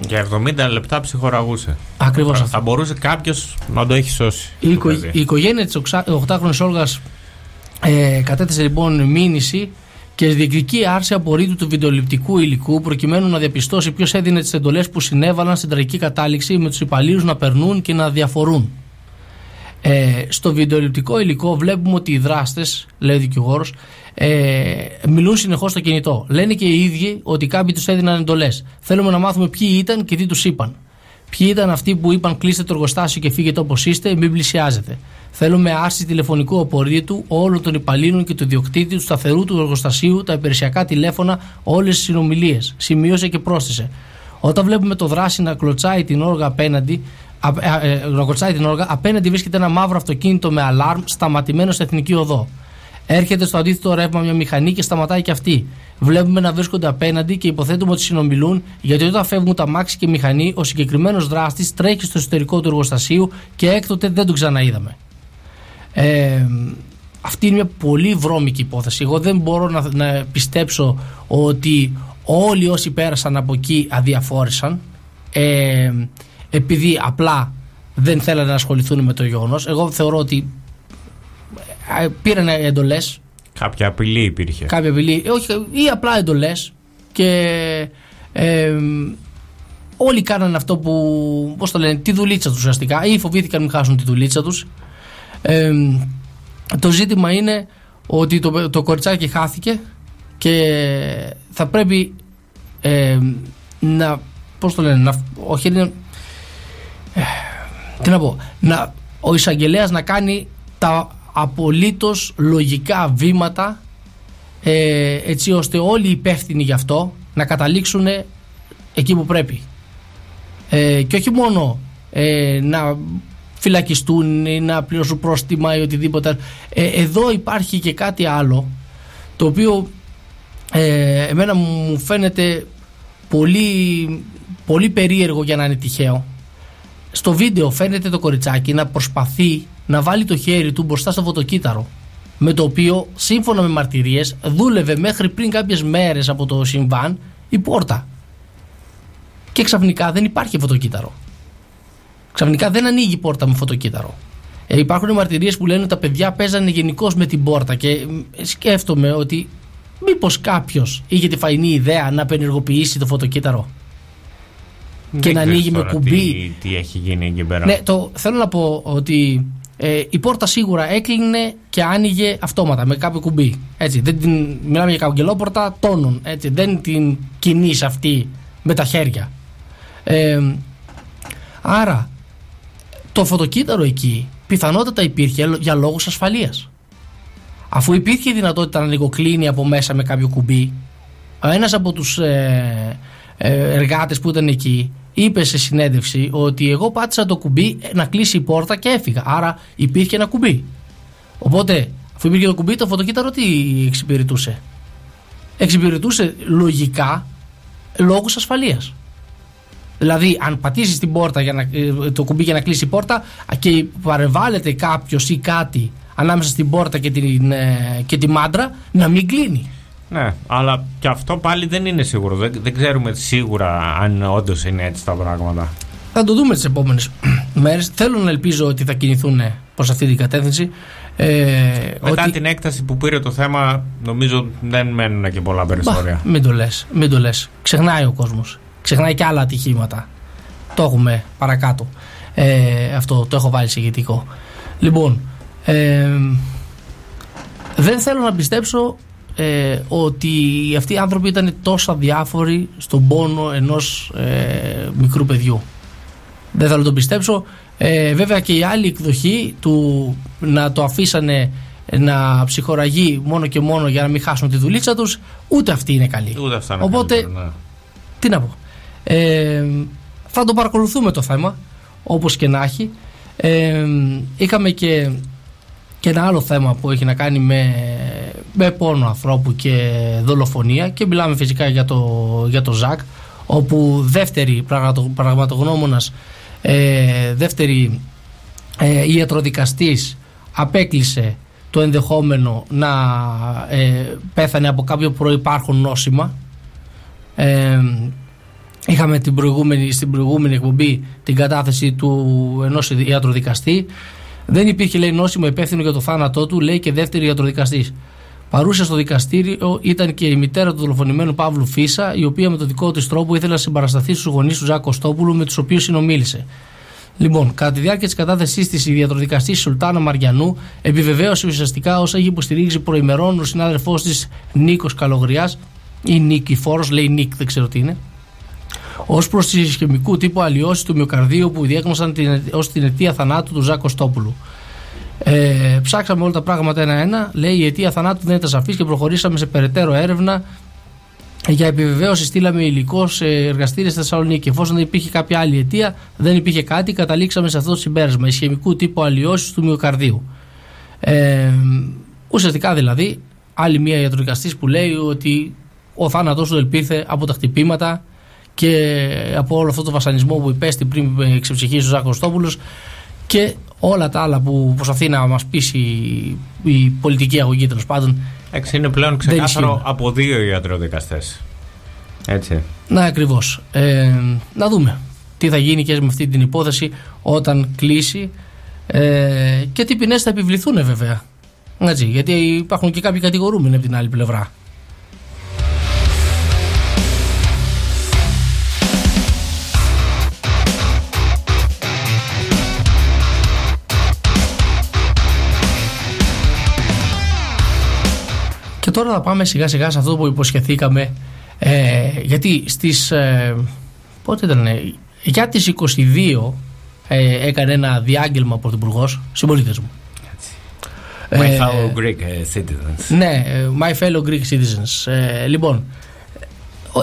Για 70 λεπτά ψυχοραγούσε. Ακριβώς θα, αυτό. θα μπορούσε κάποιος να το έχει σώσει. η, το οικο- παιδί. η οικογένεια της 8χρονης Όλγας ε, κατέθεσε λοιπόν μήνυση και διεκδικεί άρση απορρίτου του βιντεοληπτικού υλικού προκειμένου να διαπιστώσει ποιος έδινε τις εντολές που συνέβαλαν στην τραγική κατάληξη με τους υπαλλήλους να περνούν και να διαφορούν. Ε, στο βιντεοληπτικό υλικό βλέπουμε ότι οι δράστες, λέει ο δικηγόρος, ε, μιλούν συνεχώς στο κινητό. Λένε και οι ίδιοι ότι κάποιοι τους έδιναν εντολές. Θέλουμε να μάθουμε ποιοι ήταν και τι τους είπαν. Ποιοι ήταν αυτοί που είπαν κλείστε το εργοστάσιο και φύγετε όπως είστε, μην πλησιάζετε. Θέλουμε άρση τηλεφωνικού απορρίτου όλων των υπαλλήλων και του διοκτήτη του σταθερού του εργοστασίου, τα υπηρεσιακά τηλέφωνα, όλες τις συνομιλίες. Σημείωσε και πρόσθεσε. Όταν βλέπουμε το δράση να κλωτσάει την όργα απέναντι, α, ε, ε, να κλωτσάει την όργα, απέναντι βρίσκεται ένα μαύρο αυτοκίνητο με αλάρμ σταματημένο σε εθνική οδό. Έρχεται στο αντίθετο ρεύμα μια μηχανή και σταματάει και αυτή. Βλέπουμε να βρίσκονται απέναντι και υποθέτουμε ότι συνομιλούν, γιατί όταν φεύγουν τα μάξι και η μηχανή, ο συγκεκριμένος δράστης τρέχει στο εσωτερικό του εργοστασίου και έκτοτε δεν τον ξαναείδαμε. Ε, αυτή είναι μια πολύ βρώμικη υπόθεση. Εγώ δεν μπορώ να, να πιστέψω ότι όλοι όσοι πέρασαν από εκεί αδιαφόρησαν ε, επειδή απλά δεν θέλανε να ασχοληθούν με το γεγονός. Εγώ θεωρώ ότι ε, πήραν εντολές, Κάποια απειλή υπήρχε. κάποια απειλή, ε, όχι, ή απλά εντολές και ε, όλοι κάνανε αυτό που, πώς το λένε, τη δουλίτσα τους ουσιαστικά ή φοβήθηκαν να μην χάσουν τη δουλίτσα τους. Ε, το ζήτημα είναι ότι το, το κοριτσάκι χάθηκε και θα πρέπει ε, να, πώς το λένε, να, όχι, είναι, ε, τι να πω, να, ο εισαγγελέας να κάνει τα απολύτως λογικά βήματα ε, έτσι ώστε όλοι οι υπεύθυνοι γι' αυτό να καταλήξουν εκεί που πρέπει. Ε, και όχι μόνο ε, να φυλακιστούν ή να πληρώσουν πρόστιμα ή οτιδήποτε. Ε, εδώ υπάρχει και κάτι άλλο το οποίο ε, εμένα μου φαίνεται πολύ, πολύ περίεργο για να είναι τυχαίο. Στο βίντεο φαίνεται το κοριτσάκι να προσπαθεί να βάλει το χέρι του μπροστά στο φωτοκύτταρο με το οποίο σύμφωνα με μαρτυρίες δούλευε μέχρι πριν κάποιες μέρες από το συμβάν η πόρτα. Και ξαφνικά δεν υπάρχει φωτοκύτταρο. Ξαφνικά δεν ανοίγει η πόρτα με φωτοκύτταρο. Ε, υπάρχουν μαρτυρίες που λένε ότι τα παιδιά παίζανε γενικώς με την πόρτα και μ, σκέφτομαι ότι μήπως κάποιος είχε τη φαϊνή ιδέα να απενεργοποιήσει το φωτοκύτταρο και Δεν να ξέρεις ανοίγει με τώρα κουμπί Τι, τι έχει γίνει εκεί πέρα. ναι, το, θέλω να πω ότι ε, η πόρτα σίγουρα έκλεινε και άνοιγε αυτόματα με κάποιο κουμπί. Έτσι, δεν την, μιλάμε για καγκελόπορτα τόνων. Έτσι, δεν την κινείς αυτή με τα χέρια. Ε, άρα, το φωτοκύτταρο εκεί πιθανότατα υπήρχε για λόγους ασφαλείας. Αφού υπήρχε η δυνατότητα να λιγοκλίνει από μέσα με κάποιο κουμπί, ο ένας από τους ε, ε, εργάτες που ήταν εκεί είπε σε συνέντευξη ότι εγώ πάτησα το κουμπί να κλείσει η πόρτα και έφυγα. Άρα υπήρχε ένα κουμπί. Οπότε, αφού υπήρχε το κουμπί, το φωτοκύτταρο τι εξυπηρετούσε; Εξυπηρετούσε λογικά λόγους ασφαλείας. Δηλαδή, αν πατήσεις την πόρτα για να, ε, το κουμπί για να κλείσει η πόρτα και παρεμβάλλεται κάποιος ή κάτι ανάμεσα στην πόρτα και, την, ε, και τη μάντρα, να μην κλείνει. Ναι, αλλά και αυτό πάλι δεν είναι σίγουρο. Δεν, δεν ξέρουμε σίγουρα αν όντως είναι έτσι τα πράγματα. Θα το δούμε τις επόμενες μέρες. Θέλω να ελπίζω ότι θα κινηθούν προς αυτή την κατεύθυνση. Ε, Μετά ότι... την έκταση που πήρε το θέμα, νομίζω δεν μένουν και πολλά περιθώρια. Μην το λες, μην το λες. Ξεχνάει ο κόσμος. Ξεχνάει και άλλα ατυχήματα. Το έχουμε παρακάτω. Ε, αυτό το έχω βάλει σε ηγετικό. Λοιπόν, ε, δεν θέλω να πιστέψω ε, ότι αυτοί οι άνθρωποι ήταν τόσο διάφοροι στον πόνο ενός ε, μικρού παιδιού. Δεν θέλω να το πιστέψω. Ε, βέβαια και η άλλη εκδοχή του να το αφήσανε να ψυχοραγεί μόνο και μόνο για να μην χάσουν τη δουλίτσα τους ούτε αυτή είναι καλή. Ούτε αυτά είναι Οπότε, καλύτερο, ναι. τι να πω. Ε, θα το παρακολουθούμε το θέμα όπως και να έχει. Ε, είχαμε και, και ένα άλλο θέμα που έχει να κάνει με, με πόνο ανθρώπου και δολοφονία και μιλάμε φυσικά για το, για το ΖΑΚ όπου δεύτερη πραγματο, πραγματογνώμονας ε, δεύτερη ε, ιατροδικαστής απέκλεισε το ενδεχόμενο να ε, πέθανε από κάποιο προϋπάρχον νόσημα ε, Είχαμε την προηγούμενη, στην προηγούμενη εκπομπή την κατάθεση του ενός ιατροδικαστή. Δεν υπήρχε, λέει, νόσημο υπεύθυνο για το θάνατό του, λέει και δεύτερη ιατροδικαστής. Παρούσα στο δικαστήριο ήταν και η μητέρα του δολοφονημένου Παύλου Φίσα, η οποία με τον δικό της τρόπο ήθελε να συμπαρασταθεί στους γονείς του Ζάκο Κωστόπουλου, με τους οποίους συνομίλησε. Λοιπόν, κατά τη διάρκεια της κατάθεσής της, η διατροδικαστή Σουλτάνα Μαριανού επιβεβαίωσε ουσιαστικά όσα έχει υποστηρίξει προημερών ο συνάδελφός της Νίκος Καλογριάς ή Νίκη Φόρος, λέει Νίκ, δεν ξέρω τι είναι, ως προς τη ισχυμικού τύπου αλλοιώσεις του μυοκαρδίου που διέκνωσαν ως την αιτία θανάτου του Ζάκο Κωστόπουλου. Ε, ψάξαμε όλα τα πράγματα ένα-ένα. Λέει η αιτία θανάτου δεν ήταν σαφής και προχωρήσαμε σε περαιτέρω έρευνα. Για επιβεβαίωση στείλαμε υλικό σε εργαστήρια στη Θεσσαλονίκη. Εφόσον δεν υπήρχε κάποια άλλη αιτία, δεν υπήρχε κάτι, καταλήξαμε σε αυτό το συμπέρασμα. Ισχυμικού τύπου αλλοιώσεις του μυοκαρδίου. Ε, ουσιαστικά δηλαδή, άλλη μία ιατροδικαστή που λέει ότι ο θάνατός του ελπίθε από τα χτυπήματα και από όλο αυτό το βασανισμό που υπέστη πριν ξεψυχήσει ο Ζάκος Στόπουλο και όλα τα άλλα που προσπαθεί να μας πείσει η πολιτική αγωγή τέλος πάντων. Εντάξει, είναι πλέον ξεκάθαρο από δύο ιατροδικαστές. Έτσι. Ναι, ακριβώς. Ε, να δούμε τι θα γίνει και με αυτή την υπόθεση όταν κλείσει ε, και τι ποινές θα επιβληθούν βέβαια. Έτσι, γιατί υπάρχουν και κάποιοι κατηγορούμενοι από την άλλη πλευρά. Τώρα θα πάμε σιγά σιγά σε αυτό που υποσχεθήκαμε ε, γιατί στις ε, πότε ήταν για τις 22 ε, έκανε ένα διάγγελμα ο Πρωθυπουργός συμπολίτες μου My fellow Greek citizens. Ναι, my fellow Greek citizens. Ε, λοιπόν,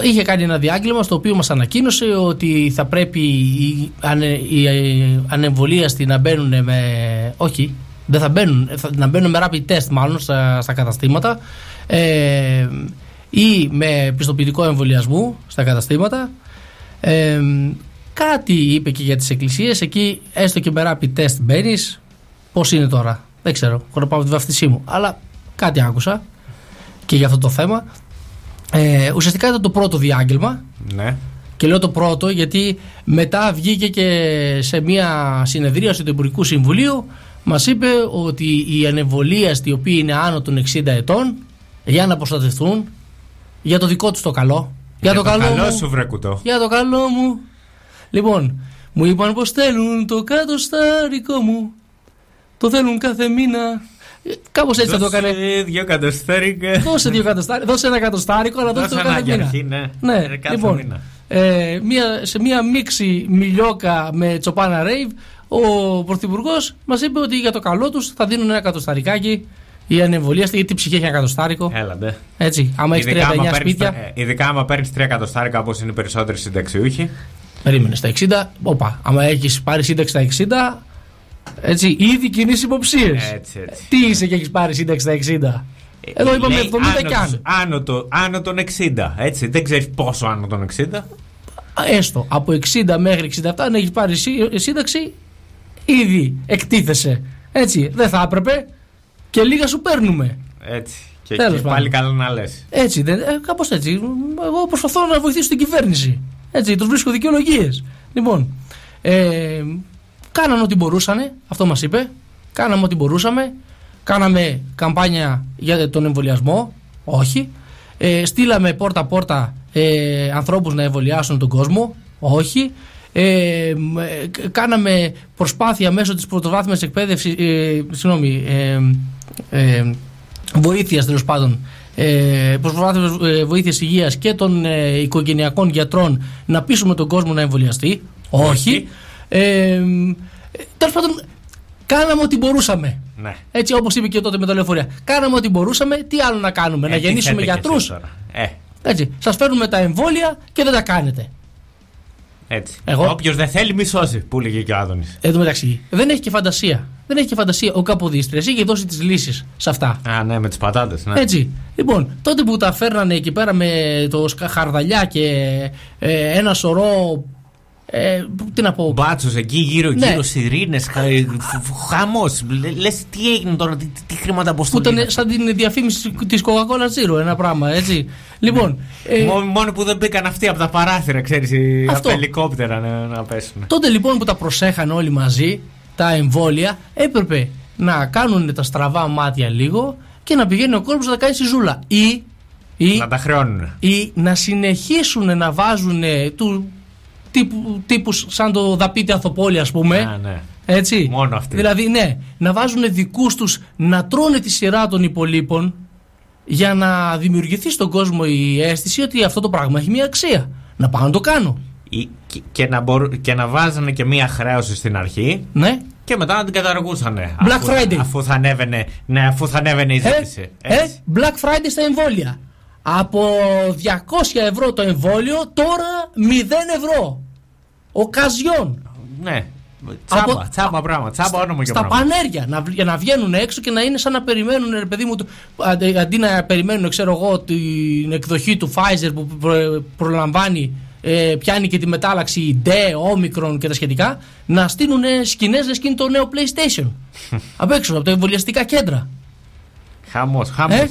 είχε κάνει ένα διάγγελμα στο οποίο μας ανακοίνωσε ότι θα πρέπει οι, ανε, οι ανεμβολίαστοι να μπαίνουν με... Όχι, δεν θα μπαίνουν, θα, να μπαίνουν με rapid test μάλλον στα, στα καταστήματα ε, ή με πιστοποιητικό εμβολιασμού στα καταστήματα. Ε, κάτι είπε και για τις εκκλησίες, εκεί έστω και με rapid test μπαίνεις. Πώς είναι τώρα, δεν ξέρω, έχω να πάω τη βαφτισή μου, αλλά κάτι άκουσα και για αυτό το θέμα. Ε, ουσιαστικά ήταν το πρώτο διάγγελμα. Ναι. Και λέω το πρώτο γιατί μετά βγήκε και σε μια συνεδρίαση του Υπουργικού Συμβουλίου μας είπε ότι οι ανεμβολίαστοι οι οποίοι είναι άνω των 60 ετών για να προστατευτούν για το δικό τους το καλό. Για, το, καλό, μου, σου βρε κουτό. Για το καλό μου. Λοιπόν, μου είπαν πως θέλουν το κατοστάρικο μου. Το θέλουν κάθε μήνα. Κάπως έτσι θα το έκανε. Δώσε δύο κατοστάρικα. Δώσε δύο κατοστάρικα. Δώσε ένα κατοστάρικο, αλλά δώσε το κάθε μήνα. Αρχή, ναι. ναι. Κάθε λοιπόν, μήνα. Ε, μια, σε μια μίξη μιλιόκα με τσοπάνα ρέιβ, ο Πρωθυπουργός μας είπε ότι για το καλό τους θα δίνουν ένα κατοσταρικάκι η ανεμβολίαστη, γιατί η ψυχή έχει ένα κατοστάρικο. Έλαντε. Έτσι, άμα έχεις 39 σπίτια. Ε, ειδικά άμα παίρνεις τρία κατοστάρικα όπως είναι οι περισσότεροι συνταξιούχοι. Περίμενε στα 60. Όπα, άμα έχεις πάρει σύνταξη στα 60, έτσι, ήδη κινείς υποψίες. Έτσι, έτσι. Τι είσαι και έχεις πάρει σύνταξη στα 60. Εδώ είπαμε 70 άνω, κι αν. Άνω, το, άνω των 60. Έτσι. Δεν ξέρεις πόσο άνω των 60. Έστω από 60 μέχρι 67, αν έχεις πάρει σύνταξη, ήδη εκτίθεσαι. Έτσι, δεν θα έπρεπε και λίγα σου παίρνουμε. Έτσι. Και, και πάλι καλά να λες. Έτσι, δεν, ε, κάπως έτσι. Εγώ προσπαθώ να βοηθήσω την κυβέρνηση. Έτσι, τους βρίσκω δικαιολογίες. Λοιπόν, ε, κάνανε ό,τι μπορούσαν, αυτό μας είπε. Κάναμε ό,τι μπορούσαμε. Κάναμε καμπάνια για τον εμβολιασμό. Όχι. Ε, στείλαμε πόρτα-πόρτα ε, ανθρώπους να εμβολιάσουν τον κόσμο. Όχι. Ε, κάναμε προσπάθεια μέσω της πρωτοβάθμιας εκπαίδευσης ε, συγγνώμη ε, ε, βοήθειας τέλος πάντων ε, προσπάθειας ε, βοήθειας υγείας και των ε, οικογενειακών γιατρών να πείσουμε τον κόσμο να εμβολιαστεί όχι ε, τέλος πάντων κάναμε ό,τι μπορούσαμε ναι. έτσι όπως είπε και τότε με τα λεωφορεία κάναμε ό,τι μπορούσαμε τι άλλο να κάνουμε να γεννήσουμε γιατρούς; ε. έτσι, σας φέρνουμε τα εμβόλια και δεν τα κάνετε έτσι. Εγώ... Όποιος δεν θέλει, μη σώσει, που έλεγε και ο Άδωνης. Εν τω μεταξύ, δεν έχει και φαντασία. Δεν έχει και φαντασία. Ο Καποδίστρια είχε δώσει τις λύσεις σε αυτά. Α, ναι, με τις πατάτες. Ναι. Έτσι. Λοιπόν, τότε που τα φέρνανε εκεί πέρα με το χαρδαλιά και ε, ένα σωρό Ε, τι να πω. Μπάτσος εκεί γύρω-γύρω, Ναι. σιρήνες, χαμός. Λε τι έγινε τώρα, τι, τι χρήματα Που αποστολή. ήταν σαν την διαφήμιση της Coca-Cola Zero, ένα πράγμα, έτσι. λοιπόν, ε, Μόνο, μόνο που δεν μπήκαν αυτοί από τα παράθυρα, ξέρεις, από Αυτό. τα ελικόπτερα να, να πέσουν. τότε λοιπόν που τα προσέχαν όλοι μαζί, τα εμβόλια, έπρεπε να κάνουν τα στραβά μάτια λίγο και να πηγαίνει ο κόσμος να τα κάνει στη ζούλα. Ή, ή, Να τα χρεώνουν. ή να συνεχίσουν να βάζουν του τύπου, τύπους σαν το δαπίτη Αθοπόλη ας πούμε Α, ναι. έτσι Μόνο αυτοί. δηλαδή ναι να βάζουν δικούς τους να τρώνε τη σειρά των υπολείπων για να δημιουργηθεί στον κόσμο η αίσθηση ότι αυτό το πράγμα έχει μια αξία να πάω να το κάνω Ή- και- Και να, μπορού- και να βάζανε και μία χρέωση στην αρχή ναι και μετά να την καταργούσανε. Black αφού, Friday. Αφού θα ανέβαινε, ναι, αφού θα ανέβαινε η ζήτηση. Ε, Black Friday στα εμβόλια. Από 200 ευρώ το εμβόλιο, τώρα 0 ευρώ. Οκαζιόν. Ναι. Τσάμπα, Από- τσάμπα πράγμα, τσάμπα όνομα και Στα πράγμα. πανέρια. Να, β- για να βγαίνουν έξω και να είναι σαν να περιμένουν, ρε παιδί μου, το- αντί, αντί να περιμένουν, ξέρω εγώ, την εκδοχή του Pfizer που προ- προλαμβάνει, ε, πιάνει και τη μετάλλαξη D, Omicron και τα σχετικά, να στείλουν σκηνές λες και είναι το νέο PlayStation. Απ' έξω, από τα εμβολιαστικά κέντρα. Χαμός, χαμός. Ε,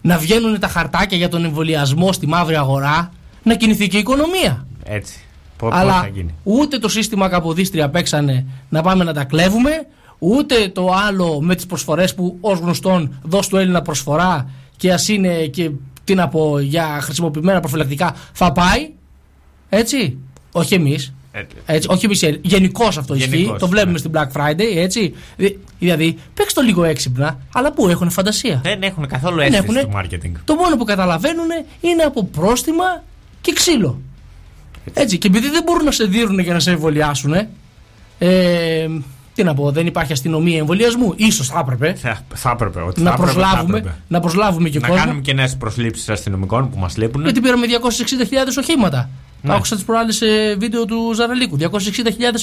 να βγαίνουν τα χαρτάκια για τον εμβολιασμό στη μαύρη αγορά, να κινηθεί και η οικονομία. Έτσι. Πο- πώς Αλλά θα γίνει. ούτε το σύστημα καποδίστρια παίξανε να πάμε να τα κλέβουμε, ούτε το άλλο με τις προσφορές που ως γνωστόν δώσ' του Έλληνα προσφορά και ας είναι και τι να πω για χρησιμοποιημένα προφυλακτικά θα πάει. Έτσι. Όχι εμείς. Έτσι, όχι εμείς, γενικώς αυτό ισχύει. Γενικώς, Το βλέπουμε στην Black Friday, έτσι. Δη- Δηλαδή, παίξτε το λίγο έξυπνα, αλλά πού έχουν φαντασία. Δεν έχουν καθόλου Δεν αίσθηση έχουνε. του marketing. Το μόνο που καταλαβαίνουν είναι από πρόστιμα και ξύλο. Έτσι. Και επειδή δεν μπορούν να σε δίνουν για να σε εμβολιάσουν, ε, τι να πω, δεν υπάρχει αστυνομία εμβολιασμού. σω θα έπρεπε. Θα, θα έπρεπε. Ότι να, θα έπρεπε, θα προσλάβουμε, έπρεπε. να προσλάβουμε και Να κόσμο. κάνουμε και νέες προσλήψεις αστυνομικών που μας λείπουν. Γιατί πήραμε 260.000 οχήματα. Ναι. Άκουσα τι προάλλε βίντεο του Ζαραλίκου. 260.000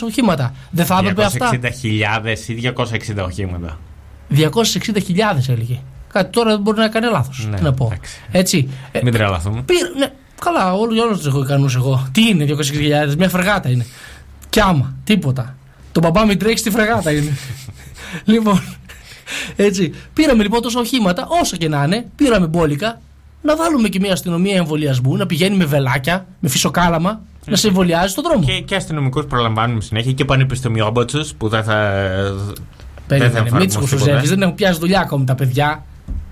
οχήματα. Δεν θα έπρεπε αυτά. 260.000 ή 260 οχήματα. 260.000 έλεγε. Κάτι τώρα μπορεί να κάνει λάθος. Ναι, τι να πω. Έτσι. Ε, Μην τρελαθούμε. Πήρα, ναι, καλά, όλου όλους τους έχω ικανούς εγώ. Τι είναι 260.000, μια φρεγάτα είναι. Κι άμα, τίποτα. Το μπαμπά μην τρέχει στη φρεγάτα είναι. λοιπόν, έτσι. Πήραμε λοιπόν τόσα οχήματα, όσο και να είναι, πήραμε μπόλικα, να βάλουμε και μια αστυνομία εμβολιασμού, να πηγαίνει με βελάκια, με φυσοκάλαμα, να σε εμβολιάζει στον δρόμο. Και, και αστυνομικούς προλαμβάνουμε συνέχεια και πανεπιστημιόμπατσους που δεν θα. Περίμενε, δεν θα μην τους εφαρμοστεί κουστουζεύει, ποτέ. δεν έχουν πιάσει δουλειά ακόμη τα παιδιά.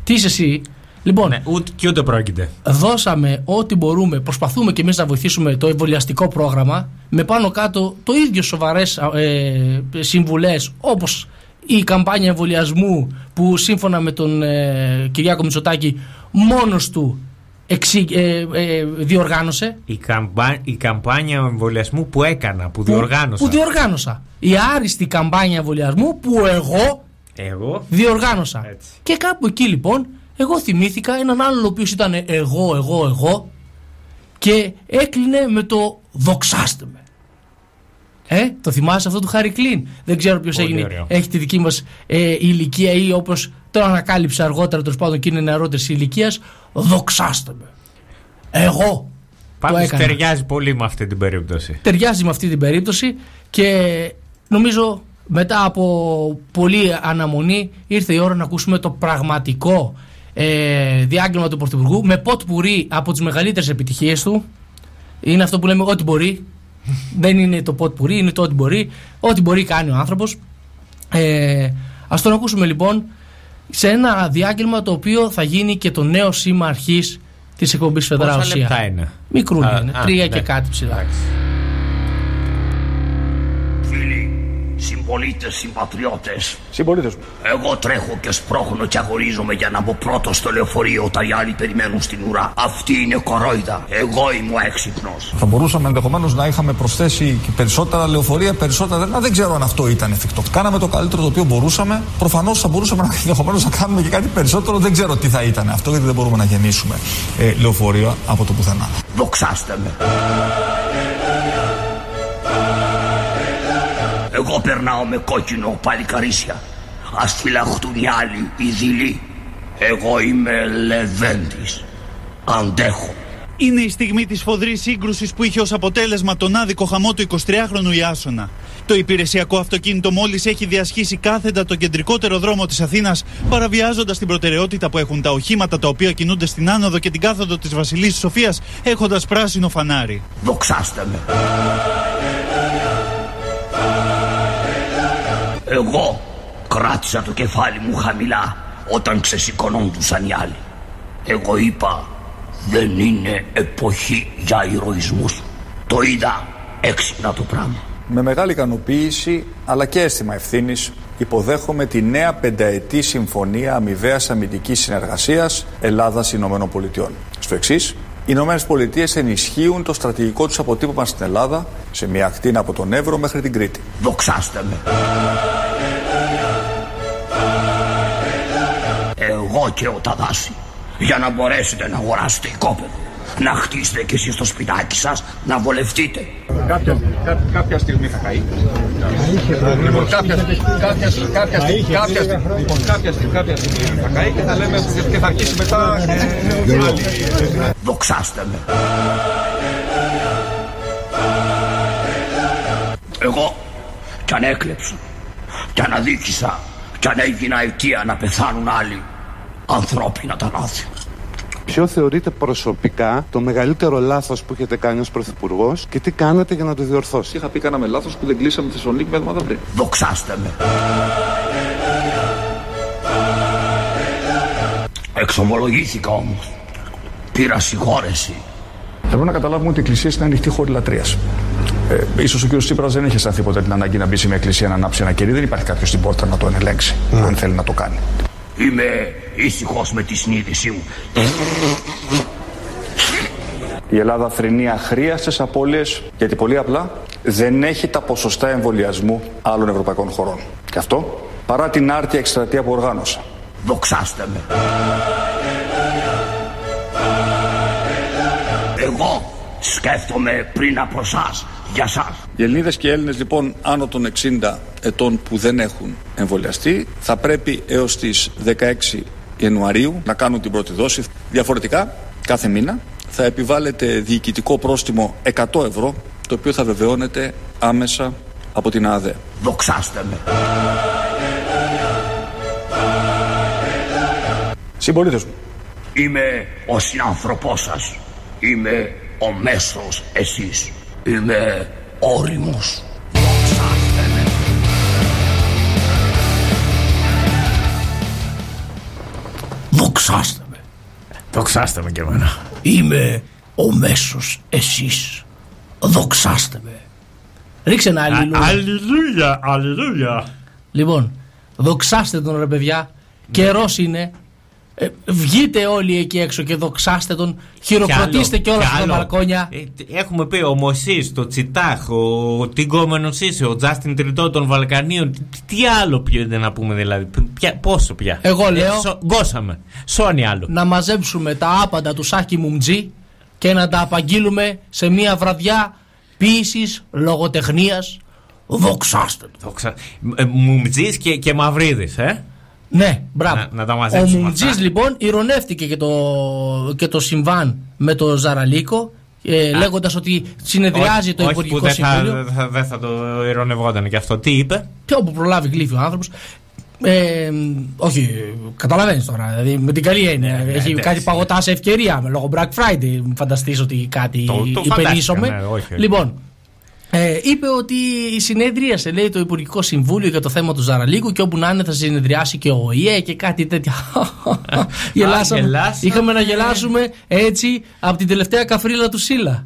Τι είσαι εσύ; Λοιπόν, Ναι, ούτε, και ούτε πρόκειται. δώσαμε ό,τι μπορούμε, προσπαθούμε και εμείς να βοηθήσουμε το εμβολιαστικό πρόγραμμα με πάνω κάτω το ίδιο σοβαρές ε, συμβουλές όπως η καμπάνια εμβολιασμού που σύμφωνα με τον ε, Κυριάκο Μητσοτάκη μόνος του εξή, ε, ε, διοργάνωσε Η, καμπά, η καμπάνια εμβολιασμού που έκανα, που διοργάνωσα. που διοργάνωσα η άριστη καμπάνια εμβολιασμού που εγώ Εγώ; διοργάνωσα και κάπου εκεί λοιπόν εγώ θυμήθηκα έναν άλλον ο οποίος ήταν εγώ, εγώ, εγώ και έκλεινε με το δοξάστε με. Ε, το θυμάσαι αυτό του Χάρη Κλίν; Δεν ξέρω ποιος Πολύ έγινε. ωραίο. Έχει τη δική μας ε, ηλικία ή όπως το ανακάλυψε αργότερα τέλος πάντων και είναι νεαρότερης ηλικίας. Δοξάστε με. Εγώ Πάντως έκανα. ταιριάζει πολύ με αυτή την περίπτωση. ταιριάζει με αυτή την περίπτωση και νομίζω μετά από πολλή αναμονή ήρθε η ώρα να ακούσουμε το πραγματικό ε, διάγγελμα του Πρωθυπουργού με πότ πουρί από τις μεγαλύτερες επιτυχίες του είναι αυτό που λέμε ό,τι μπορεί δεν είναι το πότ πουρί, είναι το ό,τι μπορεί ό,τι μπορεί κάνει ο άνθρωπος ε, ας τον ακούσουμε λοιπόν σε ένα διάγγελμα το οποίο θα γίνει και το νέο σήμα αρχής της εκπομπής Φεδρά Πόσα Ουσία. λεπτά είναι; Μικρούλια Α, είναι, α, τρία ναι. και κάτι ψηλά. Συμπολίτες, συμπατριώτες. Συμπολίτες μου. Εγώ τρέχω και σπρώχνω και αγορίζομαι για να μπω πρώτος στο λεωφορείο όταν οι άλλοι περιμένουν στην ουρά. Αυτή είναι κορόιδα. Εγώ είμαι ο έξυπνος. Θα μπορούσαμε ενδεχομένως να είχαμε προσθέσει και περισσότερα λεωφορεία, περισσότερα. Να δεν ξέρω αν αυτό ήταν εφικτό. Κάναμε το καλύτερο το οποίο μπορούσαμε. Προφανώς θα μπορούσαμε να- ενδεχομένως να κάνουμε και κάτι περισσότερο. Δεν ξέρω τι θα ήταν αυτό, γιατί δεν μπορούμε να γεννήσουμε ε, λεωφορεία από το πουθενά. Δοξάστε με. Εγώ περνάω με κόκκινο παλικαρίσια. Ας φυλαχτούν οι άλλοι, οι δειλοί. Εγώ είμαι Λεβέντης. Αντέχω. Είναι η στιγμή της φοδρής σύγκρουσης που είχε ως αποτέλεσμα τον άδικο χαμό του 23χρονου Ιάσονα. Το υπηρεσιακό αυτοκίνητο μόλις έχει διασχίσει κάθετα τον κεντρικότερο δρόμο της Αθήνας, παραβιάζοντας την προτεραιότητα που έχουν τα οχήματα τα οποία κινούνται στην άνοδο και την κάθοδο της Βασιλής Σοφίας, έχοντας πράσινο φανάρι. Δοξάστε με. Εγώ κράτησα το κεφάλι μου χαμηλά όταν ξεσηκωνόντουσαν οι άλλοι. Εγώ είπα δεν είναι εποχή για ηρωισμούς. Το είδα έξυπνα το πράγμα. Με μεγάλη ικανοποίηση αλλά και αίσθημα ευθύνης υποδέχομαι τη νέα πενταετή συμφωνία αμοιβαίας αμυντικής συνεργασίας Ελλάδα-ΗΠΑ. Στο εξής, οι Ηνωμένες Πολιτείες ενισχύουν το στρατηγικό τους αποτύπωμα στην Ελλάδα σε μια ακτίνα από τον Εύρο μέχρι την Κρήτη. Δοξάστε με. Εγώ και ο Ταδάση για να μπορέσετε να αγοράσετε οικόπεδο. Να χτίσετε κι εσείς το σπιτάκι σας, να βολευτείτε. Κάποια, κά, κάποια στιγμή θα καεί. Λοιπόν, κάποια, κάποια, κάποια, στιγμή- κάποια, στιγμή- λοιπόν, κάποια, στιγμή- κάποια στιγμή θα καεί και θα λέμε και θα αρχίσει μετά και άλλη. Δοξάστε με. Εγώ κι αν έκλεψα, κι αν αδίκησα, κι αν έγινα αιτία να πεθάνουν άλλοι, ανθρώπινα τα λάθη. Ποιο θεωρείτε προσωπικά το μεγαλύτερο λάθος που έχετε κάνει ως Πρωθυπουργός και τι κάνατε για να το διορθώσετε; Είχα πει κάναμε λάθος που δεν κλείσαμε τη Θεσσαλονίκη μια εβδομάδα πριν. Δοξάστε με. Εξομολογήθηκα όμως. Πήρα συγχώρεση. Θέλω να καταλάβουμε ότι η εκκλησία είναι ανοιχτή χώρη λατρείας. Ε, ίσως ο κ. Τσίπρας δεν έχει αισθανθεί ποτέ την ανάγκη να μπει σε μια εκκλησία να ανάψει ένα κερί. Δεν υπάρχει κάποιος στην πόρτα να τον ελέγξει, αν θέλει να το κάνει. Είμαι ήσυχος με τη συνείδησή μου. Η Ελλάδα θρυνεί αχρίαστες απώλειες γιατί πολύ απλά δεν έχει τα ποσοστά εμβολιασμού άλλων ευρωπαϊκών χωρών. Και αυτό παρά την άρτια εκστρατεία που οργάνωσα. Δοξάστε με. Εγώ σκέφτομαι πριν από εσάς, για σας. Οι Ελληνίδες και οι Έλληνες λοιπόν άνω των 60 ετών που δεν έχουν εμβολιαστεί θα πρέπει έως τις 16 Ιανουαρίου να κάνουν την πρώτη δόση. Διαφορετικά κάθε μήνα θα επιβάλλεται διοικητικό πρόστιμο 100 ευρώ το οποίο θα βεβαιώνεται άμεσα από την ΑΔΕ. Δοξάστε με. Συμπολίτες μου. Είμαι ο συνάνθρωπός σας. Είμαι ο μέσος εσείς. Είμαι όριμος. Δοξάστε με. Δοξάστε με και εμένα. Είμαι ο μέσος εσείς. Δοξάστε με. Ρίξε ένα αλληλούια. Αλληλούια, αλληλούια. Λοιπόν, δοξάστε τον ρε παιδιά. Καιρός είναι. Ε, βγείτε όλοι εκεί έξω και δοξάστε τον. Χειροκροτήστε Κι και όλα κι αυτά τα άλλο. μπαλκόνια. Ε, τ- Έχουμε πει ο Μωσής, το Τσιτάχ, ο Τιγκόμενος είσαι, ο Τζάστιν Τριτό των Βαλκανίων. Τι, τι άλλο πιο είναι να πούμε δηλαδή. Ποια- πόσο πια. Εγώ Ε, λέω- σο- γκώσαμε. Σόνι άλλο. Να μαζέψουμε τα άπαντα του Σάκη Μουμτζή και να τα απαγγείλουμε σε μια βραδιά ποιήσης, λογοτεχνίας. Δοξάστε τον. Δοξα... Ε, Μουμτζής και, και Μαυρίδης, ε. Ναι, μπράβο. Να, να τα Ο μαζέψουμε Μουμτζής αυτά. λοιπόν ηρωνεύτηκε και το, και το συμβάν με το Ζαραλίκο ε, λέγοντας ότι συνεδριάζει Όχι- το όχι Υπουργικό που δεν θα, Συμβούλιο. δεν θα, δεν θα το ειρωνευόταν και αυτό. Τι είπε; Ποιο που προλάβει γλύφει ο άνθρωπος. Ε, όχι, καταλαβαίνεις τώρα. Δηλαδή με την καλή έννοια. Έχει ναι, εντάξει. κάτι παγωτά σε ευκαιρία. με Λόγω Black Friday, φανταστείς ότι κάτι Το- το υπερίσσομαι. φαντάστηκα, ναι, όχι, όχι. Λοιπόν, ε, είπε ότι συνεδρίασε λέει το Υπουργικό Συμβούλιο για το θέμα του Ζαραλίκου και όπου να είναι θα συνεδριάσει και ο ΟΗΕ και κάτι τέτοια. Γελάσαμε. γελάσαμε. Είχαμε να γελάσουμε έτσι από την τελευταία καφρίλα του Σίλα.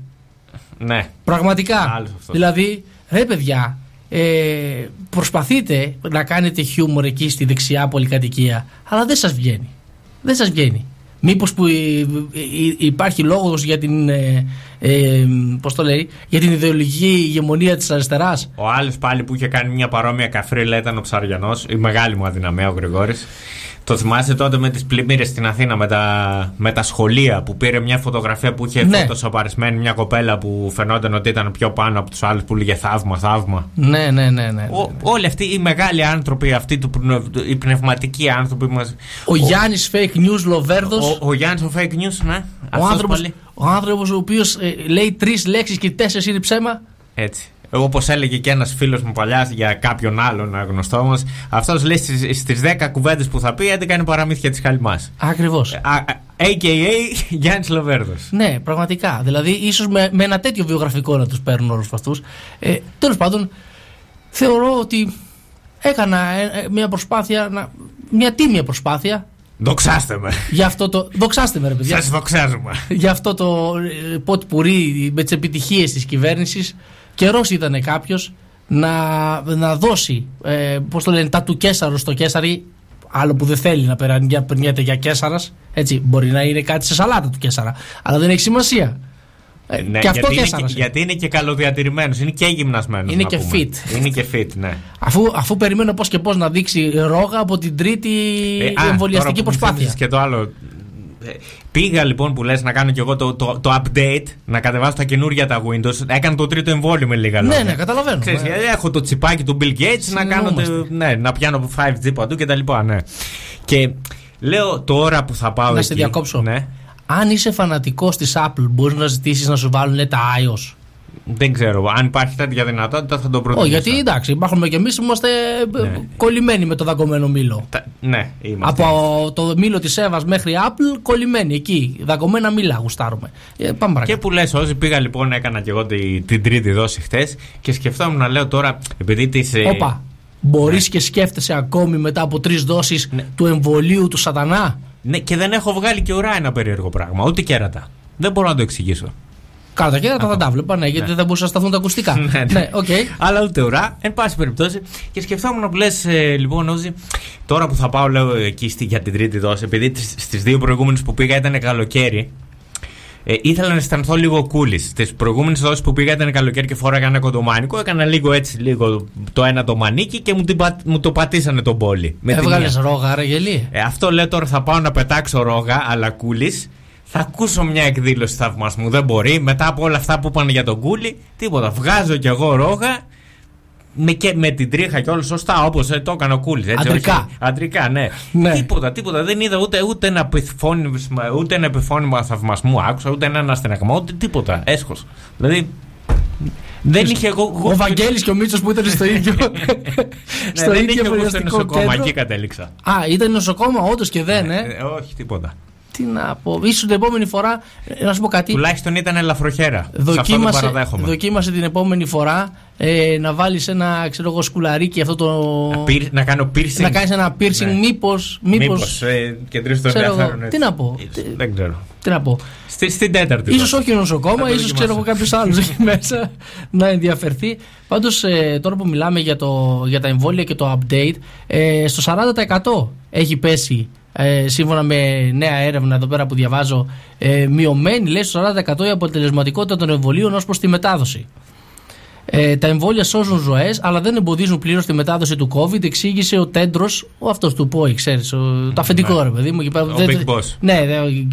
Ναι. Πραγματικά. Άλλος αυτός. Δηλαδή, ρε παιδιά, ε, προσπαθείτε να κάνετε χιούμορ εκεί στη δεξιά πολυκατοικία, αλλά δεν σας βγαίνει. Δεν σας βγαίνει. Μήπως που ε, ε, υπάρχει λόγος για την, ε, ε, πώς το λέει, για την ιδεολογική ηγεμονία της αριστεράς; Ο άλλος πάλι που είχε κάνει μια παρόμοια καφρίλα ήταν ο Ψαριανός, η μεγάλη μου αδυναμία, ο Γρηγόρης. Το θυμάσαι τότε με τις πλημμύρες στην Αθήνα με τα, με τα σχολεία που πήρε μια φωτογραφία που είχε Ναι. φωτοσοπαρισμένη μια κοπέλα που φαινόταν ότι ήταν πιο πάνω από τους άλλους που λέγε θαύμα, θαύμα. Ναι, ναι, ναι. ναι. Ο, όλοι αυτοί οι μεγάλοι άνθρωποι, αυτοί του, πνευ- οι πνευματικοί άνθρωποι μα. Ο, Γιάννης fake news Λοβέρδος, Ο, ο Γιάννης ο fake news, ναι. ο Αυτός άνθρωπος, πάλι. Ο άνθρωπος ο οποίος λέει τρεις λέξεις και τέσσερις είναι ψέμα. Έτσι. Όπως έλεγε και ένας φίλος μου παλιάς για κάποιον άλλον γνωστό μας, αυτός λέει στις 10 κουβέντες που θα πει, 11 είναι παραμύθια της Χαλιμάς. Ακριβώς. AKA Γιάννης Λοβέρδος. Ναι, πραγματικά. Δηλαδή, ίσως με, με ένα τέτοιο βιογραφικό να τους παίρνουν όλους αυτούς. Ε, Τέλος πάντων, θεωρώ ότι έκανα ε, μια προσπάθεια, να, μια τίμια προσπάθεια. Δοξάστε με. Για αυτό το, δοξάστε με, ρε παιδιά. Σας δοξάζουμε. Για αυτό το ε, πότ πουρί με τις επιτυχίες της κυβέρνησης. Καιρός ήταν κάποιος να, να δώσει, ε, πώς το λένε, τα του Κέσσαρου στο Κέσσαρι. Άλλο που δεν θέλει να περνιέται για Κέσσαρα. Έτσι, μπορεί να είναι κάτι σε σαλάτα του Κέσσαρα. Αλλά δεν έχει σημασία. Ε, ναι, και αυτό γιατί, είναι, γιατί είναι και καλοδιατηρημένος, είναι και γυμνασμένος. Είναι και πούμε. fit. Είναι και fit, ναι. Αφού, αφού περιμένω πώς και πώς να δείξει ρόγα από την τρίτη ε, εμβολιαστική α, προσπάθεια. Και το άλλο. Ε, πήγα λοιπόν που λες να κάνω και εγώ το, το, το update, να κατεβάσω τα καινούργια τα Windows. Έκανα το τρίτο εμβόλιο με λίγα λόγια. Ναι, ναι, καταλαβαίνω. Ξέρεις, ε. έχω το τσιπάκι του Bill Gates να, κάνω το, ναι, να πιάνω 5G παντού κτλ. Ναι. Και λέω τώρα που θα πάω. Να εκεί, σε διακόψω. Ναι. Αν είσαι φανατικός της Apple, μπορείς να ζητήσεις να σου βάλουν τα iOS. Δεν ξέρω. Αν υπάρχει τέτοια δυνατότητα θα το προτείνω. Όχι, γιατί εντάξει, υπάρχουμε και εμείς είμαστε ναι. κολλημένοι με το δαγκωμένο μήλο. Τα, ναι, είμαστε. Από το μήλο της Εύας μέχρι Apple, κολλημένοι εκεί. Δαγκωμένα μήλα γουστάρουμε. Ε, πάμε και που λες, όσοι πήγα λοιπόν, έκανα και εγώ την, την τρίτη δόση χθες και σκεφτόμουν να λέω τώρα, επειδή της. Όπα. Μπορείς ναι. και σκέφτεσαι ακόμη μετά από τρεις δόσεις ναι. του εμβολίου του Σατανά; Ναι, και δεν έχω βγάλει και ουρά ένα περίεργο πράγμα. Ούτε κέρατα. Δεν μπορώ να το εξηγήσω. Καλά, τα κέρατα θα τα βλέπα, ναι, γιατί ναι. δεν μπορούσαν να σταθούν τα ακουστικά. ναι, ναι. ναι okay. Αλλά ούτε ουρά, εν πάση περιπτώσει. Και σκεφτόμουν που λες, ε, λοιπόν, Όζη, τώρα που θα πάω, λέω εκεί στη, για την τρίτη δόση, επειδή στις δύο προηγούμενες που πήγα ήταν καλοκαίρι, ε, ήθελα να αισθανθώ λίγο κούλη. Τις προηγούμενες δόσεις που πήγα ήταν καλοκαίρι και φόραγα ένα κοντομάνικο. Έκανα λίγο έτσι, λίγο το ένα το μανίκι και μου, την, μου το πατήσανε τον πόλι. Έβγαλες ρόγα, ρε γελί. Ε, αυτό λέω τώρα θα πάω να πετάξω ρόγα, αλλά κούλη. Θα ακούσω μια εκδήλωση θαυμασμού. Δεν μπορεί. Μετά από όλα αυτά που είπαν για τον κούλι, τίποτα. Βγάζω κι εγώ ρόγα με, και, με την τρίχα και όλα σωστά όπως ε, το έκανε ο Κούλης. Αντρικά. αντρικά, ναι. ναι. Τίποτα, τίποτα. Δεν είδα ούτε, ούτε, ένα, επιφώνημα, ούτε ένα επιφώνημα θαυμασμού άκουσα, ούτε ένα αναστεναγμό, ούτε τίποτα. Έσχος. Δηλαδή. Δεν είχε εγώ. Ο Βαγγέλης και ο Μίτσος που ήταν στο ίδιο. Ναι, στο δεν είχε εγώ στο νοσοκόμα, εκεί κατέληξα. Α, ήταν νοσοκόμα, όντως και δεν, ε; ε όχι, τίποτα. Τι να πω. ίσως την επόμενη φορά. Να σου πω κάτι. Τουλάχιστον ήταν ελαφροχέρα. Δοκίμασε, δοκίμασε την επόμενη φορά ε, να βάλεις ένα ξέρω εγώ, σκουλαρίκι αυτό το. Να, να κάνω piercing. Να κάνεις ένα piercing, ναι. μήπω. Μήπως, ε, κεντρήσεις το ενδιαφέρον. Τι να πω. Δεν ξέρω. Τι να πω. Στη, στην τέταρτη. σω όχι νοσοκόμα, ίσως ξέρω εγώ κάποιος άλλος εκεί μέσα να ενδιαφερθεί. Πάντως ε, τώρα που μιλάμε για, το, για τα εμβόλια και το update, ε, στο 40% έχει πέσει ε, σύμφωνα με νέα έρευνα εδώ πέρα που διαβάζω, ε, μειωμένη λέει στο 40% η αποτελεσματικότητα των εμβολίων ως προς τη μετάδοση. Ε, τα εμβόλια σώζουν ζωές, αλλά δεν εμποδίζουν πλήρως τη μετάδοση του COVID, εξήγησε ο Τέντρος, ο αυτός του ΠΟΗ, ξέρεις, το αφεντικό ναι. ρε παιδί μου. Ο Big Boss. Ναι,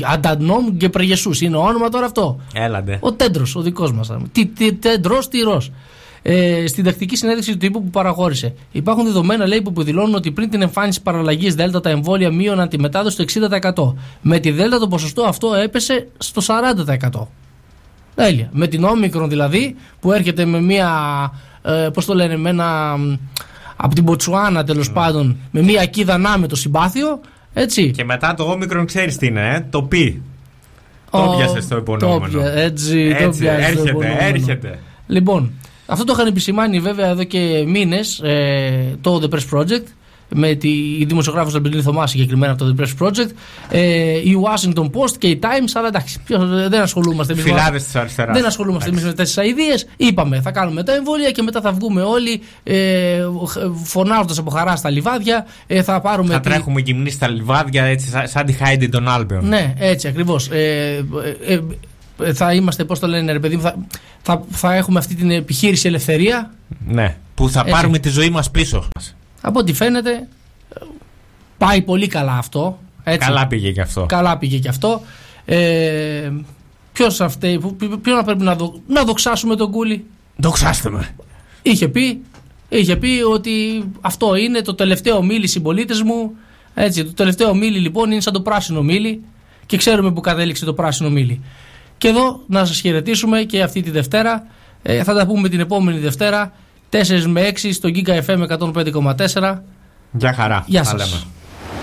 Αντανόμ και Πρεγεσούς είναι το όνομα τώρα αυτό. Έλαντε. Ο Τέντρος, ο δικός μας. Τέντρος, τυρό ε, στην τακτική συνέντευξη του τύπου που παραχώρησε. Υπάρχουν δεδομένα λέει, που δηλώνουν ότι πριν την εμφάνιση παραλλαγής Δέλτα τα εμβόλια μείωναν τη μετάδοση στο 60%. Με τη Δέλτα το ποσοστό αυτό έπεσε στο 40%. Τέλεια. Με την όμικρον δηλαδή που έρχεται με μία. Ε, Πώς το λένε, με ένα. Από την Ποτσουάνα τέλος mm. πάντων, με μία ακίδα να με το συμπάθειο. Έτσι. Και μετά το όμικρον ξέρεις τι είναι, ε; το πι. Το πιάσες στο υπονόμενο. έτσι, έτσι, το έρχεται, έρχεται. Λοιπόν, αυτό το είχαν επισημάνει βέβαια εδώ και μήνες ε, το The Press Project με τη δημοσιογράφος Αμπελίνη Θωμά συγκεκριμένα από το The Press Project, ε, η Washington Post και η Times. Αλλά εντάξει, δεν ασχολούμαστε εμείς. Φιλάδες της αριστεράς. Δεν ασχολούμαστε εμείς με τέτοιες αειδίες. Είπαμε, θα κάνουμε τα εμβόλια και μετά θα βγούμε όλοι ε, φωνάζοντας από χαρά στα λιβάδια. Ε, θα πάρουμε θα τη... τρέχουμε γυμνοί στα λιβάδια έτσι, σαν τη Χάιντι των Άλπαιων. Ναι, έτσι ακριβώς. Ε, ε, ε, θα είμαστε, πώς το λένε, ρε παιδί μου, θα, θα, θα έχουμε αυτή την επιχείρηση ελευθερία. Ναι, που θα Έτσι. πάρουμε τη ζωή μας πίσω. Από ό,τι φαίνεται, πάει πολύ καλά αυτό. Έτσι. Καλά πήγε και αυτό. Καλά πήγε και αυτό. Ε, Ποιος ποιο να πρέπει να, δο, να δοξάσουμε τον Κούλι; Δοξάστε με. Είχε πει, είχε πει ότι αυτό είναι το τελευταίο μίλη συμπολίτες μου. Έτσι, το τελευταίο μίλη λοιπόν είναι σαν το πράσινο μίλη και ξέρουμε που κατέληξε το πράσινο μίλη. Και εδώ να σας χαιρετήσουμε και αυτή τη Δευτέρα. Ε, θα τα πούμε την επόμενη Δευτέρα, 4 με 6 στο Giga FM 105,4. Γεια χαρά. Γεια Τα σας. λέμε.